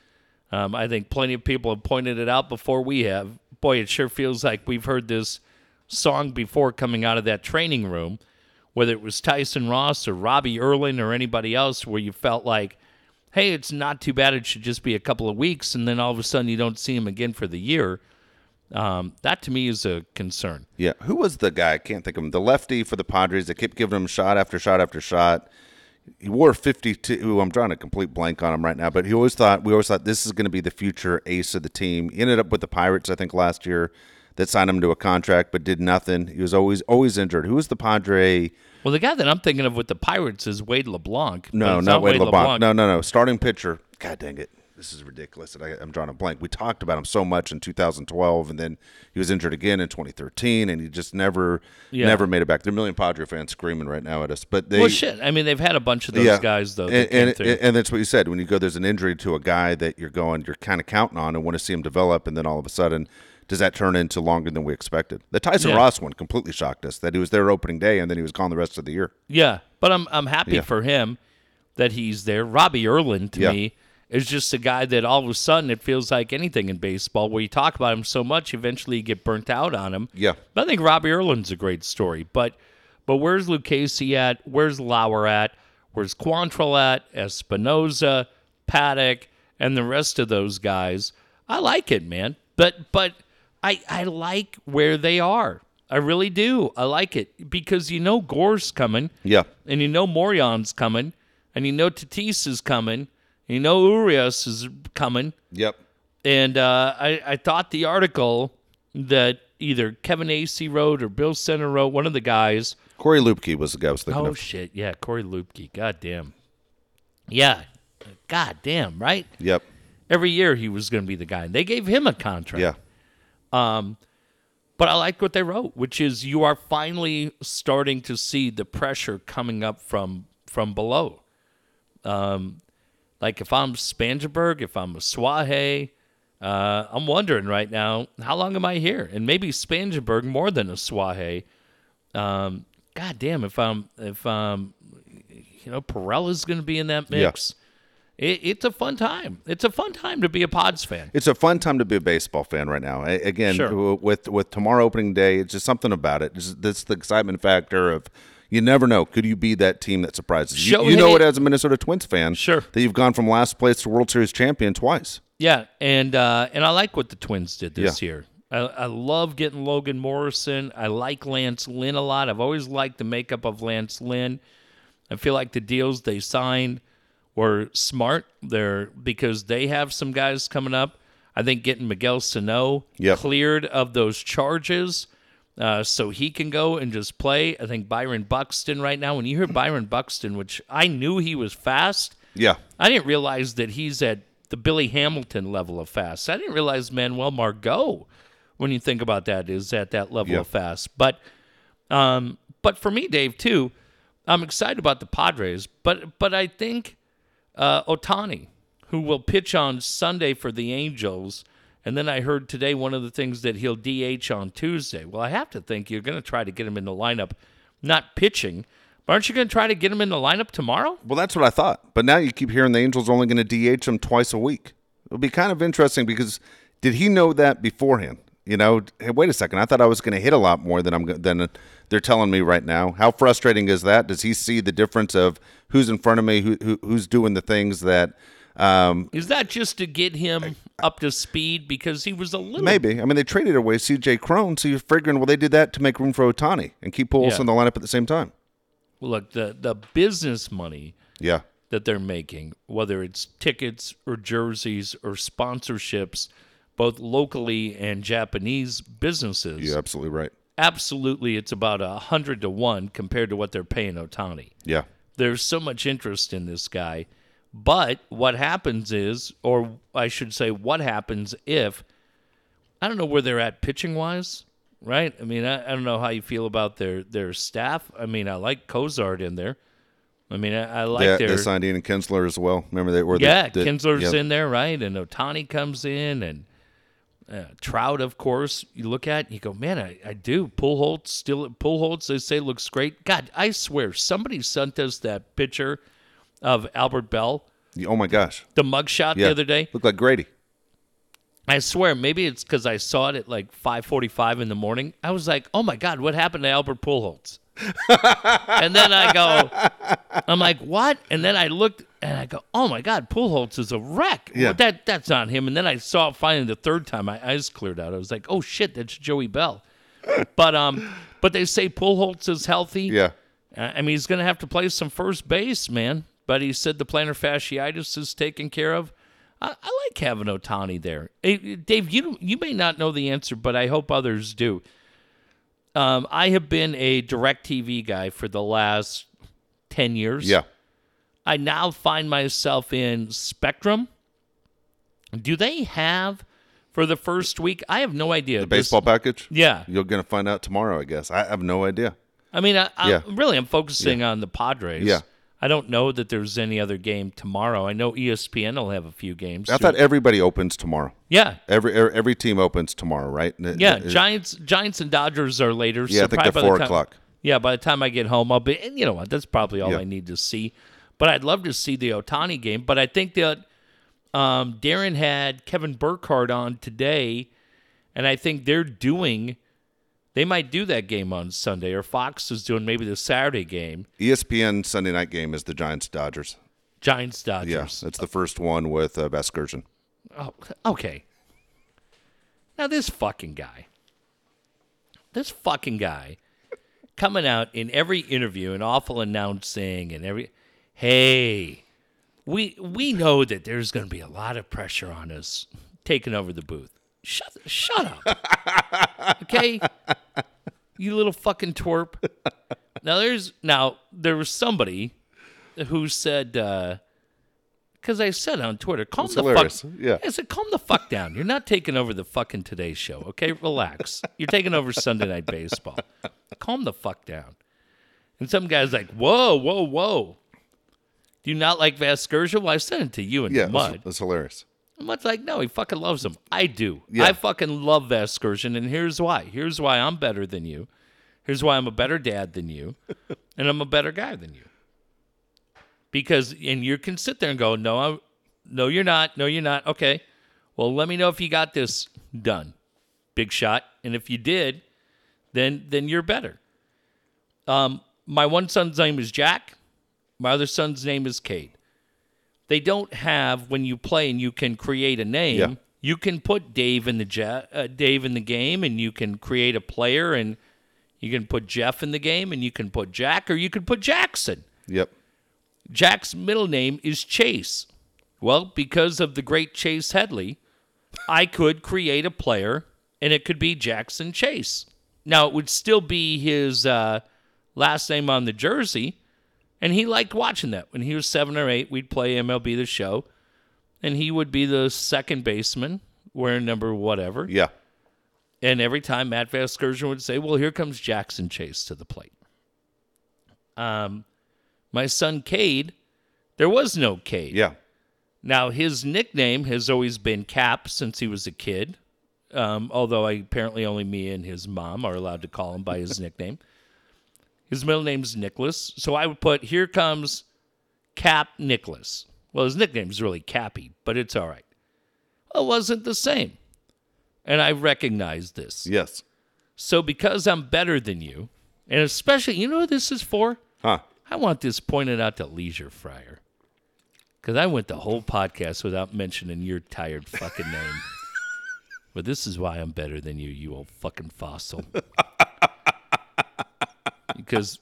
um, I think plenty of people have pointed it out before we have. Boy, it sure feels like we've heard this song before coming out of that training room, whether it was Tyson Ross or Robbie Erlin or anybody else, where you felt like, hey, it's not too bad. It should just be a couple of weeks, and then all of a sudden you don't see him again for the year. Um, that to me is a concern. yeah. Who was the guy? I can't think of him. The lefty for the Padres that kept giving him shot after shot after shot. He wore 52. I'm drawing a complete blank on him right now, but he always thought we always thought this is going to be the future ace of the team. He ended up with the Pirates, I think, last year. That signed him to a contract, but did nothing. He was always always injured. Who was the Padre? Well, the guy that I'm thinking of with the Pirates is Wade LeBlanc. No, it's not Wade LeBlanc. LeBlanc. No, no, no. Starting pitcher. God dang it. This is ridiculous. I, I'm drawing a blank. We talked about him so much in 2012, and then he was injured again in 2013, and he just never, Yeah. never made it back. There are a million Padre fans screaming right now at us, but they. Well, shit. I mean, they've had a bunch of those yeah. guys though. and, and, and that's what you said when you go. There's an injury to a guy that you're going, you're kind of counting on and want to see him develop, and then all of a sudden, does that turn into longer than we expected? The Tyson Yeah. Ross one completely shocked us that he was there opening day, and then he was gone the rest of the year. Yeah, but I'm I'm happy for him that he's there. Robbie Erlin to me is just a guy that all of a sudden it feels like anything in baseball where you talk about him so much, eventually you get burnt out on him. Yeah. But I think Robbie Erlin's a great story. But but where's Lucchesi at? Where's Lauer at? Where's Quantrill at? Espinoza, Paddock, and the rest of those guys. I like it, man. But but I I like where they are. I really do. I like it because you know Gore's coming Yeah. and you know Morejon's coming, and you know Tatis is coming, you know Urias is coming. Yep. And uh, I, I thought the article that either Kevin Acee wrote or Bill Center wrote, one of the guys. Cory Luebke was the guy I was thinking Oh of. shit, yeah, Cory Luebke. God damn. Yeah, god damn, right? Yep. Every year he was going to be the guy, and they gave him a contract. Yeah. Um, But I like what they wrote, which is you are finally starting to see the pressure coming up from from below. Um, like if I'm Spangenberg, if I'm Asuaje, uh, I'm wondering right now how long am I here? And maybe Spangenberg more than Asuaje. Um, God damn, if I'm if um, you know Perella's going to be in that Yeah. mix. It, it's a fun time. It's a fun time to be a Pods fan. It's a fun time to be a baseball fan right now. A- Again, Sure. w- with with tomorrow opening day, it's just something about it. It's, that's the excitement factor of you never know. Could you be that team that surprises you? You know it as a Minnesota Twins fan. Sure. That you've gone from last place to World Series champion twice. Yeah, and uh, and I like what the Twins did this Yeah. year. I, I love getting Logan Morrison. I like Lance Lynn a lot. I've always liked the makeup of Lance Lynn. I feel like the deals they signed were smart. They're because they have some guys coming up. I think getting Miguel Sano Yep. cleared of those charges. Uh, so he can go and just play. I think Byron Buxton right now. When you hear Byron Buxton, which I knew he was fast, Yeah. I didn't realize that he's at the Billy Hamilton level of fast. I didn't realize Manuel Margot, when you think about that, is at that level Yeah. of fast. But, um, but for me, Dave, too, I'm excited about the Padres. But, but I think uh, Ohtani, who will pitch on Sunday for the Angels, and then I heard today one of the things that he'll DH on Tuesday. Well, I have to think you're going to try to get him in the lineup, not pitching. But aren't you going to try to get him in the lineup tomorrow? Well, that's what I thought. But now you keep hearing the Angels only going to DH him twice a week. It'll be kind of interesting because did he know that beforehand? You know, hey, wait a second. I thought I was going to hit a lot more than I'm than they're telling me right now. How frustrating is that? Does he see the difference of who's in front of me, who, who who's doing the things that? Um, Is that just to get him up to speed because he was a little Maybe. I mean, they traded away C.J. Cron, so you're figuring, well, they did that to make room for Ohtani and keep Pujols Yeah. in the lineup at the same time. look the the business money Yeah. that they're making, whether it's tickets or jerseys or sponsorships, both locally and Japanese businesses. You're absolutely right. Absolutely, it's about a hundred to one compared to what they're paying Ohtani. Yeah. There's so much interest in this guy. But what happens is, or I should say, what happens if I don't know where they're at pitching wise, right? I mean, I, I don't know how you feel about their their staff. I mean, I like Cozart in there. I mean, I, I like they, their they signed Ian Kinsler as well. Remember they were yeah. the, the, Kinsler's yeah. in there, right? And Ohtani comes in, and uh, Trout, of course. You look at, and you go, man, I, I do. Pujols still Pujols. They say looks great. God, I swear, somebody sent us that picture of Albert Belle, Oh my gosh. the mugshot Yeah. the other day. Looked like Grady. I swear, maybe it's because I saw it at like 5:45 in the morning. I was like, "Oh my God, what happened to Albert Pujols?" and then I go, "I'm like, what?" And then I looked and I go, "Oh my God, Pujols is a wreck." Yeah. Well, that that's not him. And then I saw it finally the third time. My eyes cleared out. I was like, "Oh shit, that's Joey Belle." but um, but they say Pujols is healthy. Yeah. I I mean, he's going to have to play some first base, man. But he said the plantar fasciitis is taken care of. I, I like having Ohtani there. Hey, Dave, you you may not know the answer, but I hope others do. Um, I have been a direct TV guy for the last 10 years. Yeah. I now find myself in Spectrum. Do they have for the first week? I have no idea. The This- baseball package? yeah. You're going to find out tomorrow, I guess. I have no idea. I mean, I, I, Yeah. really, I'm focusing on the Padres. Yeah. I don't know that there's any other game tomorrow. I know ESPN will have a few games. I too. thought everybody opens tomorrow. yeah, Every every every team opens tomorrow, right? Yeah. it- Giants, Giants, and Dodgers are later. Yeah, so I think they're by the four time- o'clock. Yeah, by the time I get home, I'll be. And you know what? That's probably all Yeah. I need to see. But I'd love to see the Ohtani game. But I think that um, Darren had Kevin Burkhardt on today, and I think they're doing. They might do that game on Sunday, or Fox is doing maybe the Saturday game. ESPN Sunday night game is the Giants Dodgers. Giants Yeah, Dodgers. that's the first one with uh. Oh, okay. Now this fucking guy, this fucking guy, coming out in every interview and awful announcing and every, hey, we we know that there's going to be a lot of pressure on us taking over the booth. Shut shut up, okay? You little fucking twerp. Now there's now there was somebody who said. uh because I said on Twitter, calm It's the hilarious. fuck. Yeah. I said, calm the fuck down. You're not taking over the fucking Today Show, okay? Relax. You're taking over Sunday Night Baseball. Calm the fuck down. And some guy's like, whoa, whoa, whoa. Do you not like Vasgersia? Well, I sent it to you in Yeah, that's, mud. that's hilarious. I'm much like, no, he fucking loves him. I do. Yeah. I fucking love Vasgersian, and here's why. Here's why I'm better than you. Here's why I'm a better dad than you, and I'm a better guy than you. Because and you can sit there and go, no, I'm, no, you're not. No, you're not. Okay, well, let me know if you got this done, big shot. And if you did, then then you're better. Um, my one son's name is Jack. My other son's name is Cade they don't have when you play and you can create a name. Yeah. You can put Dave in the ja- uh, Dave in the game, and you can create a player, and you can put Jeff in the game, and you can put Jack, or you can put Jackson. Yep. Jack's middle name is Chase. Well, because of the great Chase Headley, I could create a player, and it could be Jackson Chase. Now it would still be his uh, last name on the jersey, and he liked watching that. When he was seven or eight, we'd play MLB the Show, and he would be the second baseman, wearing number whatever. Yeah. And every time Matt Vasgersian would say, "Well, here comes Jackson Chase to the plate." Um, my son Cade, there was no Cade. Yeah. Now his nickname has always been Cap since he was a kid. Um, although I, apparently only me and his mom are allowed to call him by his nickname. His middle name's Nicholas, so I would put here comes Cap Nicholas. Well, his nickname's really Cappy, but it's all right. Well, it wasn't the same, and I recognized this. Yes. So because I'm better than you, and especially, you know what this is for? Huh. I want this pointed out to Leisure Fryer. Because I went the whole podcast without mentioning your tired fucking name. but this is why I'm better than you, you old fucking fossil. because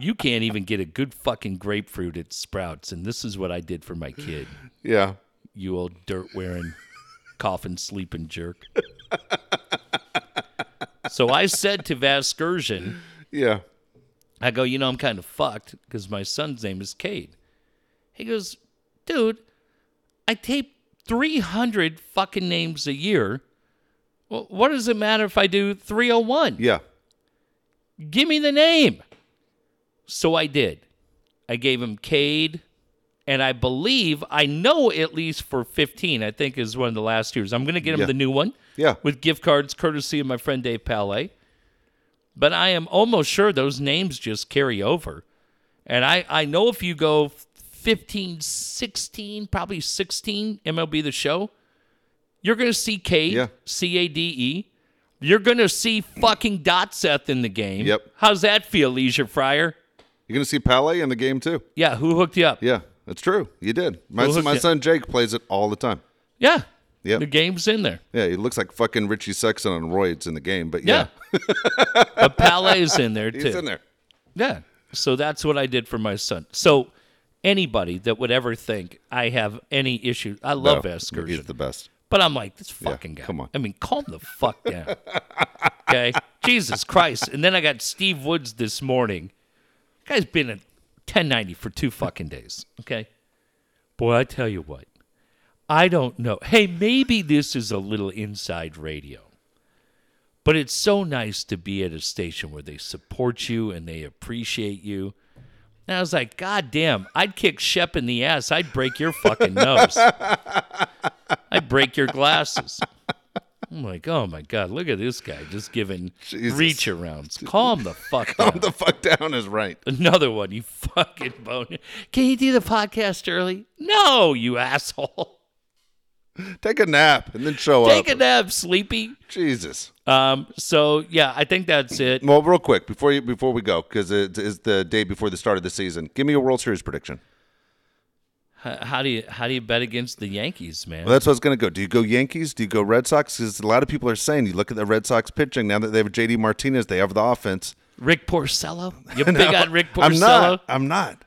you can't even get a good fucking grapefruit at Sprouts, and this is what I did for my kid. Yeah. You old dirt wearing, coffin sleeping jerk. so I said to Vasgersian, Yeah. I go, you know, I'm kind of fucked because my son's name is Cade. He goes, dude, I tape 300 fucking names a year. Well, what does it matter if I do 301? Yeah. Give me the name. So I did. I gave him Cade, and I believe, I know at least for 15, I think is one of the last years. I'm going to get him Yeah. the new one Yeah. with gift cards courtesy of my friend Dave Palet. But I am almost sure those names just carry over. And I, I know if you go 15, 16, probably 16 MLB the show, you're going to see Cade, Yeah. C A D E. You're going to see fucking Dot Seth in the game. Yep. How's that feel, Leisure Fryer? You're gonna see Palet in the game too. Yeah, who hooked you up? Yeah, that's true. You did. My, Who hooked my son Jake plays it all the time. Yeah. Yep. The game's in there. Yeah, he looks like fucking Richie Sexson on roids in the game, but yeah, Yeah. but Palet's in there, too. he's in there. Yeah. So that's what I did for my son. So anybody that would ever think I have any issue, I love No, excursion. He's the best. But I'm like, this fucking guy. come on. I mean, calm the fuck down. okay? Jesus Christ. And then I got Steve Woods this morning. Guy's been at 1090 for two fucking days. Okay? Boy, I tell you what. I don't know. Hey, maybe this is a little inside radio. But it's so nice to be at a station where they support you and they appreciate you. And I was like, God damn, I'd kick Shep in the ass. I'd break your fucking nose. I'd break your glasses. I'm like, oh my God, look at this guy just giving Jesus. reach arounds. Calm the fuck down. Calm the fuck down is right. Another one, you fucking bone. Can you do the podcast early? No, you asshole. Take a nap and then show up. Take a nap, sleepy. Jesus. Um, so yeah, I think that's it. Well, real quick before you before we go, because it is the day before the start of the season. Give me a World Series prediction. How do you how do you bet against the Yankees, man? Well, that's what I was going to go. Do you go Yankees? Do you go Red Sox? Because a lot of people are saying you look at the Red Sox pitching now that they have JD Martinez, they have the offense. Rick Porcello? You big on Rick Porcello? I'm not. I'm not.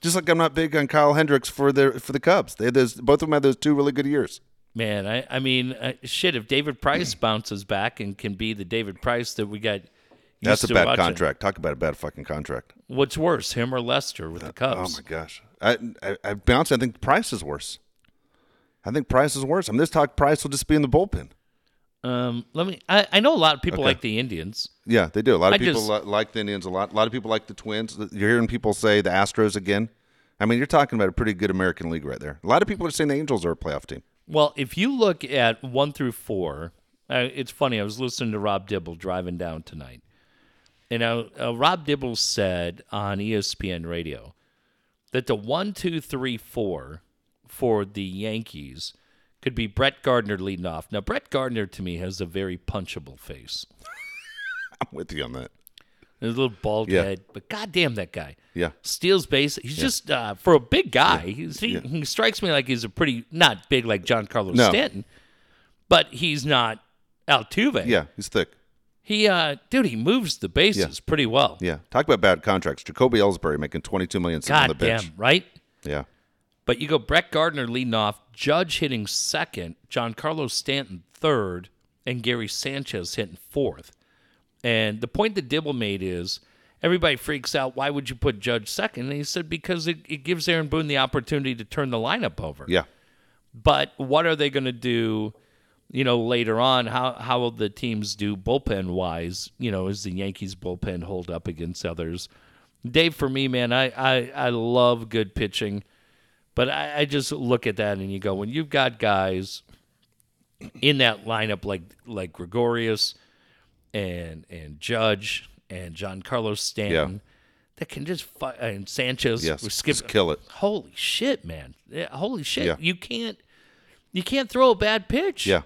Just like I'm not big on Kyle Hendricks for the for the Cubs. They those both of them had those two really good years. Man, I, I mean, uh, shit. If David Price bounces back and can be the David Price that we got, That's a bad watching, contract. Talk about a bad fucking contract. What's worse, him or Lester with the Cubs? Oh my gosh. I I, I bounce. I think Price is worse. I think Price is worse. I'm mean, this talk Price will just be in the bullpen. Um, let me. I, I know a lot of people Okay. like the Indians. Yeah, they do. A lot of I people just- li- like the Indians a lot. A lot of people like the Twins. You're hearing people say the Astros again. I mean, you're talking about a pretty good American league right there. A lot of people are saying the Angels are a playoff team. Well, if you look at one through four, uh, it's funny. I was listening to Rob Dibble driving down tonight, and uh, uh, Rob Dibble said on ESPN Radio that the one, two, three, four for the Yankees could be Brett Gardner leading off. Now, Brett Gardner to me has a very punchable face. I'm with you on that. His little bald Yeah. head, but goddamn that guy. Yeah. Steals base. He's just uh, for a big guy. He's, he, he strikes me like he's a pretty not big like Giancarlo No. Stanton, but he's not Altuve. Yeah, he's thick. he uh, dude, he moves the bases pretty well. Yeah. Talk about bad contracts. Jacoby Ellsbury making 22 million sitting on the God bench. damn, right? Yeah. But you go Brett Gardner leading off, Judge hitting second, Giancarlo Stanton third, and Gary Sanchez hitting fourth. And the point that Dibble made is everybody freaks out. Why would you put Judge second? And he said because it, it gives Aaron Boone the opportunity to turn the lineup over. Yeah. But what are they going to do? You know, later on, how how will the teams do bullpen wise? You know, is the Yankees bullpen hold up against others? Dave, for me, man, I I, I love good pitching, but I, I just look at that and you go, when you've got guys in that lineup like like Gregorius and and Judge and Giancarlo Stanton that can just fi- and Sanchez, Yes. we skip Just kill it. holy shit, man! Yeah, holy shit! Yeah. You can't you can't throw a bad pitch. Yeah.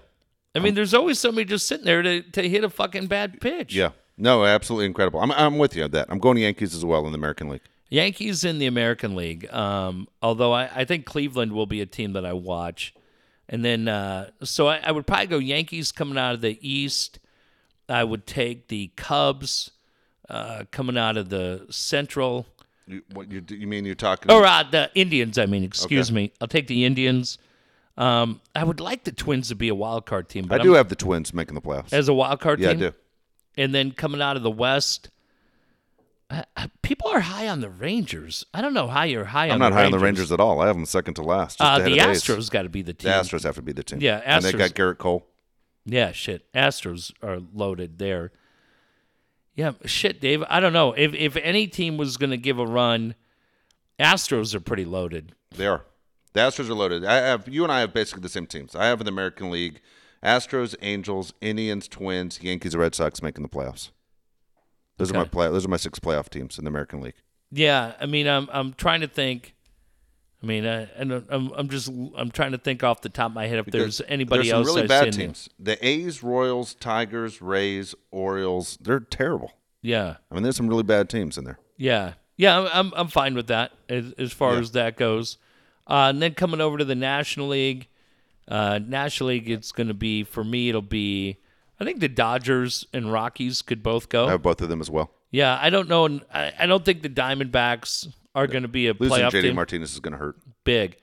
I mean, there's always somebody just sitting there to, to hit a fucking bad pitch. Yeah. No, absolutely incredible. I'm, I'm with you on that. I'm going Yankees as well in the American League. Yankees in the American League. Um, although I, I think Cleveland will be a team that I watch. And then, uh, so I, I would probably go Yankees coming out of the East. I would take the Cubs uh, coming out of the Central. You, what you, you mean you're talking? Or uh, the Indians, I mean, excuse Okay. me. I'll take the Indians. Um, I would like the Twins to be a wild card team. I do I'm- have the Twins making the playoffs. as a wild card team? yeah, I do. And then coming out of the West, people are high on the Rangers. I don't know how you're high on I'm not high Rangers. on the Rangers at all. I have them second to last. Just Uh, the Astros got to be the team. The. Astros have to be the team. Yeah, and they Astros- got Gerrit Cole. Yeah, shit. Astros are loaded there. Yeah, shit, Dave. I don't know if if any team was going to give a run. Astros are pretty loaded. They are. The Astros are loaded. I have you and I have basically the same teams. I have in the American League Astros, Angels, Indians, Twins, Yankees, Red Sox making the playoffs. Those are my play. Those are my six playoff teams in the American League. Yeah, I mean, I'm I'm trying to think. I mean, I, and I'm I'm just I'm trying to think off the top of my head if there's anybody There's some else really I've bad teams. The A's, Royals, Tigers, Rays, Orioles. They're terrible. Yeah, I mean, there's some really bad teams in there. yeah, yeah. I'm I'm, I'm fine with that as as far Yeah. as that goes. Uh, and then coming over to the National League, uh, National League, it's going to be for me. It'll be. I think the Dodgers and Rockies could both go. I have both of them as well. yeah, I don't know. I, I don't think the Diamondbacks are going to be a Losing playoff JD team. Martinez is going to hurt. big.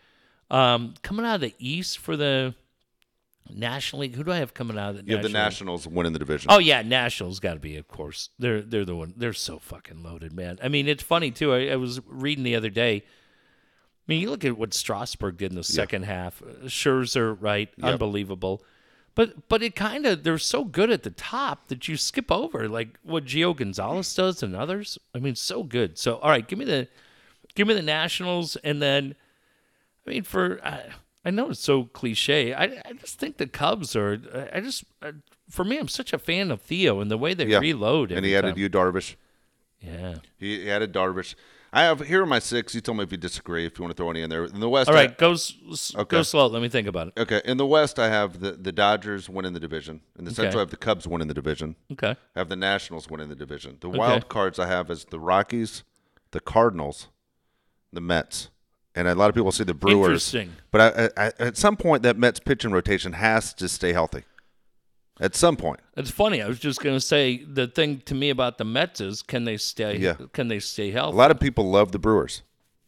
Um, coming out of the East for the National League, who do I have coming out of the You have the National League? Nationals winning the division. Oh yeah, Nationals got to be, of course. They're they're the one. They're so fucking loaded, man. I mean, it's funny too. I, I was reading the other day. I mean, you look at what Strasburg did in the second half. Uh, Scherzer, right? Unbelievable. But but it kind of they're so good at the top that you skip over like what Gio Gonzalez does and others. I mean, so good. So all right, give me the give me the Nationals, and then I mean for. I, I know it's so cliche. I, I just think the Cubs are. I just for me, I'm such a fan of Theo and the way they Yeah. reload. and he added you Darvish. Yeah. He he added Darvish. I have here are my six. You tell me if you disagree. If you want to throw any in there. In the West, All I- right, go s- go Okay. slow. Let me think about it. Okay, in the West, I have the, the Dodgers winning the division. In the Central, Okay. I have the Cubs winning the division. Okay. I have the Nationals winning the division. The wild cards I have is the Rockies, the Cardinals, the Mets, and a lot of people see the Brewers. Interesting. But I, I, at some point, that Mets pitching rotation has to stay healthy. At some point, It's funny. I was just gonna say the thing to me about the Mets is can they stay? Yeah. Can they stay healthy? a lot of people love the Brewers,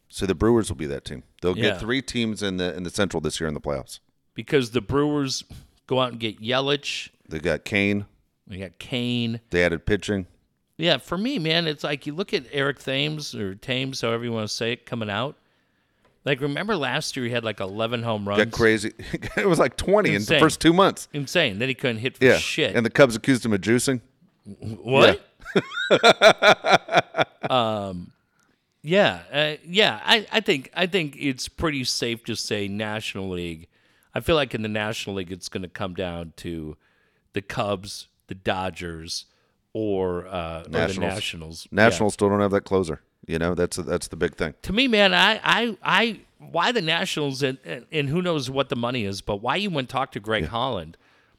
so the Brewers will be that team. They'll Yeah. get three teams in the in the Central this year in the playoffs. because the Brewers go out and get Yelich. They got Cain. They got Cain. They added pitching. Yeah, for me, man, it's like you look at Eric Thames or Thames, however you want to say it, coming out. Like, remember last year he had like 11 home runs? Got crazy. it was like twenty in the first two months. Insane. Then he couldn't hit for Yeah, shit. and the Cubs accused him of juicing. What? um, yeah, uh, yeah. I, I think I think it's pretty safe to say National League. I feel like in the National League, it's going to come down to the Cubs, the Dodgers, or, uh, or the Nationals. Nationals. Yeah. Nationals still don't have that closer. You know, that's that's the big thing. To me, man, I, I, I, why the Nationals and, and, and who knows what the money is, but why you went talk to Greg Holland.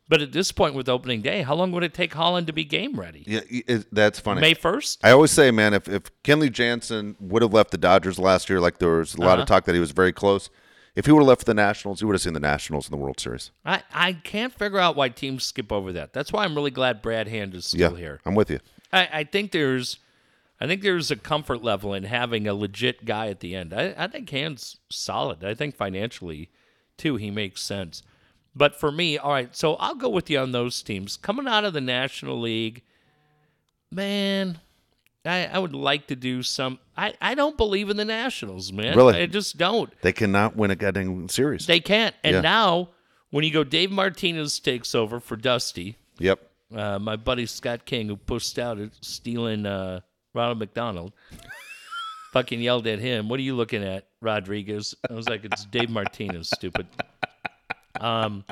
But at this point with opening day, how long would it take Holland to be game ready? Yeah, it, that's funny. May first. I always say, man, if if Kenley Jansen would have left the Dodgers last year, like there was a lot Uh-huh. of talk that he was very close. If he would have left the Nationals, he would have seen the Nationals in the World Series. I, I can't figure out why teams skip over that. That's why I'm really glad Brad Hand is still yeah, here. I'm with you. I, I think there's I think there's a comfort level in having a legit guy at the end. I, I think Hand's solid. I think financially too he makes sense. But for me, all right, so I'll go with you on those teams. Coming out of the National League, man, I, I would like to do some I, I don't believe in the Nationals, man. Really? I just don't. They cannot win a goddamn series. They can't. And Yeah. now when you go Dave Martinez takes over for Dusty, yep. uh, my buddy Scott King, who pushed out at stealing uh, Ronald McDonald, fucking yelled at him. What are you looking at, Rodriguez? I was like, it's Dave Martinez, stupid. Um,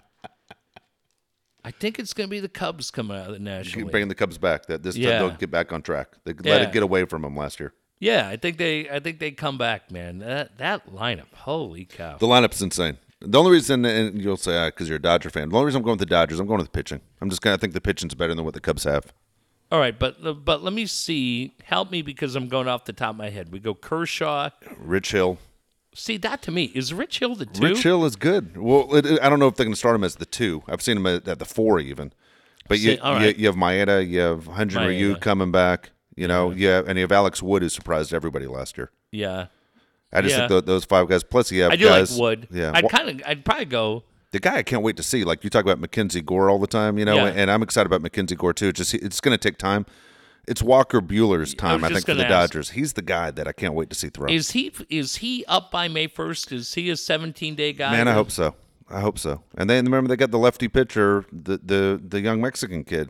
I think it's going to be the Cubs coming out of the National League. bringing the Cubs back. That this Yeah. time they'll get back on track. They let Yeah. it get away from them last year. Yeah, I think they, I think they come back, man. That that lineup, holy cow! The lineup's insane. The only reason, and you'll say because you're a Dodger fan, the only reason I'm going with the Dodgers, I'm going with the pitching. I'm just gonna think the pitching's better than what the Cubs have. All right, but uh, but let me see. Help me because I'm going off the top of my head. We go Kershaw. Rich Hill. See that to me is Rich Hill the two. Rich Hill is good. Well, it, I don't know if they're going to start him as the two. I've seen him at, at the four even. But you, See, you, right. you have Maeda, you have Hyun-jin Ryu coming back. You know, yeah, and you have Alex Wood who surprised everybody last year. Yeah, I just Yeah. think th- those five guys. Plus, you have I do guys. like Wood. Yeah, I'd kind of. I'd probably go. The guy I can't wait to see. Like you talk about Mackenzie Gore all the time, you know, Yeah. and I'm excited about Mackenzie Gore too. It's just it's going to take time. It's Walker Buehler's time, I, just think, for the ask. Dodgers. He's the guy that I can't wait to see throw. Is he is he up by May first? Is he a 17 day guy? Man, I hope so. I hope so. And then remember they got the lefty pitcher, the the, the young Mexican kid,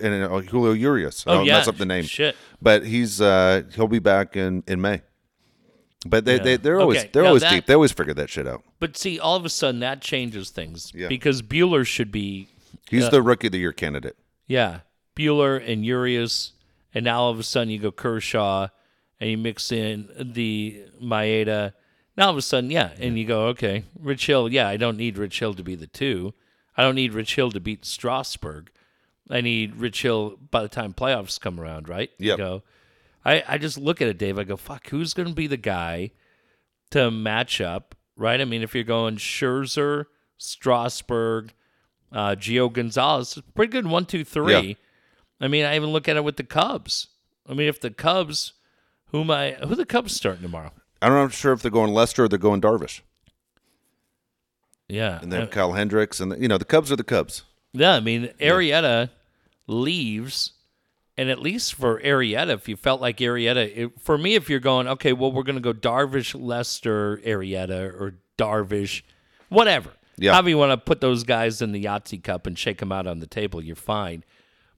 and uh, Julio Urias. Oh, I'll yeah. mess up the name. Shit. But he's uh, he'll be back in, in May. But they, they they're always Okay, they're now always that- deep. They always figure that shit out. But see, all of a sudden that changes things Yeah. because Buehler should be He's uh, the rookie of the year candidate. yeah Buehler and Urias, and now all of a sudden you go Kershaw, and you mix in the Maeda. Now all of a sudden, yeah, and you go okay, Rich Hill. Yeah, I don't need Rich Hill to be the two. I don't need Rich Hill to beat Strasburg. I need Rich Hill by the time playoffs come around, right? You Yep. I, I just look at it, Dave. I go, fuck, who's going to be the guy to match up, right? I mean, if you're going Scherzer, Strasburg, uh, Gio Gonzalez, pretty good one, two, three. Yeah. I mean, I even look at it with the Cubs. I mean, if the Cubs, who am I, who the Cubs starting tomorrow? I'm not sure if they're going Lester or they're going Darvish. Yeah, And then Uh, Kyle Hendricks and you know the Cubs are the Cubs. yeah. I mean, Arrieta leaves, and at least for Arrieta, if you felt like Arrieta, it, for me, if you're going, okay, well, we're going to go Darvish, Lester, Arrieta, or Darvish, whatever. Yeah. However you want to put those guys in the Yahtzee cup and shake them out on the table, you're fine.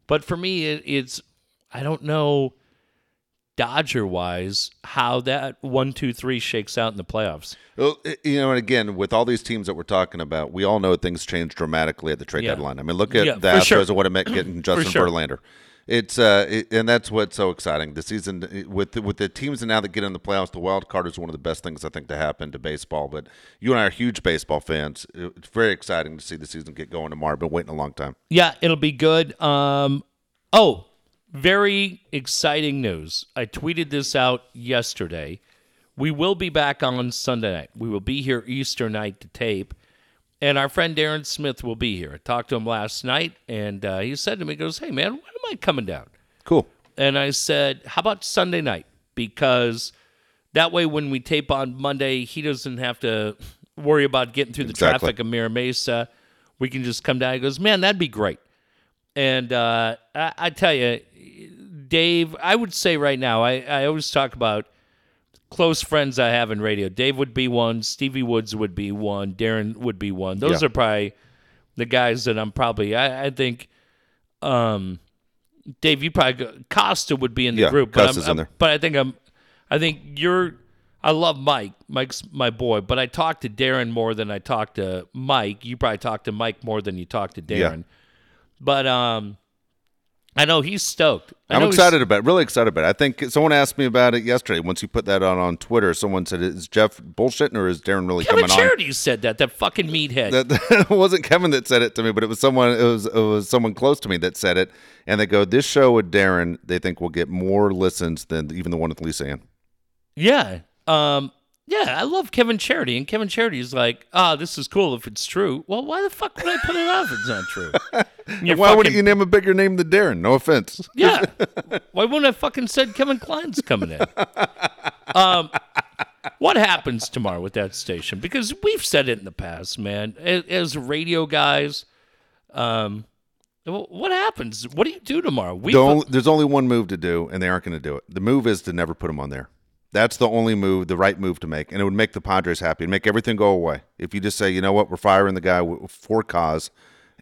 But for me, it, it's I don't know Dodger wise how that one, two, three shakes out in the playoffs. Well, eh, you know, and again, with all these teams that we're talking about, we all know things change dramatically at the trade Yeah. deadline. I mean, look at Yeah, the Astros sure. and what it meant getting Justin sure. Verlander. It's uh, it, and that's what's so exciting. The season with the, with the teams now that get in the playoffs, the wild card is one of the best things I think to happen to baseball. But you and I are huge baseball fans. It's very exciting to see the season get going tomorrow. Been waiting a long time. Yeah, it'll be good. Um, oh, very exciting news. I tweeted this out yesterday. We will be back on Sunday night. We will be here Easter night to tape. And our friend Darren Smith will be here. I talked to him last night, and uh, he said to me, he goes, Hey, man, when am I coming down? Cool. And I said, How about Sunday night? Because that way, when we tape on Monday, he doesn't have to worry about getting through the Exactly. traffic of Mira Mesa. We can just come down. He goes, Man, that'd be great. And uh, I, I tell you, Dave, I would say right now, I, I always talk about close friends I have in radio. Dave would be one, Stevie Woods would be one, Darren would be one. Those Yeah. are probably the guys that I'm probably, I, I think, um, Dave, you probably go, Costa would be in the Yeah, group, but, Costa's I'm, in there. but I think I'm, I think you're. I love Mike. Mike's my boy, but I talk to Darren more than I talk to Mike. You probably talk to Mike more than you talk to Yeah. Darren. But um, I know he's stoked. I I'm excited about it, really excited about it. I think someone asked me about it yesterday. Once you put that on on Twitter, someone said, "Is Jeff bullshitting or is Darren really Kevin coming on?" Charity said that. That fucking meathead. that, that wasn't Kevin that said it to me, but it was someone. It was it was someone close to me that said it, and they go, "This show with Darren, they think will get more listens than even the one with Lisa Ann." Yeah. Um, yeah, I love Kevin Charity, and Kevin Charity is like, ah, this is cool if it's true. Well, why the fuck would I put it out if it's not true? Why wouldn't you name a bigger name than Darren? No offense. Yeah. Why wouldn't I fucking said Kevin Klein's coming in? Um, what happens tomorrow with that station? Because we've said it in the past, man. As, radio guys, um, what happens? What do you do tomorrow? We The only, there's only one move to do, and they aren't going to do it. The move is to never put him on there. That's the only move, the right move to make, and it would make the Padres happy and make everything go away. If you just say, you know what, we're firing the guy for cause,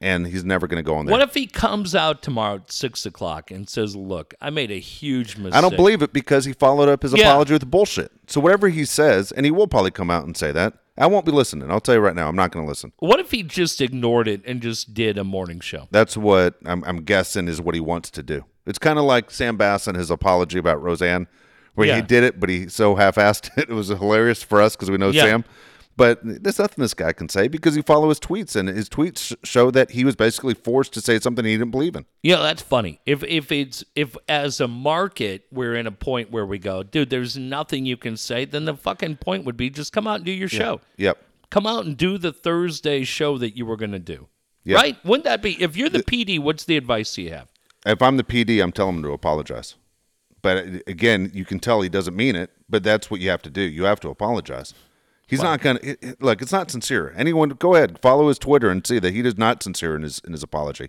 and he's never going to go on there. What if he comes out tomorrow at six o'clock and says, "Look, I made a huge mistake." I don't believe it because he followed up his Yeah. apology with bullshit. So whatever he says, and he will probably come out and say that, I won't be listening. I'll tell you right now, I'm not going to listen. What if he just ignored it and just did a morning show? That's what I'm, I'm guessing is what he wants to do. It's kind of like Sam Bass and his apology about Roseanne, where Yeah. he did it, but he so half-assed it. It was hilarious for us because we know Yeah. Sam. But there's nothing this guy can say because he follow his tweets, and his tweets show that he was basically forced to say something he didn't believe in. Yeah, that's funny. If if it's if as a market we're in a point where we go, dude, there's nothing you can say, then the fucking point would be just come out and do your show. Yep. Come out and do the Thursday show that you were going to do. Yeah. Right? Wouldn't that be if you're the PD, what's the advice you have? If I'm the PD, I'm telling him to apologize. But again, you can tell he doesn't mean it. But that's what you have to do. You have to apologize. He's not gonna it, it- look. It's not sincere. Anyone, go ahead, follow his Twitter and see that he is not sincere in his in his apology.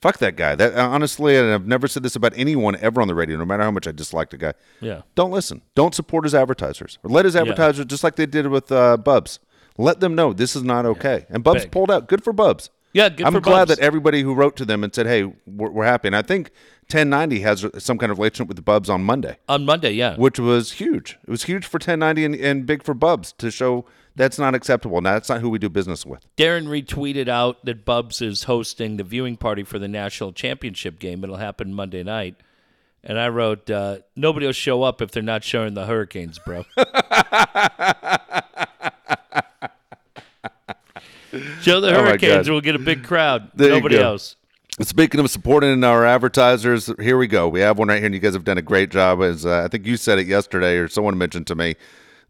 Fuck that guy. That uh, honestly, and I've never said this about anyone ever on the radio, no matter how much I dislike the guy. Yeah. Don't listen. Don't support his advertisers. Or let his advertisers, just like they did with uh, Bubs, let them know this is not okay. And Bubs Big. pulled out. Good for Bubs. Yeah, good I'm glad Bubs. that everybody who wrote to them and said, "Hey, we're, we're happy." And I think 1090 has some kind of relationship with the Bubs on Monday, On Monday, yeah. which was huge. It was huge for 1090 and, and big for Bubs to show that's not acceptable. Now, that's not who we do business with. Darren retweeted out that Bubs is hosting the viewing party for the national championship game. It'll happen Monday night. And I wrote, uh, nobody will show up if they're not showing the Hurricanes, bro. Show the Oh, Hurricanes, God. we'll get a big crowd. There Nobody else. Speaking of supporting our advertisers, here we go. We have one right here, and you guys have done a great job. As uh, I think you said it yesterday, or someone mentioned to me.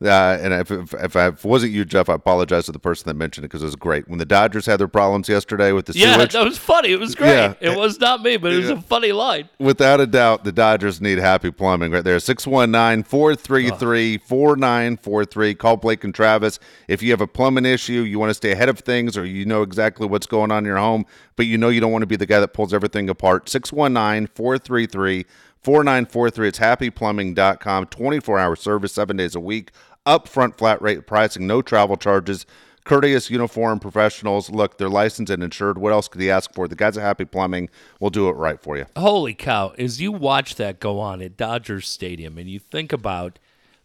Uh, and if, if, if, I, if it wasn't you, Jeff, I apologize to the person that mentioned it because it was great. When the Dodgers had their problems yesterday with the Yeah, sewage, that was funny. It was great. Yeah. It was not me, but it was a funny line. without a doubt, the Dodgers need happy plumbing right there. 619 433 4943. Call Blake and Travis. If you have a plumbing issue, you want to stay ahead of things, or you know exactly what's going on in your home, but you know you don't want to be the guy that pulls everything apart, 619 433 4943. It's happyplumbing.com. 24 hour service, seven days a week. Upfront flat rate pricing, no travel charges. Courteous, uniform professionals. Look, they're licensed and insured. What else could he ask for? The guys at Happy Plumbing will do it right for you. Holy cow. As you watch that go on at Dodgers Stadium and you think about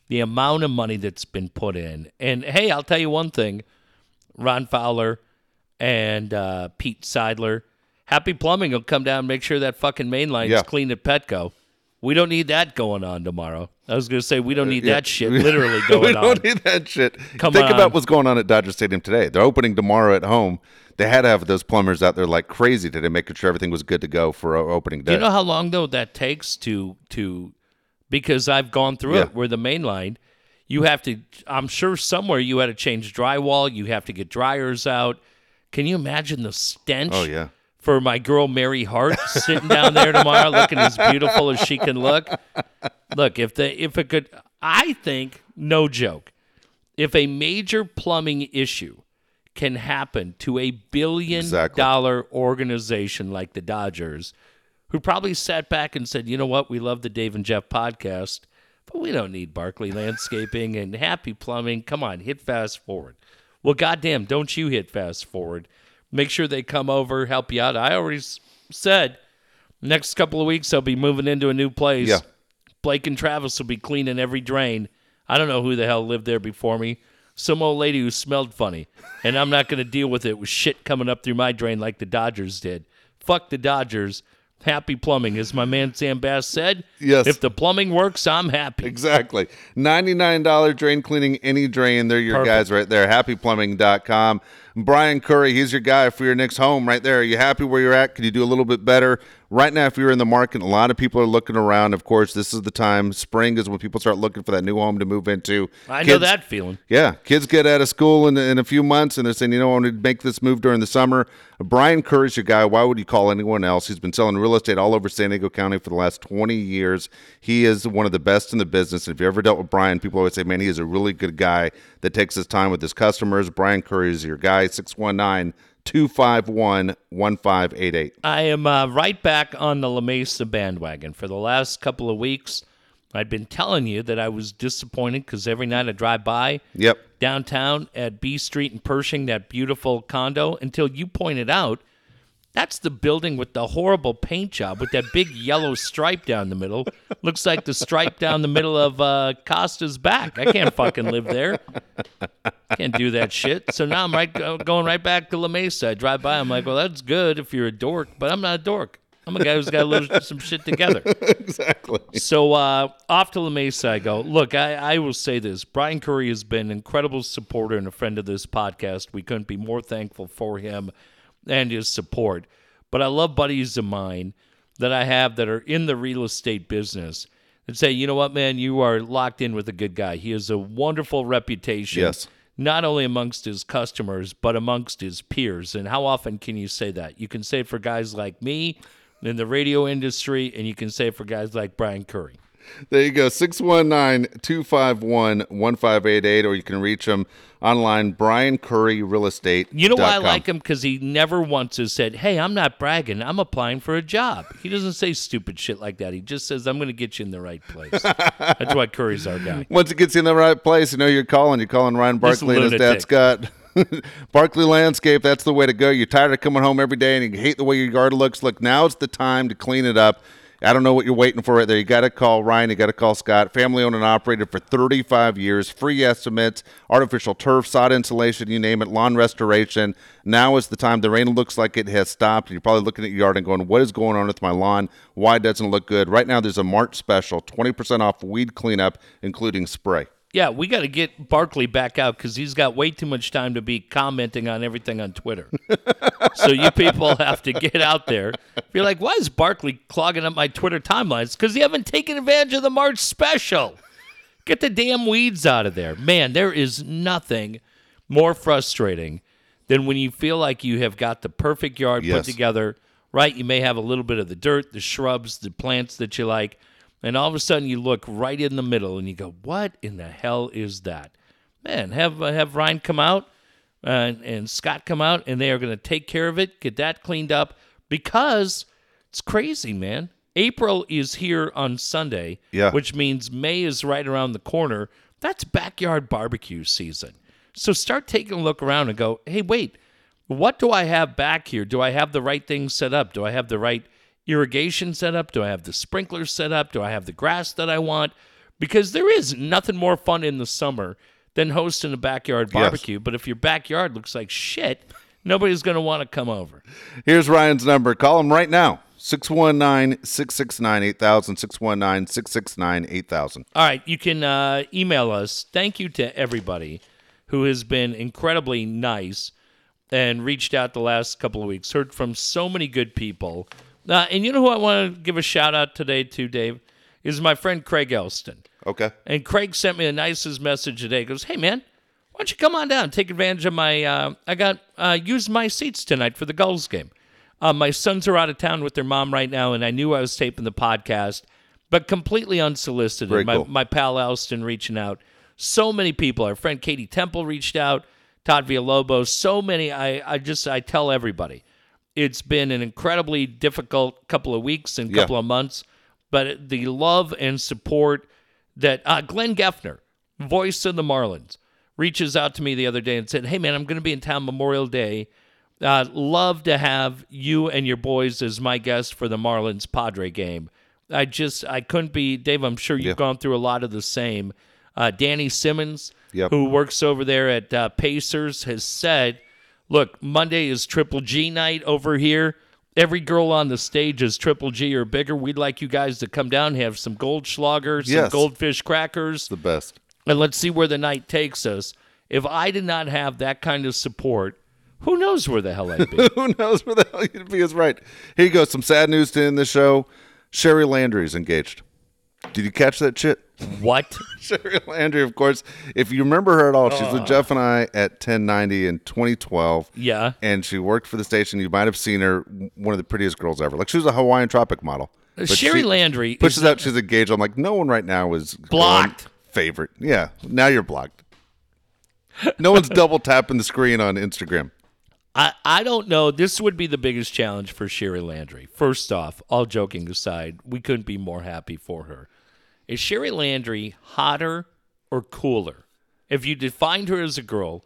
the amount of money that's been put in, and hey, I'll tell you one thing Ron Fowler and uh, Pete Seidler, Happy Plumbing will come down and make sure that fucking main line's Yeah. clean at Petco. We don't need that going on tomorrow. I was going to say, we don't uh, need that shit literally going on. we don't need that shit. Come Think on. about what's going on at Dodger Stadium today. They're opening tomorrow at home. They had to have those plumbers out there like crazy today, making sure everything was good to go for o- opening day. Do you know how long though that takes to to because I've gone through Yeah. it where the main line you have to I'm sure somewhere you had to change drywall, you have to get dryers out. Can you imagine the stench oh yeah, for my girl Mary Hart sitting down there tomorrow looking as beautiful as she can look? Look, if they if it could I think no joke. If a major plumbing issue can happen to a billion Exactly. dollar organization like the Dodgers, who probably sat back and said, you know what, we love the Dave and Jeff podcast, but we don't need Barkley Landscaping and Happy Plumbing. Come on, hit fast forward. Well, goddamn, don't you hit fast forward. Make sure they come over, help you out. I already said next couple of weeks they'll be moving into a new place. Yeah. Blake and Travis will be cleaning every drain. I don't know who the hell lived there before me. Some old lady who smelled funny. And I'm not going to deal with it with shit coming up through my drain like the Dodgers did. Fuck the Dodgers. Happy plumbing, as my man Sam Bass said. Yes. If the plumbing works, I'm happy. exactly. Ninety nine dollar drain cleaning any drain. They're your Perfect. guys right there. HappyPlumbing.com. Brian Curry, he's your guy for your next home right there. Are you happy where you're at? Could you do a little bit better? Right now, if you're in the market, a lot of people are looking around. Of course, this is the time. Spring is when people start looking for that new home to move into. I know that feeling. Yeah, kids get out of school in, in a few months and they're saying, you know, I want to make this move during the summer. Brian Curry's your guy. Why would you call anyone else? He's been selling real estate all over San Diego County for the last 20 years. He is one of the best in the business. And if you ever dealt with Brian, people always say, man, he is a really good guy that takes his time with his customers. Brian Curry is your guy, 619 251 1588. I am uh, right back on the La Mesa bandwagon. For the last couple of weeks, I'd been telling you that I was disappointed because every night I drive by Yep. downtown at B Street and Pershing, that beautiful condo, until you pointed out that's the building with the horrible paint job with that big yellow stripe down the middle. Looks like the stripe down the middle of uh, Costa's back. I can't fucking live there. Can't do that shit. So now I'm right going right back to La Mesa. I drive by. I'm like, well, that's good if you're a dork, but I'm not a dork. I'm a guy who's got to lose some shit together. exactly. So uh, off to La Mesa I go. Look, I, I will say this: Brian Curry has been an incredible supporter and a friend of this podcast. We couldn't be more thankful for him and his support. But I love buddies of mine that I have that are in the real estate business and say, you know what, man, you are locked in with a good guy. He has a wonderful reputation. Yes. Not only amongst his customers, but amongst his peers. And how often can you say that? You can say it for guys like me in the radio industry, and you can say it for guys like Brian Curry. There you go. 619 251 1588, or you can reach him online, Brian Curry Real Estate. You know why I like him? Because he never once has said, Hey, I'm not bragging. I'm applying for a job. He doesn't say stupid shit like that. He just says, I'm going to get you in the right place. That's why Curry's our guy. Once it gets you in the right place, you know you're calling. You're calling Ryan Barkley and his dad. Scott. Barkley Landscape, that's the way to go. You're tired of coming home every day and you hate the way your yard looks. Look, now's the time to clean it up. I don't know what you're waiting for right there. You got to call Ryan. You got to call Scott. Family owned and operated for 35 years. Free estimates, artificial turf, sod insulation, you name it, lawn restoration. Now is the time. The rain looks like it has stopped. You're probably looking at your yard and going, what is going on with my lawn? Why doesn't it look good? Right now, there's a March special 20% off weed cleanup, including spray. Yeah, we got to get Barkley back out because he's got way too much time to be commenting on everything on Twitter. so you people have to get out there. You're like, why is Barkley clogging up my Twitter timelines? Because you haven't taken advantage of the March special. Get the damn weeds out of there. Man, there is nothing more frustrating than when you feel like you have got the perfect yard Yes. put together, right? You may have a little bit of the dirt, the shrubs, the plants that you like, and all of a sudden you look right in the middle and you go, "What in the hell is that?" Man, have uh, have Ryan come out uh, and, and Scott come out, and they are going to take care of it, get that cleaned up because it's crazy, man. April is here on Sunday, Yeah. which means May is right around the corner. That's backyard barbecue season. So start taking a look around and go, hey, wait, what do I have back here? Do I have the right things set up? Do I have the right irrigation set up? Do I have the sprinklers set up? Do I have the grass that I want? Because there is nothing more fun in the summer than hosting a backyard Yes. barbecue. But if your backyard looks like shit, nobody's going to want to come over. Here's Ryan's number. Call him right now. 619 669 8000. 619 669 8000. All right, you can uh, email us. Thank you to everybody who has been incredibly nice and reached out the last couple of weeks. Heard from so many good people. Uh, and you know who I want to give a shout out today to, Dave? Is my friend Craig Elston. Okay. And Craig sent me the nicest message today. He goes, "Hey man, why don't you come on down, take advantage of my? Uh, I got uh, use my seats tonight for the Gulls game. Uh, my sons are out of town with their mom right now, and I knew I was taping the podcast, but completely unsolicited. Very my cool. my pal Elston reaching out. So many people. Our friend Katie Temple reached out. Todd Villalobos. So many. I I just I tell everybody, it's been an incredibly difficult couple of weeks and Yeah. couple of months, but the love and support that uh, Glenn Geffner, voice of the Marlins, reaches out to me the other day and said, "Hey man, I'm going to be in town Memorial Day. Uh, love to have you and your boys as my guests for the Marlins Padre game. I just I couldn't be Dave. I'm sure you've Yeah. gone through a lot of the same. Uh, Danny Simmons, Yep. who works over there at uh, Pacers, has said, "Look, Monday is Triple G night over here." Every girl on the stage is triple G or bigger. We'd like you guys to come down, have some Goldschlager, some Yes. goldfish crackers, The best. and let's see where the night takes us. If I did not have that kind of support, who knows where the hell I'd be? Who knows where the hell you'd be is right. Here you go. Some sad news to end the show. Sherry Landry's engaged. Did you catch that shit? what? Sherry Landry, of course. If you remember her at all, she's with ah. Jeff and I at 1090 in 2012. Yeah. And she worked for the station. You might have seen her, one of the prettiest girls ever. Like she was a Hawaiian Tropic model. But Sherry she Landry pushes out she's engaged. I'm like, no one right now is going Blocked. favorite. Yeah. Now you're blocked. No one's double tapping the screen on Instagram. I, I don't know. This would be the biggest challenge for Sherry Landry. First off, all joking aside, we couldn't be more happy for her. Is Sherry Landry hotter or cooler? If you defined her as a girl,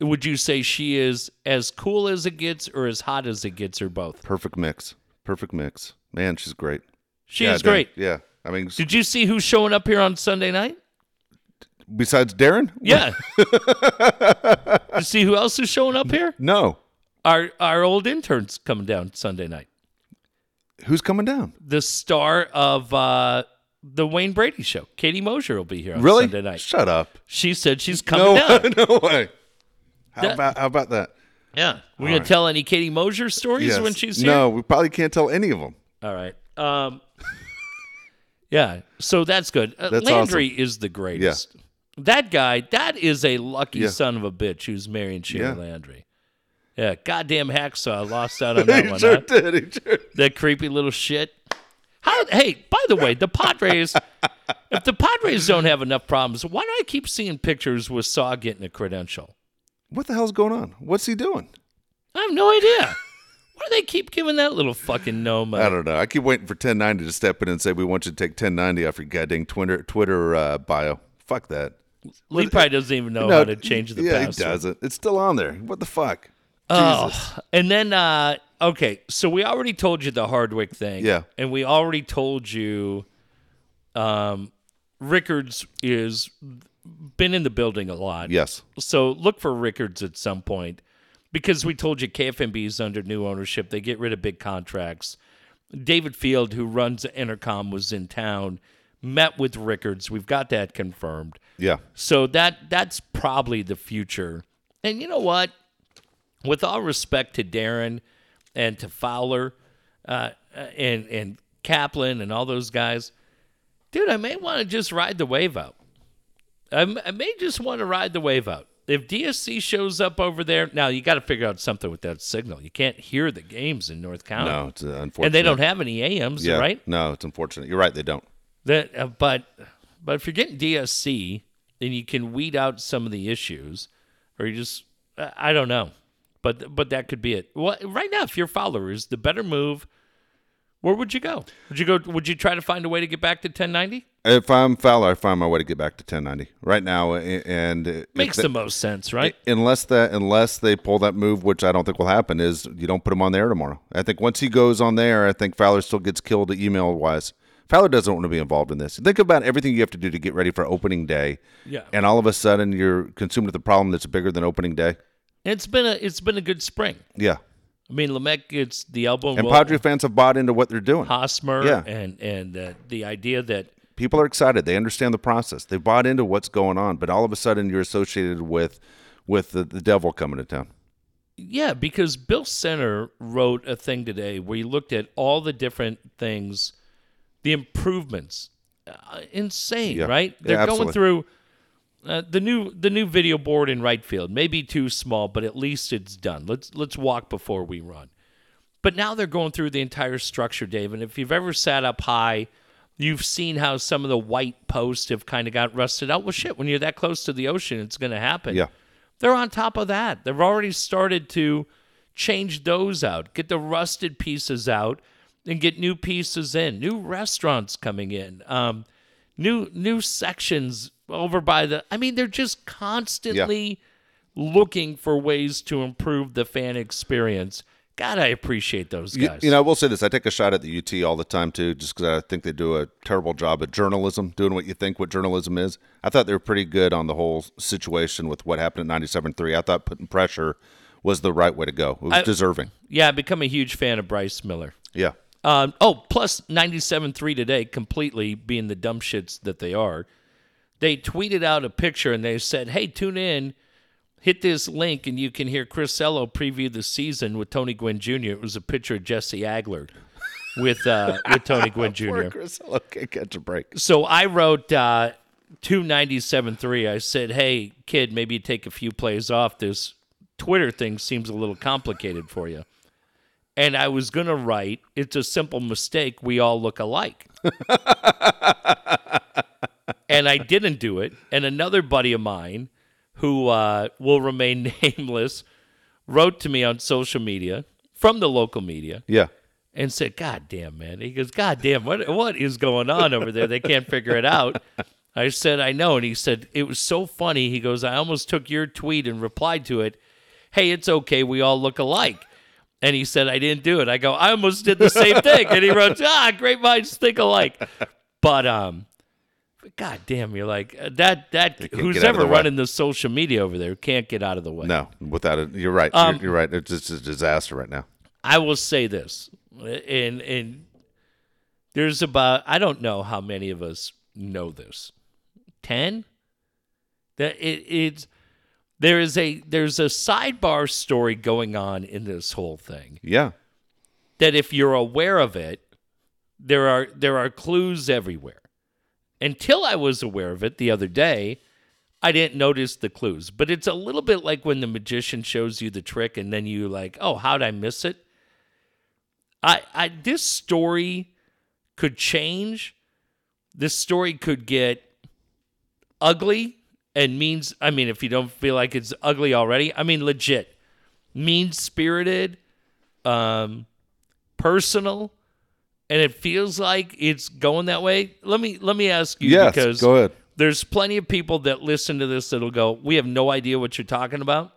would you say she is as cool as it gets or as hot as it gets or both? Perfect mix. Perfect mix. Man, she's great. She Yeah, is great. Yeah. I mean, Did you see who's showing up here on Sunday night? besides Darren? Yeah. you see who else is showing up here? No. Our our old interns coming down Sunday night. Who's coming down? The star of uh, the Wayne Brady show, Katie Mosier, will be here on Really? Sunday night. Shut up. She said she's coming No, down. no way. How That- about how about that? Yeah, we're gonna tell any Katie Mosier stories Yes. when she's here. No, we probably can't tell any of them. All right. Um, yeah. So that's good. Uh, That's Landry is the greatest. Yeah. That guy, that is a lucky Yeah. son of a bitch who's marrying Sheila Yeah. Landry. Yeah, goddamn hacksaw lost out on that he one. sure huh? did. He sure That creepy little shit. How? Hey, by the way, the Padres. if the Padres don't have enough problems, why do I keep seeing pictures with Saw getting a credential? What the hell's going on? What's he doing? I have no idea. Why do they keep giving that little fucking gnome? I don't know. I keep waiting for 1090 to step in and say we want you to take 1090 off your goddamn Twitter Twitter uh, bio. Fuck that. Lee probably doesn't even know No, how to change the yeah, password. he doesn't. It's still on there. What the fuck? Oh, and then uh okay, so we already told you the Hardwick thing. Yeah. And we already told you um Rickards is been in the building a lot. Yes. So look for Rickards at some point because we told you KFMB is under new ownership. They get rid of big contracts. David Field, who runs Entercom, was in town, met with Rickards. We've got that confirmed. Yeah. So that that's probably the future. And you know what? With all respect to Darren and to Fowler uh, and and Kaplan and all those guys, dude, I may want to just ride the wave out. I, m- I may just want to ride the wave out. If DSC shows up over there, now you got to figure out something with that signal. You can't hear the games in North County, No, it's uh, unfortunate. and they don't have any AMs, Yeah. right? No, it's unfortunate. You're right. They don't. That, uh, but but if you're getting DSC, then you can weed out some of the issues, or you just I I don't know, but but that could be it. Well, right now, if you're followers, the better move. Where would you go? Would you go? Would you try to find a way to get back to 1090? If I'm Fowler, I find my way to get back to 1090 right now, and Makes they- the most sense, right? unless that unless they pull that move, which I don't think will happen, is you don't put him on there tomorrow. I think once he goes on there, I think Fowler still gets killed email wise. Fowler doesn't want to be involved in this. Think about everything you have to do to get ready for opening day, Yeah. and all of a sudden you're consumed with a problem that's bigger than opening day. It's been a it's been a good spring. Yeah, I mean, Lamet gets the elbow and Padre fans have bought into what they're doing. Hosmer, Yeah. and and uh, the idea that People are excited. They understand the process. They bought into what's going on, but all of a sudden you're associated with with the, the devil coming to town. Yeah, because Bill Center wrote a thing today where he looked at all the different things, the improvements. Uh, insane, Yeah. right? They're going through uh, the new the new video board in right field. Maybe too small, but at least it's done. Let's let's walk before we run. But now they're going through the entire structure, Dave. And if you've ever sat up high, you've seen how some of the white posts have kind of got rusted out. Well, shit, when you're that close to the ocean, it's going to happen. Yeah. They're on top of that. They've already started to change those out, get the rusted pieces out, and get new pieces in. New restaurants coming in, um, new new sections over by the. I mean, they're just constantly looking for ways to improve the fan experience. God, I appreciate those You, guys. you know, I will say this: I take a shot at the UT all the time too, just because I think they do a terrible job at journalism, doing what you think what journalism is. I thought they were pretty good on the whole situation with what happened at 97.3. I thought putting pressure was the right way to go. It was I- deserving. yeah, I become a huge fan of Bryce Miller. Yeah, Um, oh, plus 97.3 today, completely being the dumb shits that they are. They tweeted out a picture and they said, hey, tune in, hit this link, and you can hear Chris Ello preview the season with Tony Gwynn Jr. It was a picture of Jesse Agler with, uh, with Tony Gwynn Jr. Poor Chris Ello can't catch a break. So I wrote uh, 297.3. I said, hey, kid, maybe you take a few plays off. This Twitter thing seems a little complicated for you. And I was going to write, it's a simple mistake. We all look alike. and I didn't do it. And another buddy of mine, who uh, will remain nameless, wrote to me on social media from the local media Yeah, and said, "God damn, man." He goes, "God damn, what what is going on over there? They can't figure it out." I said, "I know," and he said, "It was so funny." He goes, "I almost took your tweet and replied to it. Hey, it's okay. We all look alike." And he said, "I didn't do it." I go, "I almost did the same thing." And he wrote, "Ah, great minds think alike." But um, God damn, you're like uh, that. That who's get out of ever the way. running the social media over there can't get out of the way. no, without it, you're right. Um, you're, you're right. It's just a disaster right now. I will say this, and and There's about I don't know how many of us know this. Ten. That it it's there is a there's a sidebar story going on in this whole thing Yeah. that if you're aware of it, there are there are clues everywhere. Until I was aware of it the other day, I didn't notice the clues. But it's a little bit like when the magician shows you the trick and then you like, "Oh, how'd I miss it?" I I this story could change. This story could get ugly and means I mean if you don't feel like it's ugly already, I mean legit. Mean-spirited, um personal and it feels like it's going that way. Let me let me ask you Yes. because Go ahead. there's plenty of people that listen to this that'll go, "We have no idea what you're talking about."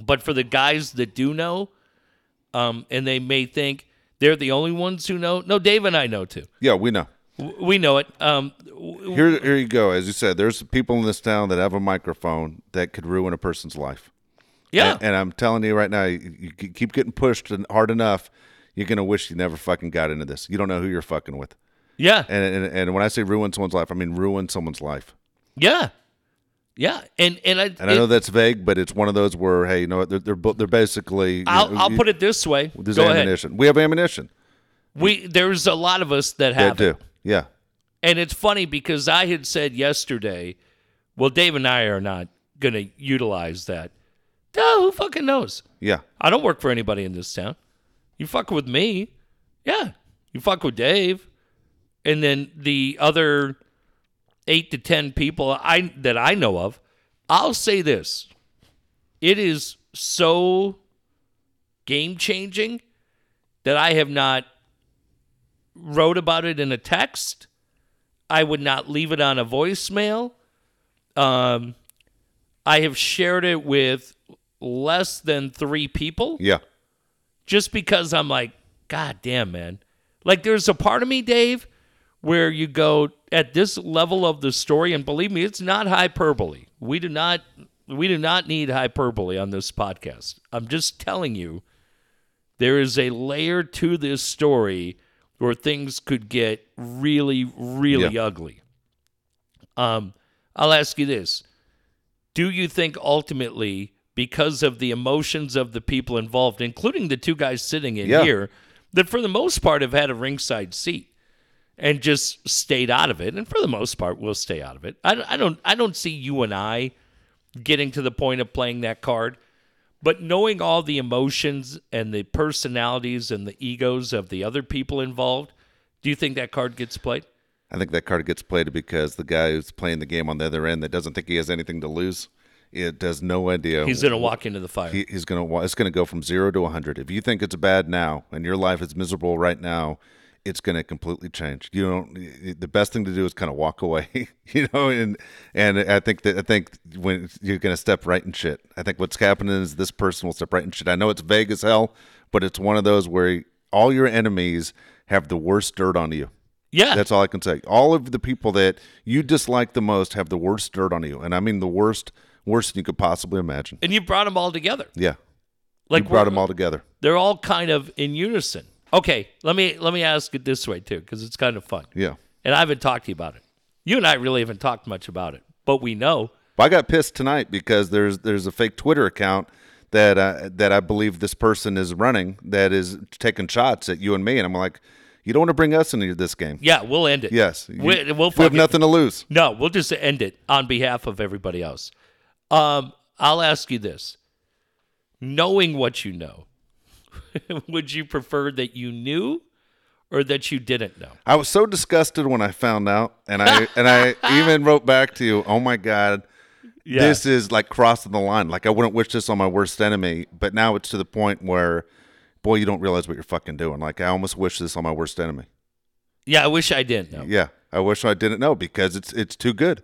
But for the guys that do know, um, and they may think they're the only ones who know. No, Dave and I know too. Yeah, we know. We know it. Um, Here, here you go. As you said, there's people in this town that have a microphone that could ruin a person's life. yeah, And, and I'm telling you right now, you, you keep getting pushed and hard enough, you're gonna wish you never fucking got into this. You don't know who you're fucking with. yeah, And and, and when I say ruin someone's life, I mean ruin someone's life. yeah, yeah. And and I, And I know that's vague, but it's one of those where hey, you know what, they're they're, they're basically. I'll know, I'll you- put it this way. There's Go ahead. We have ammunition. We there's a lot of us that That have it. Yeah. And it's funny because I had said yesterday, well, Dave and I are not going to utilize that. No, who fucking knows? Yeah. I don't work for anybody in this town. You fuck with me. Yeah. You fuck with Dave. And then the other eight to 10 people I that I know of, I'll say this. It is so game changing that I have not wrote about it in a text. I would not leave it on a voicemail. Um, I have shared it with less than three people Yeah. just because I'm like, God damn, man. Like, there's a part of me, Dave, where you go at this level of the story, and believe me, it's not hyperbole. We do not, we do not need hyperbole on this podcast. I'm just telling you, there is a layer to this story where things could get really, really Yeah. ugly. Um, I'll ask you this: Do you think ultimately, because of the emotions of the people involved, including the two guys sitting in Yeah. here, that for the most part have had a ringside seat and just stayed out of it, and for the most part will stay out of it? I, I don't, I don't see you and I getting to the point of playing that card. But knowing all the emotions and the personalities and the egos of the other people involved, do you think that card gets played? I think that card gets played because the guy who's playing the game on the other end that doesn't think he has anything to lose, it has no idea. He's going to walk into the fire. He, he's gonna. It's gonna go from zero to hundred. If you think it's bad now and your life is miserable right now, it's gonna completely change. You don't. The best thing to do is kind of walk away. You know, and and I think that I think when you're gonna step right in shit. I think what's happening is this person will step right in shit. I know it's vague as hell, but it's one of those where all your enemies have the worst dirt on you. yeah. That's all I can say. All of the people that you dislike the most have the worst dirt on you, and I mean the worst, worse than you could possibly imagine. and you brought them all together. Yeah, Like you brought them all together. They're all kind of in unison. Okay, let me let me ask it this way too, because it's kind of fun. Yeah. And I haven't talked to you about it. You and I really haven't talked much about it, but we know. I got pissed tonight because there's there's a fake Twitter account that uh, that I believe this person is running that is taking shots at you and me, and I'm like, you don't want to bring us into this game. Yeah, we'll end it. Yes, we, You- we'll we have nothing to lose. No, we'll just end it on behalf of everybody else. Um, I'll ask you this: knowing what you know, would you prefer that you knew or that you didn't know? I was so disgusted when I found out, and I and I even wrote back to you. Oh my god, this is like crossing the line. Like I wouldn't wish this on my worst enemy, but now it's to the point where, boy, you don't realize what you're fucking doing. Like I almost wish this on my worst enemy. yeah, I wish I didn't know. Yeah, I wish I didn't know because it's it's too good.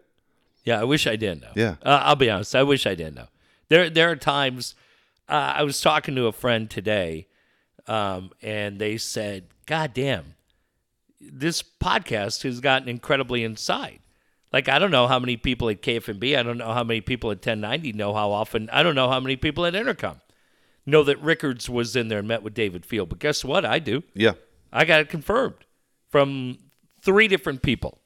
Yeah, I wish I didn't know. Yeah. uh, I'll be honest. I wish I didn't know. There, there are times. Uh, I was talking to a friend today, um, and they said, "God damn, this podcast has gotten incredibly inside." Like I don't know how many people at KFMB, I don't know how many people at 1090 know how often. I don't know how many people at Entercom know that Rickards was in there and met with David Field. But guess what? I do. Yeah, I got it confirmed. from three different people.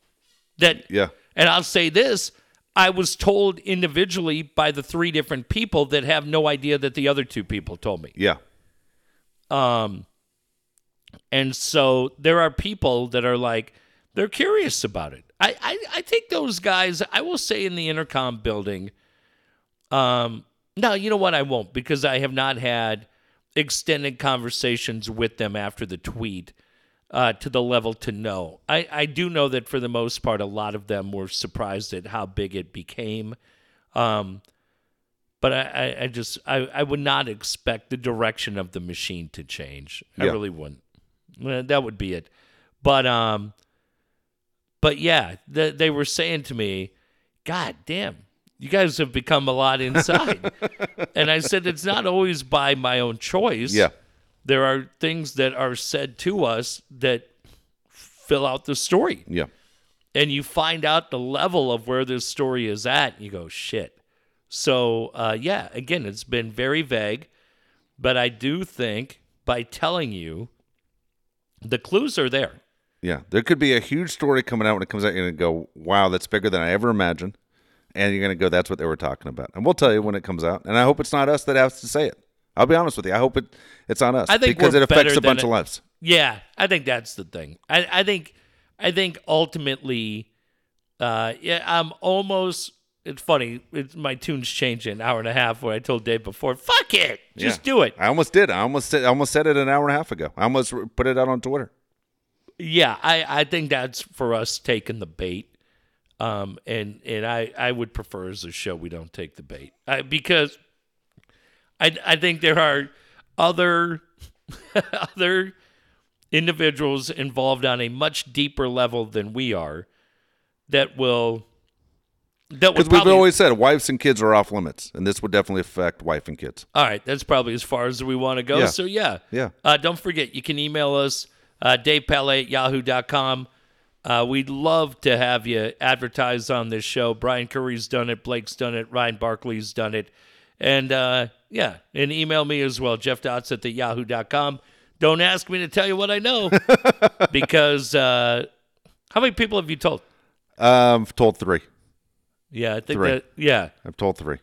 That Yeah. and I'll say this I was told individually by the three different people that have no idea that the other two people told me. Yeah. And so there are people that are like, they're curious about it. I, I, I think those guys, I will say in the Entercom building, um, no, you know what? I won't because I have not had extended conversations with them after the tweet uh, to the level to know. I, I do know that for the most part, a lot of them were surprised at how big it became. Um, but I, I, just I, I would not expect the direction of the machine to change. I Yeah. really wouldn't. That would be it. But um, but yeah, the, they were saying to me, "God damn, you guys have become a lot inside." and I said, "It's not always by my own choice. Yeah. there are things that are said to us that fill out the story." Yeah. and you find out the level of where this story is at, and you go, shit. So, uh, yeah, again, it's been very vague, but I do think by telling you, the clues are there. Yeah, there could be a huge story coming out when it comes out. You're gonna go, "Wow, that's bigger than I ever imagined," and you're gonna go, "That's what they were talking about." And we'll tell you when it comes out. And I hope it's not us that has to say it. I'll be honest with you. I hope it it's on us I think because it affects a bunch than of lives. Yeah, I think that's the thing. I, I think, I think ultimately, uh, yeah, I'm almost. It's funny. It's, my tunes changed in an hour and a half. Where I told Dave before, "Fuck it, just Yeah. do it." I almost did. I almost said. I almost said it an hour and a half ago. I almost put it out on Twitter. Yeah, I, I think that's for us taking the bait. Um, and and I, I would prefer as a show we don't take the bait I, because I I think there are other other individuals involved on a much deeper level than we are that will that Because we've probably always said wives and kids are off limits, and this would definitely affect wife and kids. All right, that's probably as far as we want to go. Yeah. So yeah, Yeah. Uh, don't forget, you can email us uh, davepalet at yahoo.com. Uh, we'd love to have you advertise on this show. Brian Curry's done it, Blake's done it, Ryan Barkley's done it, and uh, yeah, and email me as well, Jeff Dots at the yahoo.com. Don't ask me to tell you what I know because uh, how many people have you told? Um, I've told three. Yeah, I think Three. that yeah. I've told three.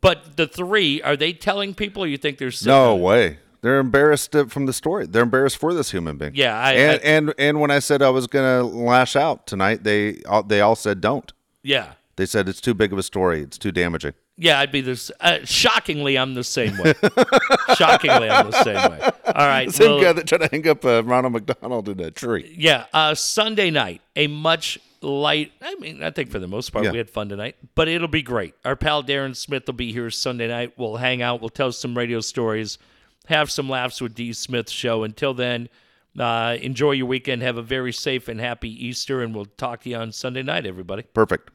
But the three, are they telling people or you think they're No way. They're embarrassed from the story. They're embarrassed for this human being. Yeah, I- and, I- and and when I said I was gonna lash out tonight, they all, they all said don't. Yeah. They said it's too big of a story. It's too damaging. Yeah, I'd be this. Uh, shockingly, I'm the same way. shockingly, I'm the same way. All right. Same well, guy that tried to hang up uh, Ronald McDonald in a tree. yeah. Uh, Sunday night, a much light. I mean, I think for the most part Yeah. we had fun tonight, but it'll be great. Our pal Darren Smith will be here Sunday night. We'll hang out. We'll tell some radio stories, have some laughs with D Smith show. Until then, uh, enjoy your weekend. Have a very safe and happy Easter, and we'll talk to you on Sunday night, everybody. Perfect.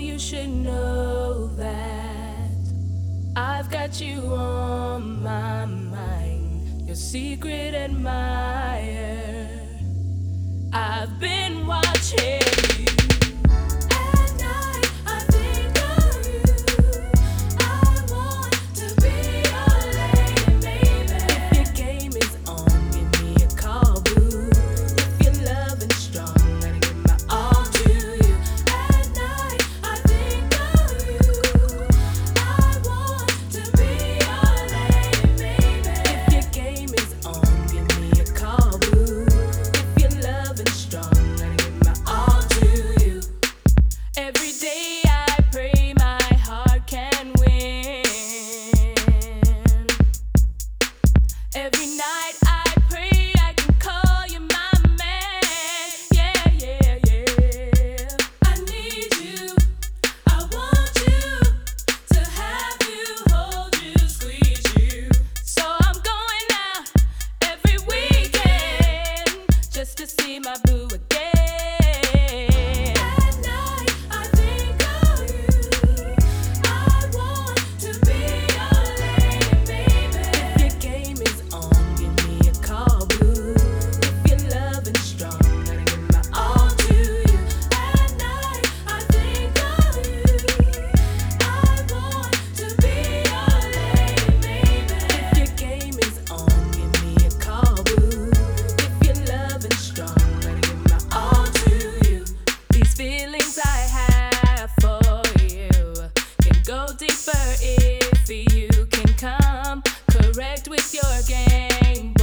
You should know that I've got you on my mind, your secret admirer. I've been watching you. Your game,